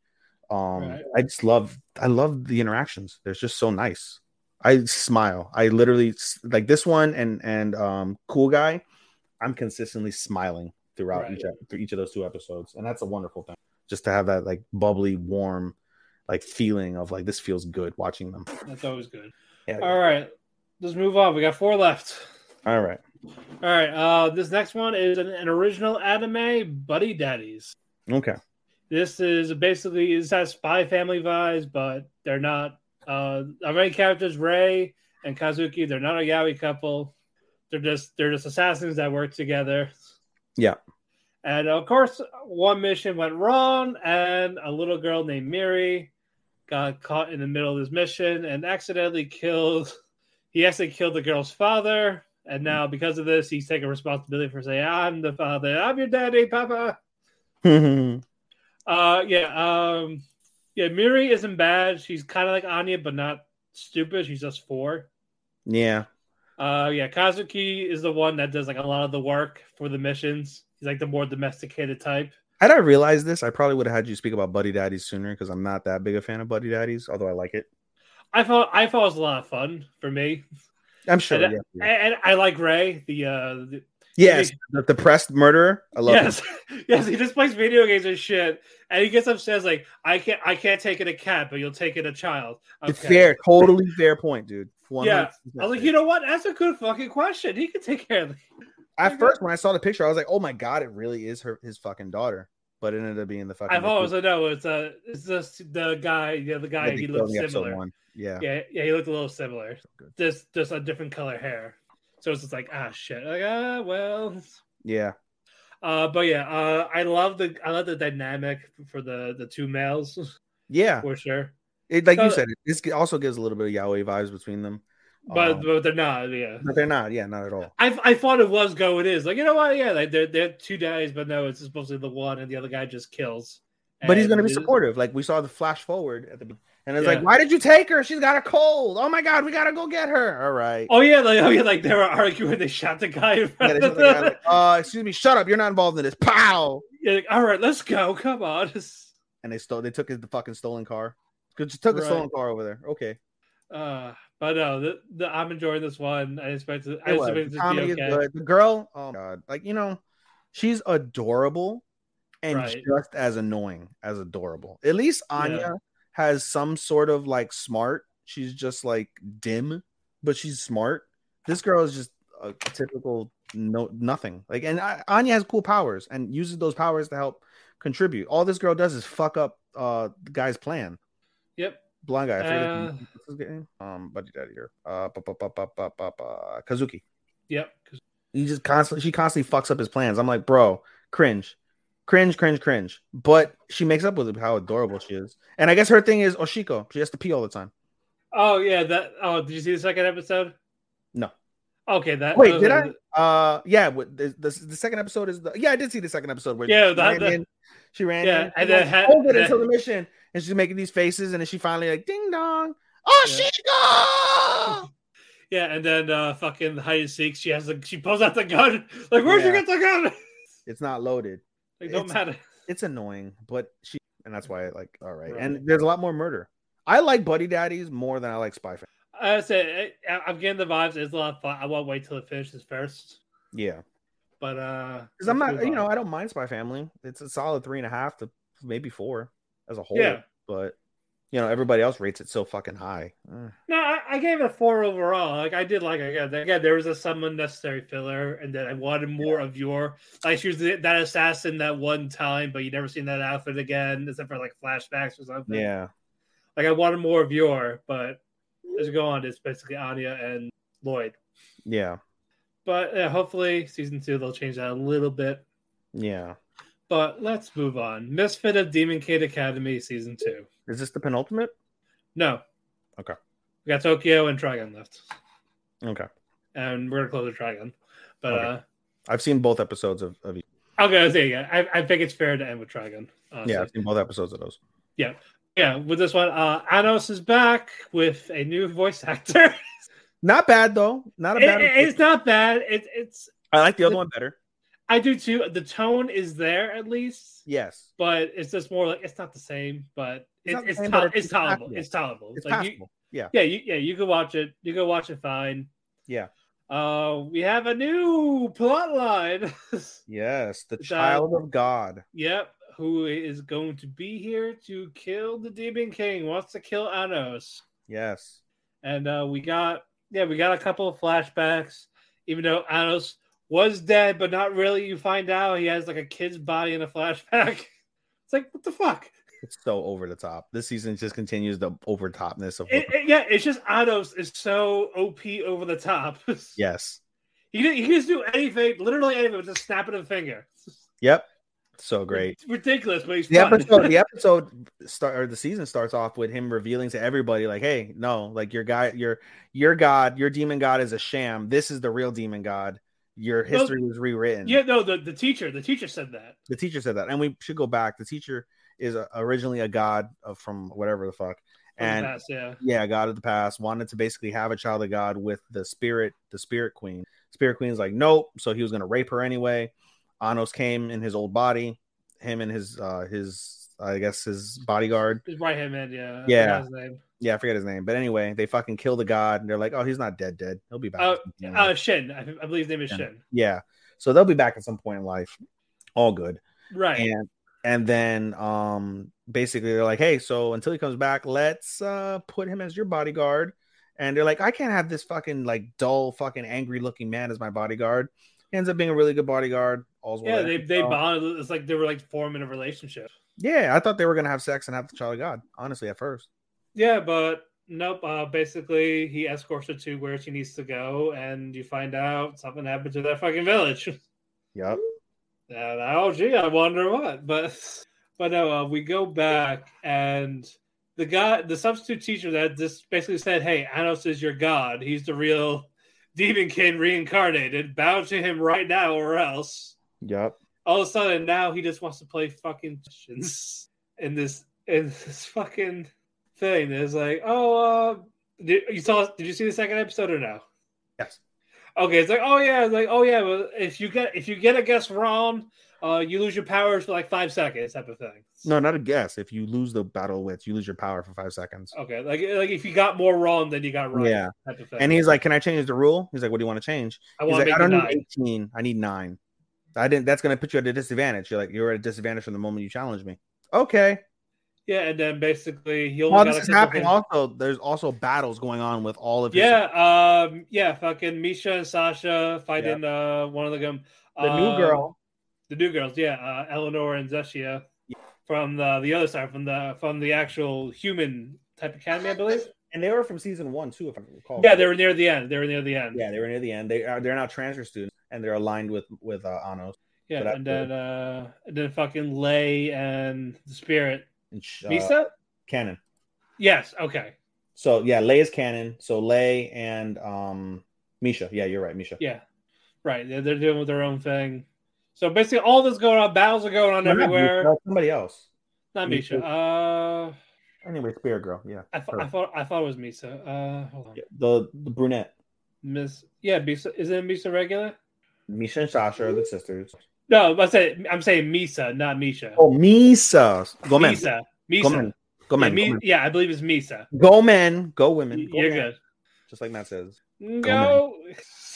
Um, Right. I just love, I love the interactions. They're just so nice. I smile. I literally like this one and and um, cool guy. I'm consistently smiling throughout Right. each through each of those two episodes, and that's a wonderful thing. Just to have that like bubbly, warm, like feeling of like this feels good watching them. That's always good. Yeah. All right, let's move on. We got four left. All right. All right, uh, this next one is an, an original anime, Buddy Daddies. Okay. This is basically this has spy family vibes, but they're not. Uh, our main characters Ray and Kazuki. They're not a yaoi couple. They're just they're just assassins that work together. Yeah. And of course, one mission went wrong, and a little girl named Miri got caught in the middle of this mission and accidentally killed. He accidentally killed the girl's father, and now because of this, he's taking responsibility for saying, "I'm the father. I'm your daddy, Papa." Uh, yeah, um, yeah. Miri isn't bad. She's kind of like Anya, but not stupid. She's just four. yeah. Uh, yeah. Kazuki is the one that does like a lot of the work for the missions. He's like the more domesticated type. Had I realized this, I probably would have had you speak about Buddy Daddies sooner because I'm not that big a fan of Buddy Daddies, although I like it. I thought I thought it was a lot of fun for me, I'm sure. and, yeah, yeah. and I like Ray. The uh, the, Yes, the depressed murderer. I love yes, yes. He just plays video games and shit, and he gets upset like, "I can't, I can't take it a cat, but you'll take it a child." it. It's fair, totally fair point, dude. 100% Yeah. I was like, you know what? That's a good fucking question. He can take care of it. At first, when I saw the picture, I was like, "Oh my god, it really is her his fucking daughter." But it ended up being the fucking. I thought it was no. It's a, it's just the guy. Yeah, the guy. He looked similar. one. Yeah. Yeah, yeah, he looked a little similar. Good. Just, just a different color hair. So it's just like, ah, shit. Like, ah, well. yeah, Uh, but yeah, uh, I love the, I love the dynamic for the the two males yeah. for sure. It, like you said, it this also gives a little bit of yaoi vibes between them. But, Um, but they're not. Yeah. but they're not. Yeah, not at all. I, I thought it was go it is like you know what yeah like they're they're two guys but no it's supposed to be the one and the other guy just kills But he's gonna be it- supportive. Like we saw the flash forward at the be- and it's Yeah. like, why did you take her? She's got a cold. Oh my god, we gotta go get her. All right. Oh yeah, like oh yeah, like they were arguing. They shot the guy. In Yeah, they shot the guy, like, uh, excuse me, shut up. You're not involved in this. Pow! You're like, all right, let's go. Come on. And they stole. They took his the fucking stolen car. Just took a Right. stolen car over there. Okay. Uh, but no, the, the, I'm enjoying this one. I expect it. I expect it to be okay. good. The girl, oh my god, like you know, she's adorable and Right. just as annoying as adorable. At least Anya Yeah. has some sort of like smart. She's just like dim, but she's smart. This girl is just a typical no nothing. Like, and I, Anya has cool powers and uses those powers to help contribute. All this girl does is fuck up uh the guy's plan. Yep. Blind guy, I forget Uh, his- what's his name. Um, buddy daddy here. Uh, ba- ba- ba- Kazuki Yep. he just constantly she constantly fucks up his plans. I'm like, bro, cringe, cringe, cringe, cringe. But she makes up with it how adorable she is. And I guess her thing is Oshiko. She has to pee all the time. Oh yeah. That. Oh, did you see the second episode? No. Okay. That. Wait, did I? Uh, yeah. The, the the second episode is the yeah I did see the second episode where Yeah, she that- ran in. She ran Yeah, in. and then had- hold it until the mission, and she's making these faces, and then she finally like ding dong. Oh yeah. Oshiko. Yeah, and then uh fucking hide and seek. She has the she pulls out the gun. Like, where'd you get the gun? it's not loaded. Like, don't It's- matter. it's annoying, but she and that's why I like all right. Right. And there's a lot more murder. I like Buddy Daddies more than I like Spy Family. I say I'm getting the vibes. It's a lot of fun. I won't wait till it finishes first. Yeah, But uh, because I'm not, you know. I don't mind Spy Family. It's a solid three and a half to maybe four as a whole. Yeah. but you know everybody else rates it so fucking high. Uh, No, I, I gave it a four overall. Like I did like again. Again, there was a some unnecessary filler, and then I wanted more of your like she was that assassin that one time, but you never seen that outfit again, except for like flashbacks or something. yeah, Like I wanted more of your, but as we go on, it's basically Anya and Lloyd. yeah, But uh, hopefully, season two they'll change that a little bit. yeah. But let's move on. Misfit of Demon King Academy season two. Is this the penultimate? No. Okay. We got Tokyo and Trigun left, Okay, and we're gonna close the Trigun. But Okay. uh, I've seen both episodes of, of each. Okay, there you go. I, I think it's fair to end with Trigun. honestly. Yeah, I've seen both episodes of those. yeah, yeah. With this one, uh, Anos is back with a new voice actor. Not bad though. Not a bad. it- it's not bad. It, it's I like the other one better. I do too. The tone is there at least, Yes, but it's just more like it's not the same. But It's it, it's same, tol- but it's it's tolerable. It's tolerable. it's Like, you- yeah, yeah, you, yeah, you can watch it. You can watch it fine. yeah. Uh, we have a new plot line. Yes, the child of God. Yep, who is going to be here to kill the Demon King? Wants to kill Anos, Yes, and uh, we got yeah, we got a couple of flashbacks. Even though Anos was dead, but not really, you find out he has like a kid's body in a flashback. It's like what the fuck? it's so over the top. This season just continues the over topness of. It, it- yeah, it's just Anos is so op over the top. yes. he can, he can just do anything, literally anything, with just snapping of a finger. Yep. So great. It's ridiculous, but he's The fun. episode, the episode start or the season starts off with him revealing to everybody, like, "Hey, no, like your guy, your your god, your demon god is a sham. This is the real demon god. Your history was rewritten." yeah, no, the, the teacher, the teacher said that. the teacher said that, and we should go back. The teacher is uh originally a god of, from whatever the fuck, from the and past, yeah. yeah, God of the past wanted to basically have a child of God with the spirit, the spirit queen. Spirit queen's like, nope. So he was gonna rape her anyway. Anos came in his old body, him and his uh his I guess his bodyguard. His right hand man, yeah. Yeah. Forgot his name. Yeah, I forget his name. But anyway, they fucking kill the god and they're like, Oh, he's not dead, dead. He'll be back. Uh, point in Uh. Shin. I, I believe his name is Shin. Shin. yeah. So they'll be back at some point in life. All good. Right. and and then um basically they're like hey so until he comes back let's uh put him as your bodyguard and they're like i can't have this fucking like dull fucking angry looking man as my bodyguard he ends up being a really good bodyguard all's yeah, that they they well. bonded. It's like they were like forming a relationship. yeah i thought they were gonna have sex and have the child of god honestly at first Yeah, but nope. Uh, basically, he escorts her to where she needs to go, and you find out something happened to that fucking village. yep And, oh, gee, I wonder what. But but no, uh, we go back, and the guy, the substitute teacher that just basically said, "Hey, Anos is your god. He's the real demon king reincarnated. Bow to him right now, or else." yep All of a sudden, now he just wants to play fucking questions in this in this fucking thing. It's like, oh, uh, did you saw? Did you see the second episode or no? yes Okay, it's like, oh yeah, it's like, oh yeah. Well, if you get if you get a guess wrong, uh, you lose your powers for like five seconds, type of thing. no not a guess if you lose the battle with you lose your power for five seconds Okay, like like if you got more wrong than you got right, Yeah. type of thing. and he's like can i change the rule he's like what do you want to change I He's want like, I don't need nine. 18. I need nine. I didn't. That's going to put you at a disadvantage. You're like, you're at a disadvantage from the moment you challenge me. Okay. Yeah, and then basically you only While got this is happening, things- also, there's also battles going on with all of his. Yeah, um, yeah, fucking Misha and Sasha fighting uh one of the um, The new uh, girl. the new girls, yeah, uh, Eleanor and Zeshia from the the other side, from the from the actual human type academy, I believe. And they were from season one, too, if I recall. Yeah, they were near the end. They were near the end. Yeah, they were near the end. They are they're now transfer students and they're aligned with with uh, Anos. yeah, So and then uh, and then fucking Lay and the Spirit. And uh, Misa? canon. Yes. Okay. So yeah, Lay is canon. So Lay and um Misha. Yeah, you're right, Misha. Yeah. Right. They're, they're doing their own thing. So basically, all this going on. Battles are going on No, everywhere. No, somebody else. Not Misha. Misha. Uh, Anyway, Spirit Girl. Yeah. I, th- I thought I thought it was Misa. Uh, hold on. The the brunette. Miss. Yeah, Misa. Isn't it Misa regular? Misha and Sasha are the sisters. No, I said I'm saying Misa, not Misha. Oh, Misa. Go men. Misa. Go Misa. men. Go Yeah, men. Go men. yeah, I believe it's Misa. Go men. Go women. Go You're men. good. Just like Matt says. Go.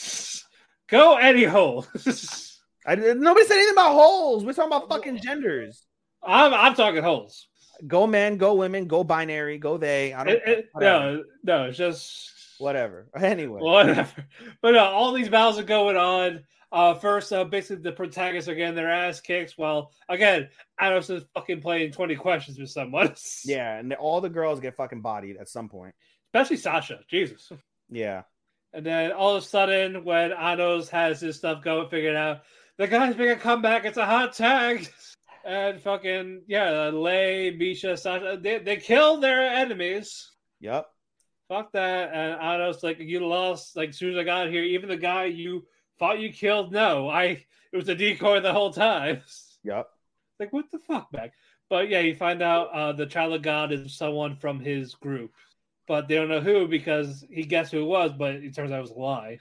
Go any hole. I, nobody said anything about holes. We're talking about fucking genders. I'm I'm talking holes. Go men, go women, go binary, go they. I don't. It- it- no, no, it's just whatever. Anyway, whatever. But no, all these battles are going on. Uh, first, uh, basically the protagonists are getting their ass kicked. Well, again, Anos is fucking playing twenty questions with someone. yeah, and all the girls get fucking bodied at some point. especially Sasha. Jesus. Yeah, And then all of a sudden, when Anos has his stuff going figured out, the guy's making a comeback. It's a hot tag. And fucking, yeah, Lay, Misha, Sasha, they, they kill their enemies. yep, Fuck that. And Anos, like, you lost, like, as soon as I got here, even the guy you thought you killed, no, I, it was a decoy the whole time. yep. Like, what the fuck, man? But yeah, you find out uh, the child of God is someone from his group. But they don't know who because he guessed who it was, but it turns out it was a lie.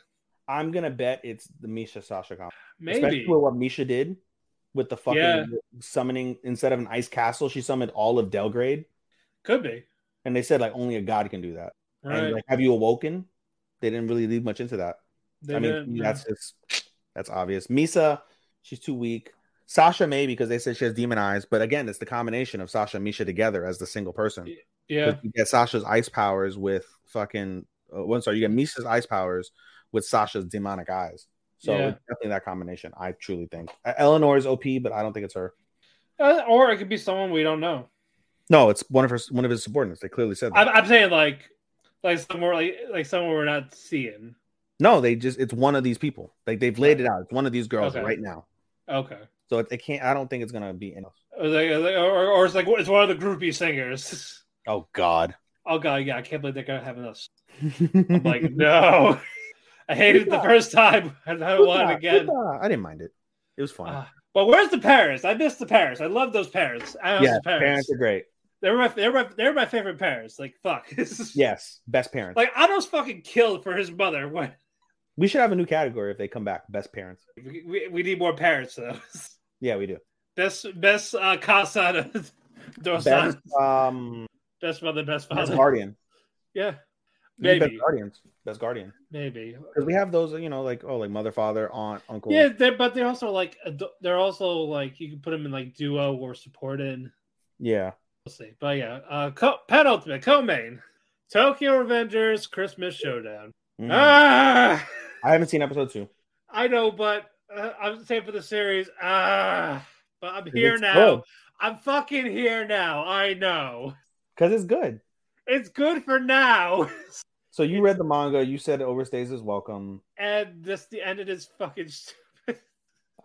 I'm gonna bet it's the Misha Sasha combo. Maybe. Especially what Misha did with the fucking Yeah. summoning instead of an ice castle, she summoned all of Delgrade. Could be. And they said like only a god can do that. Right. And like, have you awoken? They didn't really leave much into that. They I mean, that's just that's obvious. Misa, she's too weak. Sasha may because they said she has demon eyes, but again, it's the combination of Sasha and Misha together as the single person. Yeah, You get Sasha's ice powers with fucking. Uh, one sorry, you get Misa's ice powers with Sasha's demonic eyes. So Yeah. it's definitely that combination. I truly think uh, Eleanor is OP, but I don't think it's her. Uh, or it could be someone we don't know. No, it's one of her one of his subordinates. They clearly said that. I'm, I'm saying like, like somewhere like like someone we're not seeing. No, they just it's one of these people. Like they've laid it out. It's one of these girls Okay. right now. Okay. So it, it can't. I don't think it's gonna be. Enough. Or, or, or it's like it's one of the groupie singers. Oh God. Oh god, yeah, I can't believe they're gonna have us. I'm like, no. I hated it the first time, and I don't want it again. I didn't mind it. It was fun. Ah, but where's the parents? I miss the parents. I love those parents. I yeah, the parents. parents are great. They're my they're my they're my favorite parents. Like fuck. Yes, best parents. Like Otto's fucking killed for his mother. When we should have a new category if they come back. Best parents. we, we, we need more parents though. Yeah, we do. Best best uh casa dos best, Best, um, best mother, best best father. guardian. Yeah. Maybe Maybe. best guardians. Best guardian. Maybe. Because we have those, you know, like oh, like mother, father, aunt, uncle. Yeah, they're, but they're also like they're also like you can put them in like duo or support in. yeah. We'll see. But yeah, uh, co- penultimate co-main Tokyo Revengers Christmas Showdown. Mhm. Ah, I haven't seen episode two. I know, but uh, I'm saying for the series. Ah, but I'm here now. good. I'm fucking here now. I know. Because it's good. It's good for now. So you read the manga. You said it overstays his welcome. And this the end of it is fucking stupid.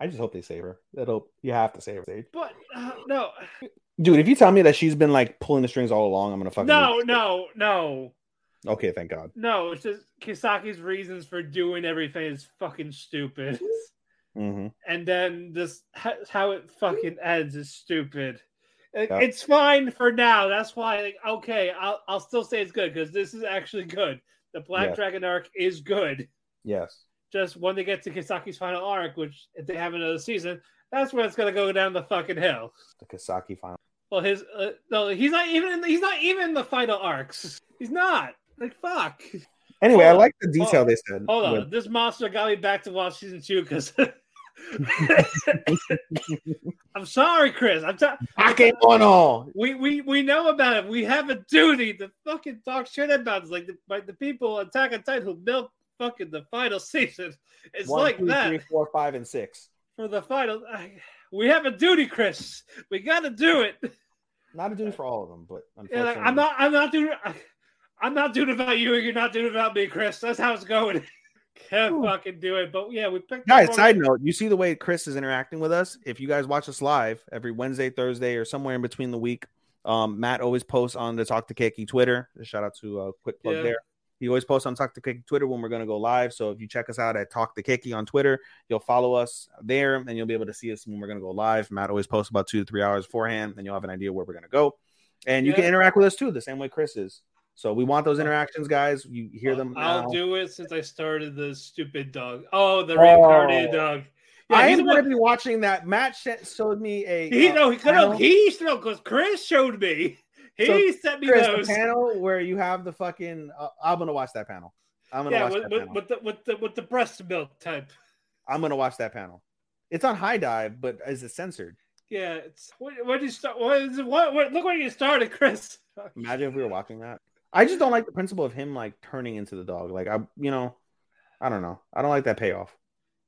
I just hope they save her. That'll you have to save her. Sage. But uh, no, Dude, if you tell me that she's been like pulling the strings all along, I'm gonna fucking no, no, no, Okay, thank God. no. It's just Kisaki's reasons for doing everything is fucking stupid. hmm and then this how it fucking ends is stupid. Yeah. It's fine for now. That's why, like, okay, I'll I'll still say it's good because this is actually good. The Black Yeah. Dragon arc is good. Yes. Just when they get to Kisaki's final arc, which if they have another season, that's when it's gonna go down the fucking hill. The Kisaki final. Well, his uh, no, he's not even in the, he's not even in the final arcs. He's not. Like fuck. Anyway, Hold I on. like the detail Hold on. they said. Hold on, with- this monster got me back to watch season two because. I'm sorry, Chris. I'm ta- Bakemono! we, we we know about it. We have a duty to fucking talk shit about it. Like the like the people on Attack on Titan who milk fucking the final season. It's One, like two, that three, four, five, and six. for the final. I- we have a duty, Chris. We got to do it. Not a duty for all of them, but Yeah, unfortunately, like, I'm not. I'm not doing. I'm not doing about you, and you're not doing about me, Chris. That's how it's going. Can't fucking do it. But yeah, we picked. Guys, side note, you see the way Chris is interacting with us. If you guys watch us live every Wednesday, Thursday, or somewhere in between the week, um, Matt always posts on the Talk to Keki Twitter. Shout out to uh, quick plug Yeah. there. He always posts on Talk to Keki Twitter when we're going to go live. So if you check us out at Talk to Keki on Twitter, you'll follow us there, and you'll be able to see us when we're going to go live. Matt always posts about two to three hours beforehand, and you'll have an idea where we're going to go. And you can interact with us too, the same way Chris is. So we want those interactions, guys. You hear them. I'll now. do it since I started the stupid dog. Oh, the Oh. reincarnated dog. Yeah, I am going to be watching that. Matt sh- showed me a. He uh, no, he could have. He no, because Chris showed me. He So, sent me Chris, those. the panel where you have the fucking. Uh, I'm gonna watch that panel. I'm gonna Yeah, watch with, that with, panel. with the with the with the breast milk type. I'm gonna watch that panel. It's on HIDIVE, but is it censored? Yeah, it's what, what did you start? What, what, what? Look where you started, Chris. Imagine if we were watching that. I just don't like the principle of him like turning into the dog. Like I, you know, I don't know. I don't like that payoff.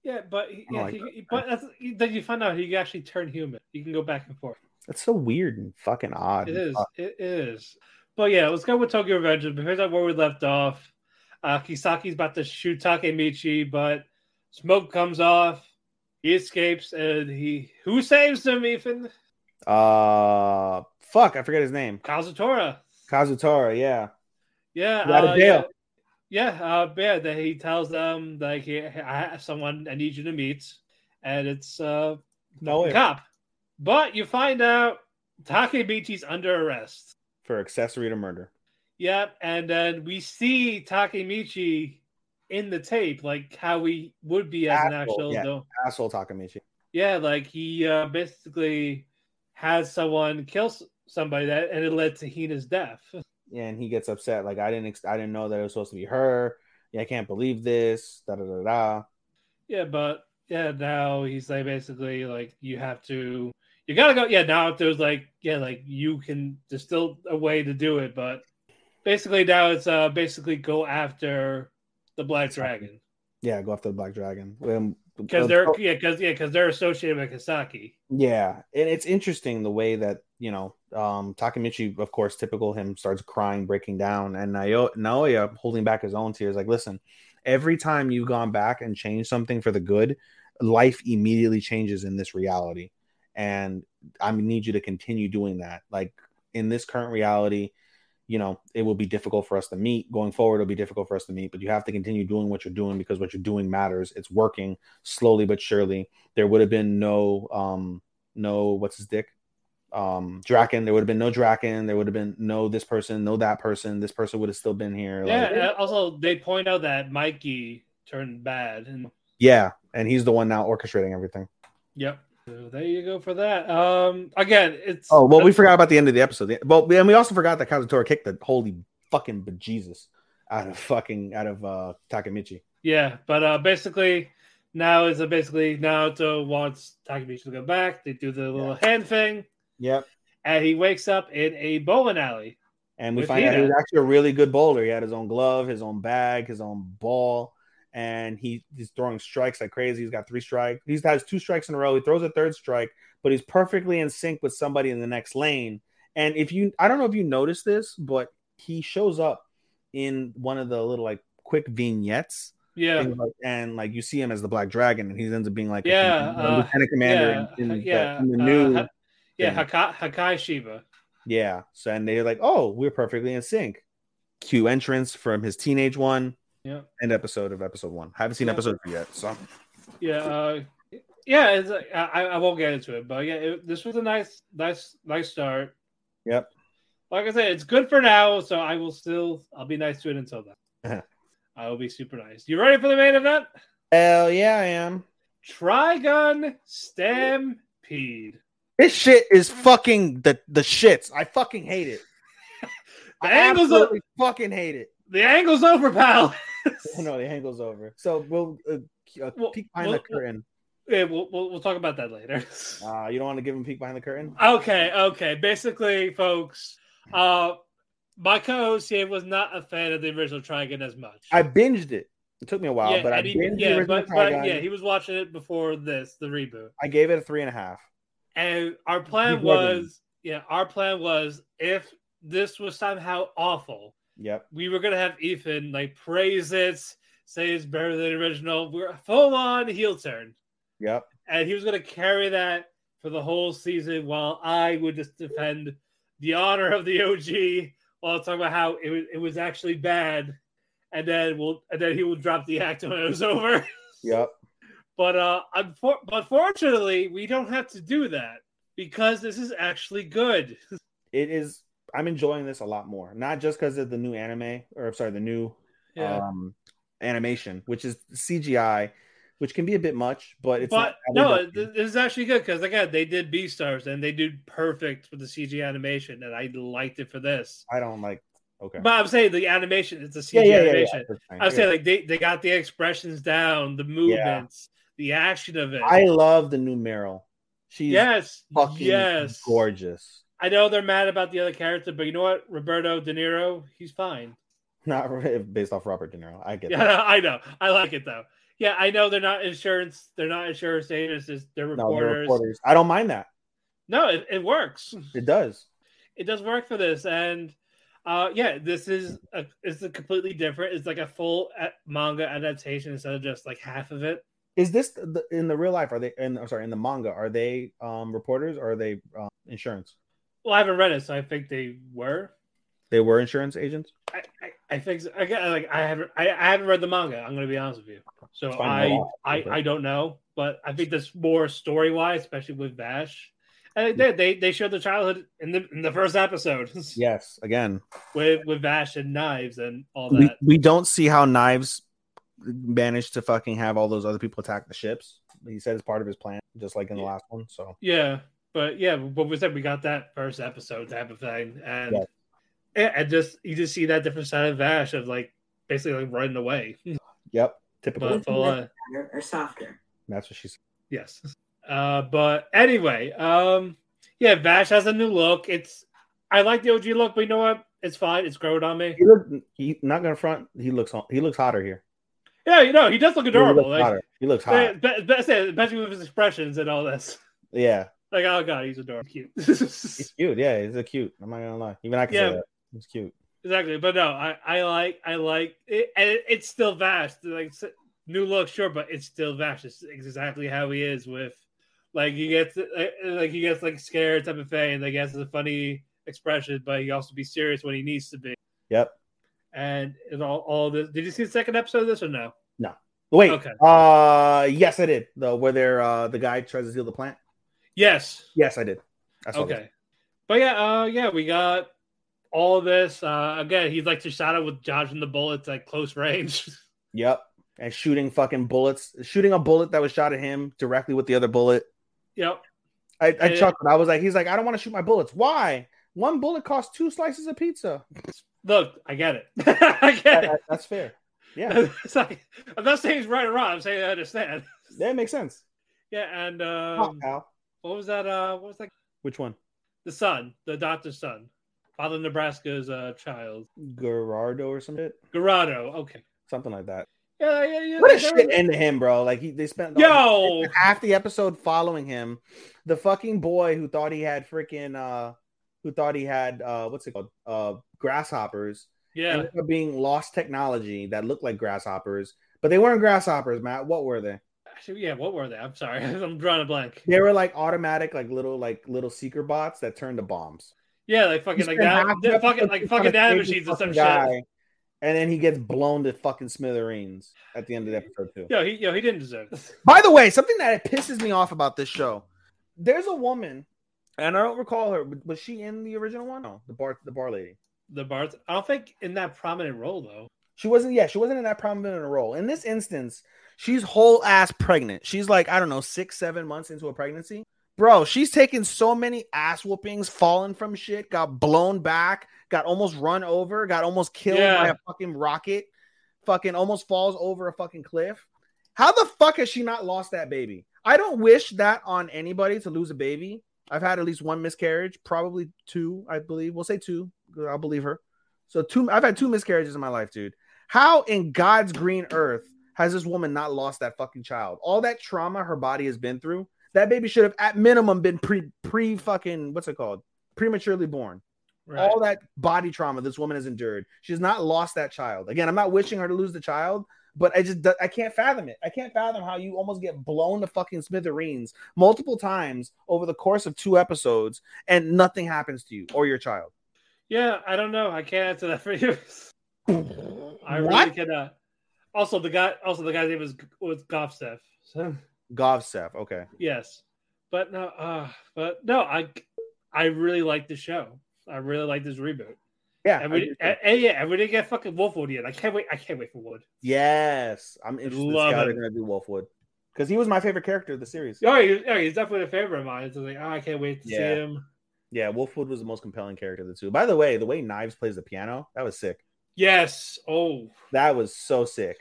Yeah, but he- yeah, like he, that. but that's, then you find out he can actually turn human. You can go back and forth. That's so weird and fucking odd. It is. Odd. It is. But yeah, let's go with Tokyo Revengers. Because that's where we left off. Uh, Kisaki's about to shoot Takemichi, but smoke comes off. He escapes, and he who saves him? Ethan Uh, fuck, I forget his name. Kazutora. Kazutora. Yeah. Yeah, out of uh, jail. Yeah, yeah, uh, yeah. That he tells them like, he, "I have someone I need you to meet," and it's uh, No cop. But you find out Takemichi's under arrest. For accessory to murder. Yep, and then we see Takemichi in the tape, like how he would be as an actual. yeah. no- Asshole Takemichi. yeah, like he uh, basically has someone kill somebody that, and it led to Hina's death. Yeah, and he gets upset. Like I didn't, ex- I didn't know that it was supposed to be her. Yeah, I can't believe this. Da da da da. Yeah, but yeah, now he's like basically like you have to, you gotta go. Yeah, now if there's like yeah, like you can. There's still a way to do it, but basically now it's uh basically go after the Black Dragon Yeah, go after the Black Dragon. Um, because uh, they're yeah because yeah because they're associated with Kisaki. Yeah, and it's interesting the way that you know um Takemichi, of course, typical him, starts crying, breaking down, and Naoto, Naoto holding back his own tears. Like, listen, every time you've gone back and changed something for the good, life immediately changes in this reality, and I need you to continue doing that. Like in this current reality, you know, it will be difficult for us to meet going forward. It'll be difficult for us to meet, but you have to continue doing what you're doing because what you're doing matters. It's working slowly but surely. There would have been no, um, no, what's his dick? Um, Draken. There would have been no Draken. There would have been no this person, no that person. This person would have still been here. Yeah. Like, also, they point out that Mikey turned bad, and yeah. And he's the one now orchestrating everything. yep. So there you go for that. Um, again, it's Oh well, we forgot about the end of the episode. Well, and we also forgot that Kazutora kicked the holy fucking bejesus out of fucking out of uh Takemichi. Yeah, but uh basically now is basically Naruto wants Takemichi to go back. They do the little hand thing, Yep. and he wakes up in a bowling alley. And we find out he was actually a really good bowler. He had his own glove, his own bag, his own ball, and he, he's throwing strikes like crazy. He's got three strikes. He has two strikes in a row. He throws a third strike, but he's perfectly in sync with somebody in the next lane. And if you, I don't know if you noticed this, but he shows up in one of the little like quick vignettes. Yeah, And, like, and like you see him as the Black Dragon, and he ends up being like a- Yeah, a uh, lieutenant commander yeah, in, in, yeah, the, in the uh, new. Yeah, thing. Hakkai, Hakkai Shiba. Yeah. So and they're like, oh, we're perfectly in sync. Cue entrance from his teenage one. Yeah. End episode of episode one. Haven't seen Yeah. episode two yet. So Yeah, uh, yeah. It's, like- I, I won't get into it, but yeah, it, this was a nice, nice, nice start. Yep. Like I said, it's good for now, so I will still, I'll be nice to it until then. I will be super nice. You ready for the main event? hell yeah, I am. Trigun Stampede. This shit is fucking the the shits. I fucking hate it. The I angle's absolutely fucking hate it. The angle's over, pal. no, the angle's over. So we'll uh, uh, Well, peek behind well, the curtain. yeah, we'll, we'll we'll talk about that later. Uh, you don't want to give him a peek behind the curtain? Okay, okay. Basically, folks, uh, my co-host here was not a fan of the original Trigun as much. I binged it. It took me a while, but I he- binged the yeah, original but, but yeah, he was watching it before this, the reboot. I gave it a three and a half. And our plan was, yeah, our plan was if this was somehow awful, Yep. we were gonna have Ethan like praise it, say it's better than the original. We're full on heel turn, Yep. and he was gonna carry that for the whole season, while I would just defend the honor of the OG while talking about how it was, it was actually bad, and then we'll and then he will drop the act when it was over. Yep. But uh, unfor- unfortunately, we don't have to do that because this is actually good. it is i'm enjoying this a lot more not just because of the new anime or sorry the new Yeah. um animation which is cgi which can be a bit much but it's but no, th- this is actually good because again, they did Beastars and they did perfect with the CG animation, and I liked it for this. i don't like okay But I'm saying the animation, it's a CG yeah, yeah, yeah, yeah, animation. that's fine. I was saying like they, they got the expressions down, the movements, the action of it. i love the new meryl She's yes, fucking yes. gorgeous. I know they're mad about the other character, but you know what? Roberto De Niro, he's fine. Not based off Robert De Niro. I get Yeah, that. I know. I like it though. Yeah, I know they're not insurance. They're not insurance agents. They're No, reporters. they're reporters. I don't mind that. No, it, it works. It does. It does work for this, and uh, yeah, this is a it's a completely different. It's like a full uh, manga adaptation instead of just like half of it. Is this the, in the real life? Are they? In, I'm sorry, in the manga, are they um, reporters or are they um, insurance? Well, I haven't read it, so I think they were. They were insurance agents. I, I, I think so. I like I haven't I, I haven't read the manga. I'm gonna be honest with you. So I I. I don't know, but I think that's more story wise, especially with Vash. And they. They they showed the childhood in the in the first episode Yes. Again, with with Vash and knives and all we, that. we don't see how Knives managed to fucking have all those other people attack the ships. He said it's part of his plan, just like in the Yeah. last one. So Yeah, but yeah, what we said we got that first episode type of thing, and Yeah. yeah, and just you just see that different side of Vash of like basically like running away. yep, typical. But full on- Or, or softer. That's what she said. Yes. Uh, but anyway, um, yeah, Vash has a new look. It's I like the OG look, but you know what? It's fine. It's growing on me. He look. He not gonna front. He looks. He looks hotter here. Yeah, you know, he does look He adorable. looks Like, hotter. He looks hot. be- especially with his expressions and all this. Yeah, Like, oh god, he's adorable, cute. he's cute. Yeah, he's a cute. I'm not gonna lie. Even I can Yeah. say that. He's cute. exactly, but no, I, I like, I like, it, and it, it's still Vash. Like new look, sure, but it's still Vash. It's exactly how he is with, like he gets, like, like he gets like scared type of thing, and like he has a funny expression, but he also be serious when he needs to be. Yep. And it all, all this. Did you see the second episode of this or no? No. Wait. Okay. Uh, yes, I did. The where they're uh the guy tries to steal the plant. Yes. Yes, I did. I Okay. But yeah, uh, yeah, we got all this. Uh, again, he'd like to shot it with dodging the bullets at close range. Yep. And shooting fucking bullets, shooting a bullet that was shot at him directly with the other bullet. yep. I, I chuckled. I was like, he's like, I don't want to shoot my bullets. Why? One bullet costs two slices of pizza. Look, I get it. I get That- it. that's fair. Yeah, It's like, I'm not saying it's right or wrong. I'm saying I understand. that makes sense. Yeah, and um, pal. what was that? Uh, what was that? Which one? The son, the doctor's son, Father Nebraska's uh, child, Gerardo or some shit, Garado. Okay. something like that. Yeah, yeah, yeah. What a shit end to him, bro. Like he, they spent Yo, half the episode following him. The fucking boy who thought he had freaking uh, who thought he had uh, what's it called? Uh, grasshoppers. yeah. being lost technology that looked like grasshoppers, but they weren't grasshoppers, Matt. What were they? Actually, yeah. What were they? I'm sorry, I'm drawing a blank. They were like automatic, like little, like little seeker bots that turned to bombs. Yeah, like fucking like that, fucking episode like fucking to nano save this machines or some fucking shit. guy, And then he gets blown to fucking smithereens at the end of the episode too. Yo, he yo, he didn't deserve this. By the way, something that pisses me off about this show, there's a woman, and I don't recall her. but Was she in the original one? No, the bar, the bar lady. The Barth. I don't think in that prominent role though. She wasn't. Yeah, she wasn't in that prominent role. In this instance, she's whole ass pregnant. She's like I don't know six, seven months into a pregnancy. Bro, she's taken so many ass whoopings, fallen from shit, got blown back, got almost run over, got almost killed Yeah. by a fucking rocket, fucking almost falls over a fucking cliff. How the fuck has she not lost that baby? I don't wish that on anybody to lose a baby. I've had at least one miscarriage, probably two, I believe. We'll say two. I'll believe her. So two I've had two miscarriages in my life, dude. How in God's green earth has this woman not lost that fucking child? All that trauma her body has been through, that baby should have at minimum been pre pre fucking what's it called? Prematurely born. Right. All that body trauma this woman has endured. She's not lost that child. Again, I'm not wishing her to lose the child, but I just I can't fathom it. I can't fathom how you almost get blown to fucking smithereens multiple times over the course of two episodes and nothing happens to you or your child. Yeah, I don't know. I can't answer that for you. I What? really cannot. Also, the guy. Also, the guy's name was was Goffsteff. So Govsef. Okay. yes, but no. Uh, but no. I I really like the show. I really like this reboot. Yeah. And I we, do too. and, and yeah, and we didn't get fucking Wolfwood yet. I can't wait. I can't wait for Wood. yes. I'm interested to see love how they're gonna do Wolfwood. Because he was my favorite character of the series. Oh, he, oh, he's definitely a favorite of mine. It's like, oh, I can't wait to Yeah. see him. Yeah, Wolfwood was the most compelling character of the two. By the way, the way Knives plays the piano, that was sick. Yes. Oh, That was so sick.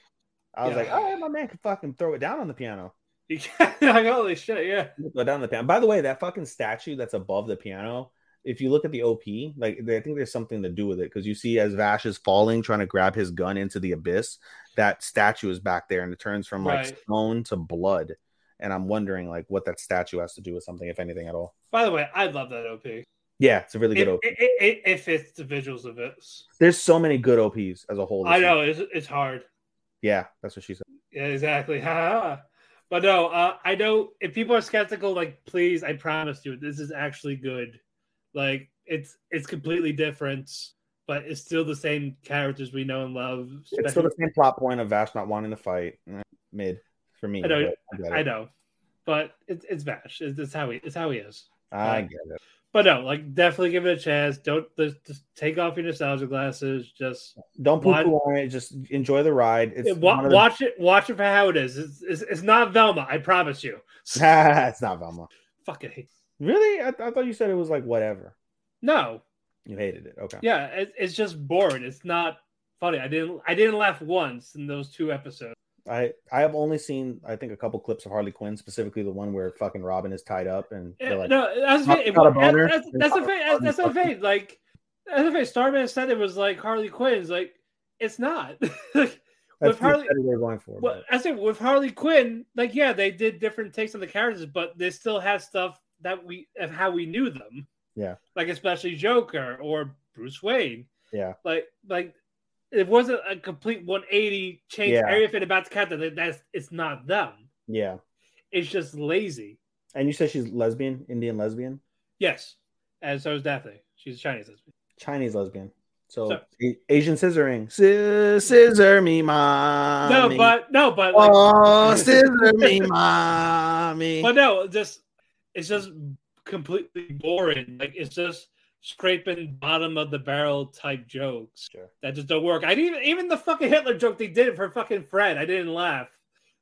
I was Yeah. like, oh, my man can fucking throw it down on the piano. You can't, like holy shit, yeah. Go down the piano. By the way, that fucking statue that's above the piano. If you look at the OP, like I think there's something to do with it because you see as Vash is falling, trying to grab his gun into the abyss, that statue is back there and it turns from like Right. stone to blood. And I'm wondering like what that statue has to do with something, if anything at all. By the way, I love that OP. Yeah, it's a really good it, OP. it, it, it fits the visuals of it. There's so many good OPs as a whole. I know it's, it's hard. Yeah, that's what she said. Yeah, exactly. but no, uh, I know if people are skeptical, like, please, I promise you, this is actually good. Like, it's it's completely different, but it's still the same characters we know and love. It's still the same plot point of Vash not wanting to fight. Eh, Mid for me. I know, but get. I know, but it's it's Vash. It's, it's how he it's how he is. I get it. But no, like, definitely give it a chance. Don't just, just take off your nostalgia glasses. Just Don't poo on it. Just enjoy the ride. It's wa- the- watch it. Watch it for how it is. It's, it's, it's not Velma. I promise you. it's not Velma. Fucking hate. Really? I, I thought you said it was like whatever. No, You hated it. Okay. Yeah, it, it's just boring. It's not funny. I didn't I didn't laugh once in those two episodes. I I have only seen I think a couple clips of Harley Quinn, specifically the one where fucking Robin is tied up and they're like, no, that's Not- the thing. not a boner. That's, that's the thing. That's, that's the. Like that's the thing. Starman said it was like Harley Quinn's. Like it's not. like, that's with Harley, they're going for. well, but- I think with Harley Quinn, like yeah, they did different takes on the characters, but they still had stuff that we of how we knew them. Yeah. like especially Joker or Bruce Wayne. Yeah. like like it wasn't a complete 180 change Yeah. everything about the character. That that's it's not them. yeah. It's just lazy. And you said she's lesbian, Indian lesbian, Yes, and so is Daphne. She's a Chinese lesbian. Chinese lesbian. So, So- A- Asian scissoring. Sci- scissor me, mommy. no, but no, but like, oh, scissor me, mommy. but no, just it's just completely boring. Like it's just scraping bottom of the barrel type jokes Sure. that just don't work. I didn't even even the fucking Hitler joke they did for fucking Fred. I didn't laugh.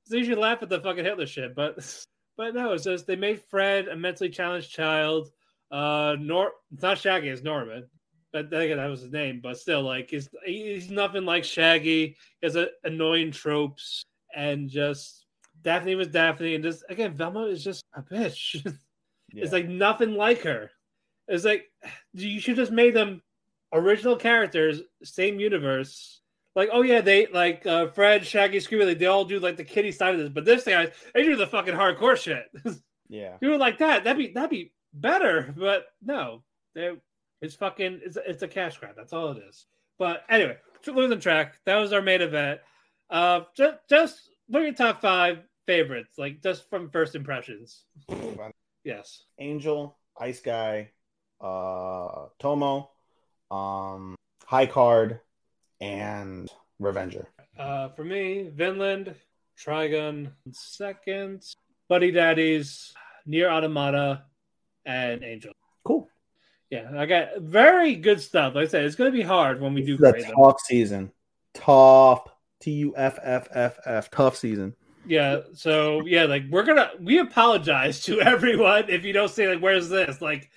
So you should laugh at the fucking Hitler shit, but but no, it's just they made Fred a mentally challenged child. Uh, Nor it's not Shaggy, it's Norman. But again, that was his name. But still, like he's he's nothing like Shaggy. He has a, annoying tropes and just Daphne was Daphne, and just again, Velma is just a bitch. Yeah. It's like nothing like her. It's like you should just made them original characters, same universe. Like, oh yeah, they like uh, Fred, Shaggy, Scooby, like, they all do like the kiddie side of this, but this guy, they do the fucking hardcore shit. yeah. you were like that, that'd be that'd be better, but no, they it's fucking it's it's a cash grab. That's all it is. But anyway, losing track. That was our main event. Uh, just just what are your top five favorites? Like just from first impressions. Yes. Angel, Ice Guy, uh, Tomo, um, High Card, and Revenger. Uh, for me, Vinland, Trigun, second, Buddy Daddies, Nier Automata, and Angel. Cool. Yeah, I got very good stuff. Like I said, it's going to be hard when we do grade a them. tough season. Tough. T U F F F F. Tough season. Yeah, so yeah, like we're gonna we apologize to everyone if you don't say like where's this? Like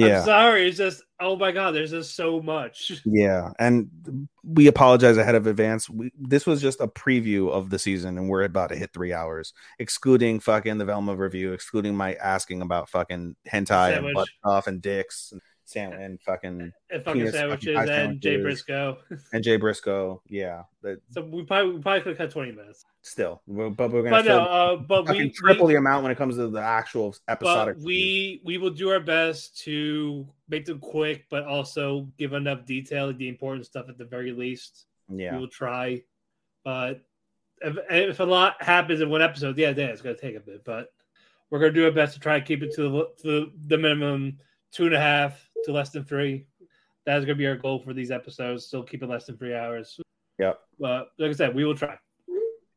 I'm sorry, it's just oh my god, there's just so much. Yeah, and we apologize ahead of advance. We, this was just a preview of the season, and we're about to hit three hours, excluding fucking the Velma review, excluding my asking about fucking hentai Sandwich. and butt stuff and dicks and sam and fucking And fucking Penis sandwiches fucking and Jay. Briscoe. and Jay Briscoe. Yeah, that So we probably we probably could cut 20 minutes. still, we're, but we're gonna But no, uh, but we triple we, the amount when it comes to the actual episodic. but we we will do our best to make them quick, but also give enough detail, of the important stuff at the very least. yeah, We will try, but if, if a lot happens in one episode, yeah, yeah, it's gonna take a bit, but we're gonna do our best to try and keep it to the to the minimum two and a half to less than three. That's gonna be our goal for these episodes. Still keep it less than three hours. Yep. But like I said, we will try.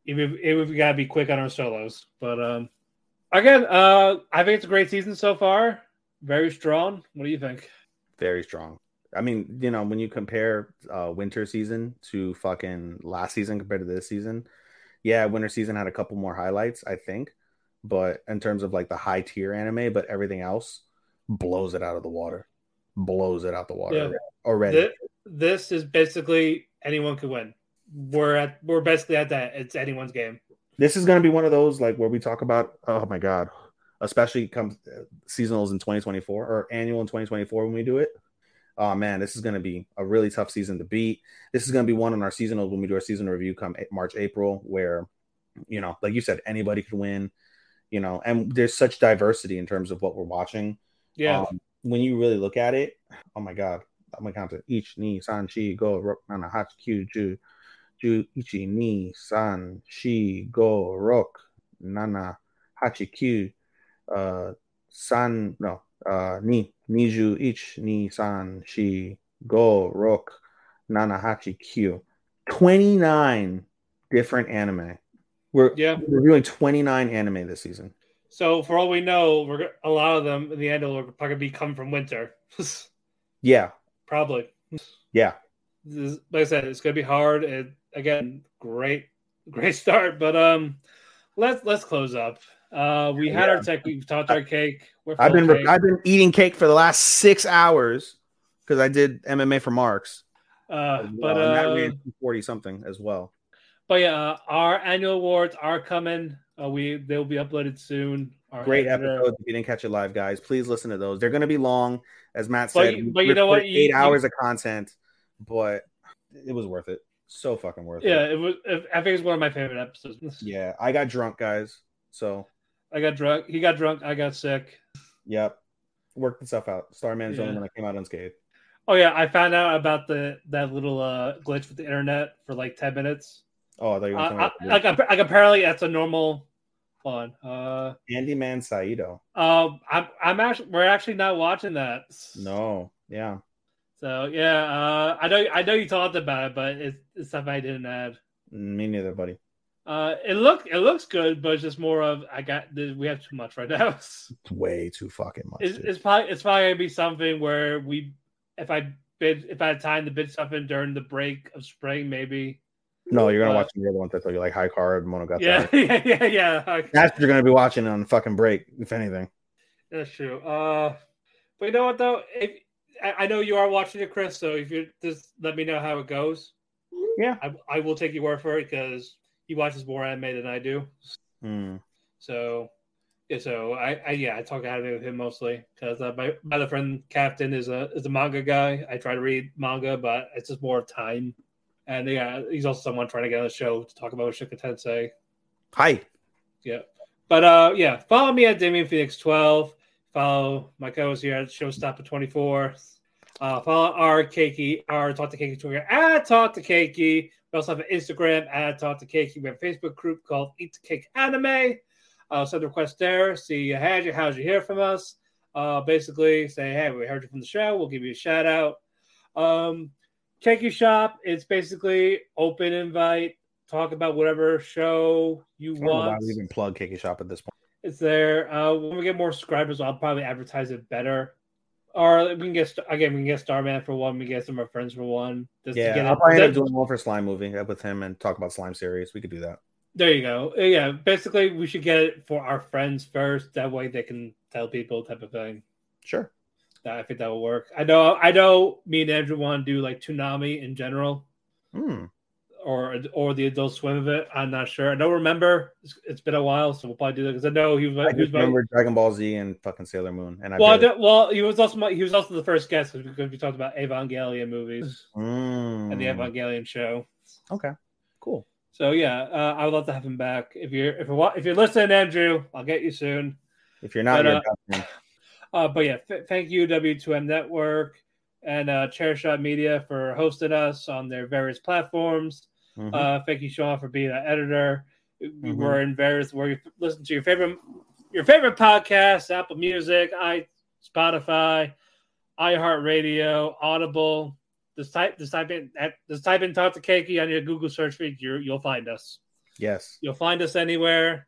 Even if, even if we gotta be quick on our solos. But um, again, uh, I think it's a great season so far. Very strong. What do you think? very strong. I mean, you know, when you compare uh winter season to fucking last season compared to this season, yeah, winter season had a couple more highlights, I think. But in terms of like the high tier anime, but everything else blows it out of the water. Blows it out the water Yeah. already. Thi- This is basically anyone could win. We're at we're basically at that. It's anyone's game. This is going to be one of those like where we talk about oh my god, especially comes uh, seasonals in 2024 or annual in 2024 when we do it. Oh man, this is going to be a really tough season to beat. This is going to be one on our seasonals when we do our season review come A- March April where you know, like you said, anybody could win. You know, and there's such diversity in terms of what we're watching. Yeah. Um, when you really look at it, oh my god, I'm gonna count it. Ich ni san chi go ro nana hach kyu ju ju ichi ni san shi go rok nana hachi uh san no uh ni niju ich ni san shi go rok nana hachi kyu 29 different anime we're Yeah. reviewing 29 anime this season So for all we know, we're a lot of them in the end will probably be come from winter. yeah probably. yeah This- like I said, it's gonna be hard. And again, great, great start. But um, let's let's close up. Uh, we had our tech. We've talked our cake. We're I've been cake. I've been eating cake for the last six hours because I did MMA for Marks. Uh, but well, and that uh, ran forty something as well. but yeah, uh, our annual awards are coming. Uh, we they'll be uploaded soon. Our Great editor- episodes. If you didn't catch it live, guys, please listen to those. They're going to be long, as Matt But said. but you know what? You- eight you- hours of content, but it was worth it. So fucking worth Yeah, it. Yeah, it was. I think it's one of my favorite episodes. Yeah, I got drunk, guys. So, I got drunk. He got drunk. I got sick. yep, worked the stuff out. Starman's the only Yeah. one that came out unscathed. Oh yeah, I found out about the that little uh, glitch with the internet for like ten minutes. Oh, I thought you were Uh, talking I, about like, like apparently that's a normal one. Uh, Handyman Saito. um, I'm I'm actually we're actually not watching that. No, yeah, So yeah, uh, I know I know you talked about it, but it's, it's stuff I didn't add. me neither, buddy. Uh, it look it looks good, but it's just more of I got we have too much right now. It's way too fucking much. it's, it's probably it's probably gonna be something where we if I bid if I had time to bid stuff in during the break of spring, maybe. No, you're gonna Uh, watch the other ones that tell you like high card Monogatari. Yeah, yeah, yeah, yeah. Okay. That's what you're gonna be watching on fucking break, if anything. That's true. Uh, but you know what though? If I, I know you are watching it, Chris, so if you just let me know how it goes. Yeah. I, I will take your word for it because he watches more anime than I do. Hmm. So yeah, so I, I yeah, I talk anime with him mostly because uh, my, my other friend Captain is a is a manga guy. I try to read manga, but it's just more time. And yeah, he's also someone trying to get on the show to talk about Shika Tensei. Hi. Yeah. But uh yeah, follow me at Damien Phoenix 12. Follow my co-host here at Showstopper 24. Uh follow our Keiki, our Talk to Keiki Twitter at Talk to Keiki. We also have an Instagram at Talk to Keiki. We have a Facebook group called Eat the Cake Anime. Uh send a request there. See how you how'd you hear from us? Uh basically say, hey, we heard you from the show, we'll give you a shout out. Um Keiki Shop, it's basically open invite talk about whatever show you want. I don't know why we even plug Keiki Shop at this point. It's there. Uh, when we get more subscribers, I'll probably advertise it better. Or we can get again, we can get Starman for one. We can get some of our friends for one. Just to Yeah, get I'll it- probably end up doing one for Slime movie with him and talk about Slime series. We could do that. There you go. Uh, Yeah, basically, we should get it for our friends first. That way, they can tell people type of thing. Sure. That I think that will work. I know. I know. Me and Andrew want to do like Toonami in general, Hmm. or or the Adult Swim of it. I'm not sure. I don't remember. It's, it's been a while, so we'll probably do that because I know he was. I he was just my- remember Dragon Ball Z and fucking Sailor Moon. And I well, I well, he was also my, he was also the first guest because we talked about Evangelion movies Mm. and the Evangelion show. Okay. Cool. So yeah, uh, I would love to have him back. If you're if you're, if you're listening, Andrew, I'll get you soon. If you're not, But, you're uh, Uh, but yeah, th- thank you W2M Network and uh, Chairshot Media for hosting us on their various platforms. Mhm. Uh, thank you, Sean, for being an editor. Mhm. were in various where you listen to your favorite your favorite podcasts, Apple Music, i Spotify, iHeartRadio, Audible. Just type just type in just type in Talk to Keiki on your Google search feed. You you'll find us. yes. You'll find us anywhere.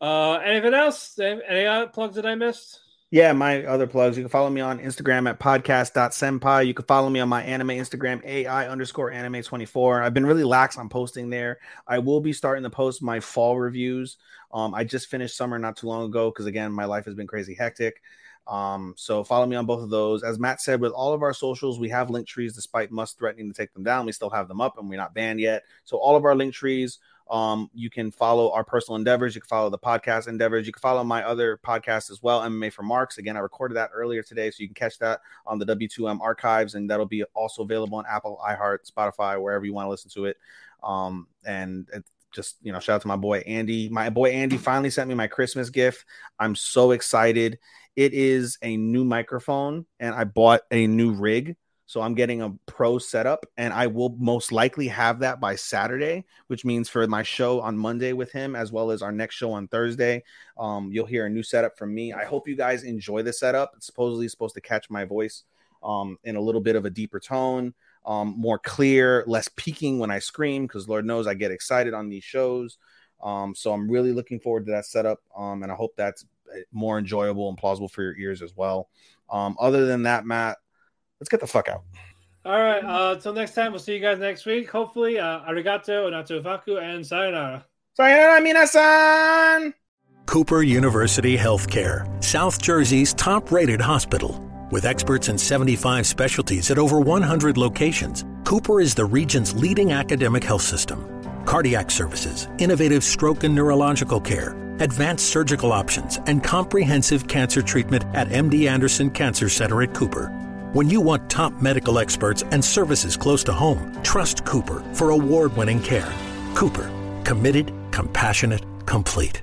Uh, anything else? Any any plugs that I missed? Yeah, my other plugs. You can follow me on Instagram at podcast.senpai. You can follow me on my anime Instagram, AI underscore anime 24. I've been really lax on posting there. I will be starting to post my fall reviews. Um, I just finished summer not too long ago because again, my life has been crazy hectic. Um, so follow me on both of those. As Matt said, with all of our socials, we have link trees despite Musk threatening to take them down. We still have them up and we're not banned yet. So all of our link trees Um, you can follow our personal endeavors. You can follow the podcast endeavors. You can follow my other podcast as well, MMA for Marks. Again, I recorded that earlier today, so you can catch that on the W2M archives, and that'll be also available on Apple, iHeart, Spotify, wherever you want to listen to it. Um, and it, just you know, shout out to my boy Andy. My boy Andy finally sent me my Christmas gift. I'm so excited. It is a new microphone, and I bought a new rig. So I'm getting a pro setup, and I will most likely have that by Saturday, which means for my show on Monday with him, as well as our next show on Thursday, um, you'll hear a new setup from me. I hope you guys enjoy the setup. It's supposedly supposed to catch my voice um, in a little bit of a deeper tone, um, more clear, less peaking when I scream, because Lord knows I get excited on these shows. Um, so I'm really looking forward to that setup, um, and I hope that's uh, more enjoyable and plausible for your ears as well. Um, other than that, Matt, let's get the fuck out. All right. Uh, until next time, we'll see you guys next week. Hopefully, uh, arigato, onato faku, and sayonara. Sayonara, minasan! Cooper University Healthcare, South Jersey's top rated hospital. With experts in 75 specialties at over 100 locations, Cooper is the region's leading academic health system. Cardiac services, innovative stroke and neurological care, advanced surgical options, and comprehensive cancer treatment at MD Anderson Cancer Center at Cooper. When you want top medical experts and services close to home, trust Cooper for award winning care. Cooper, committed, compassionate, complete.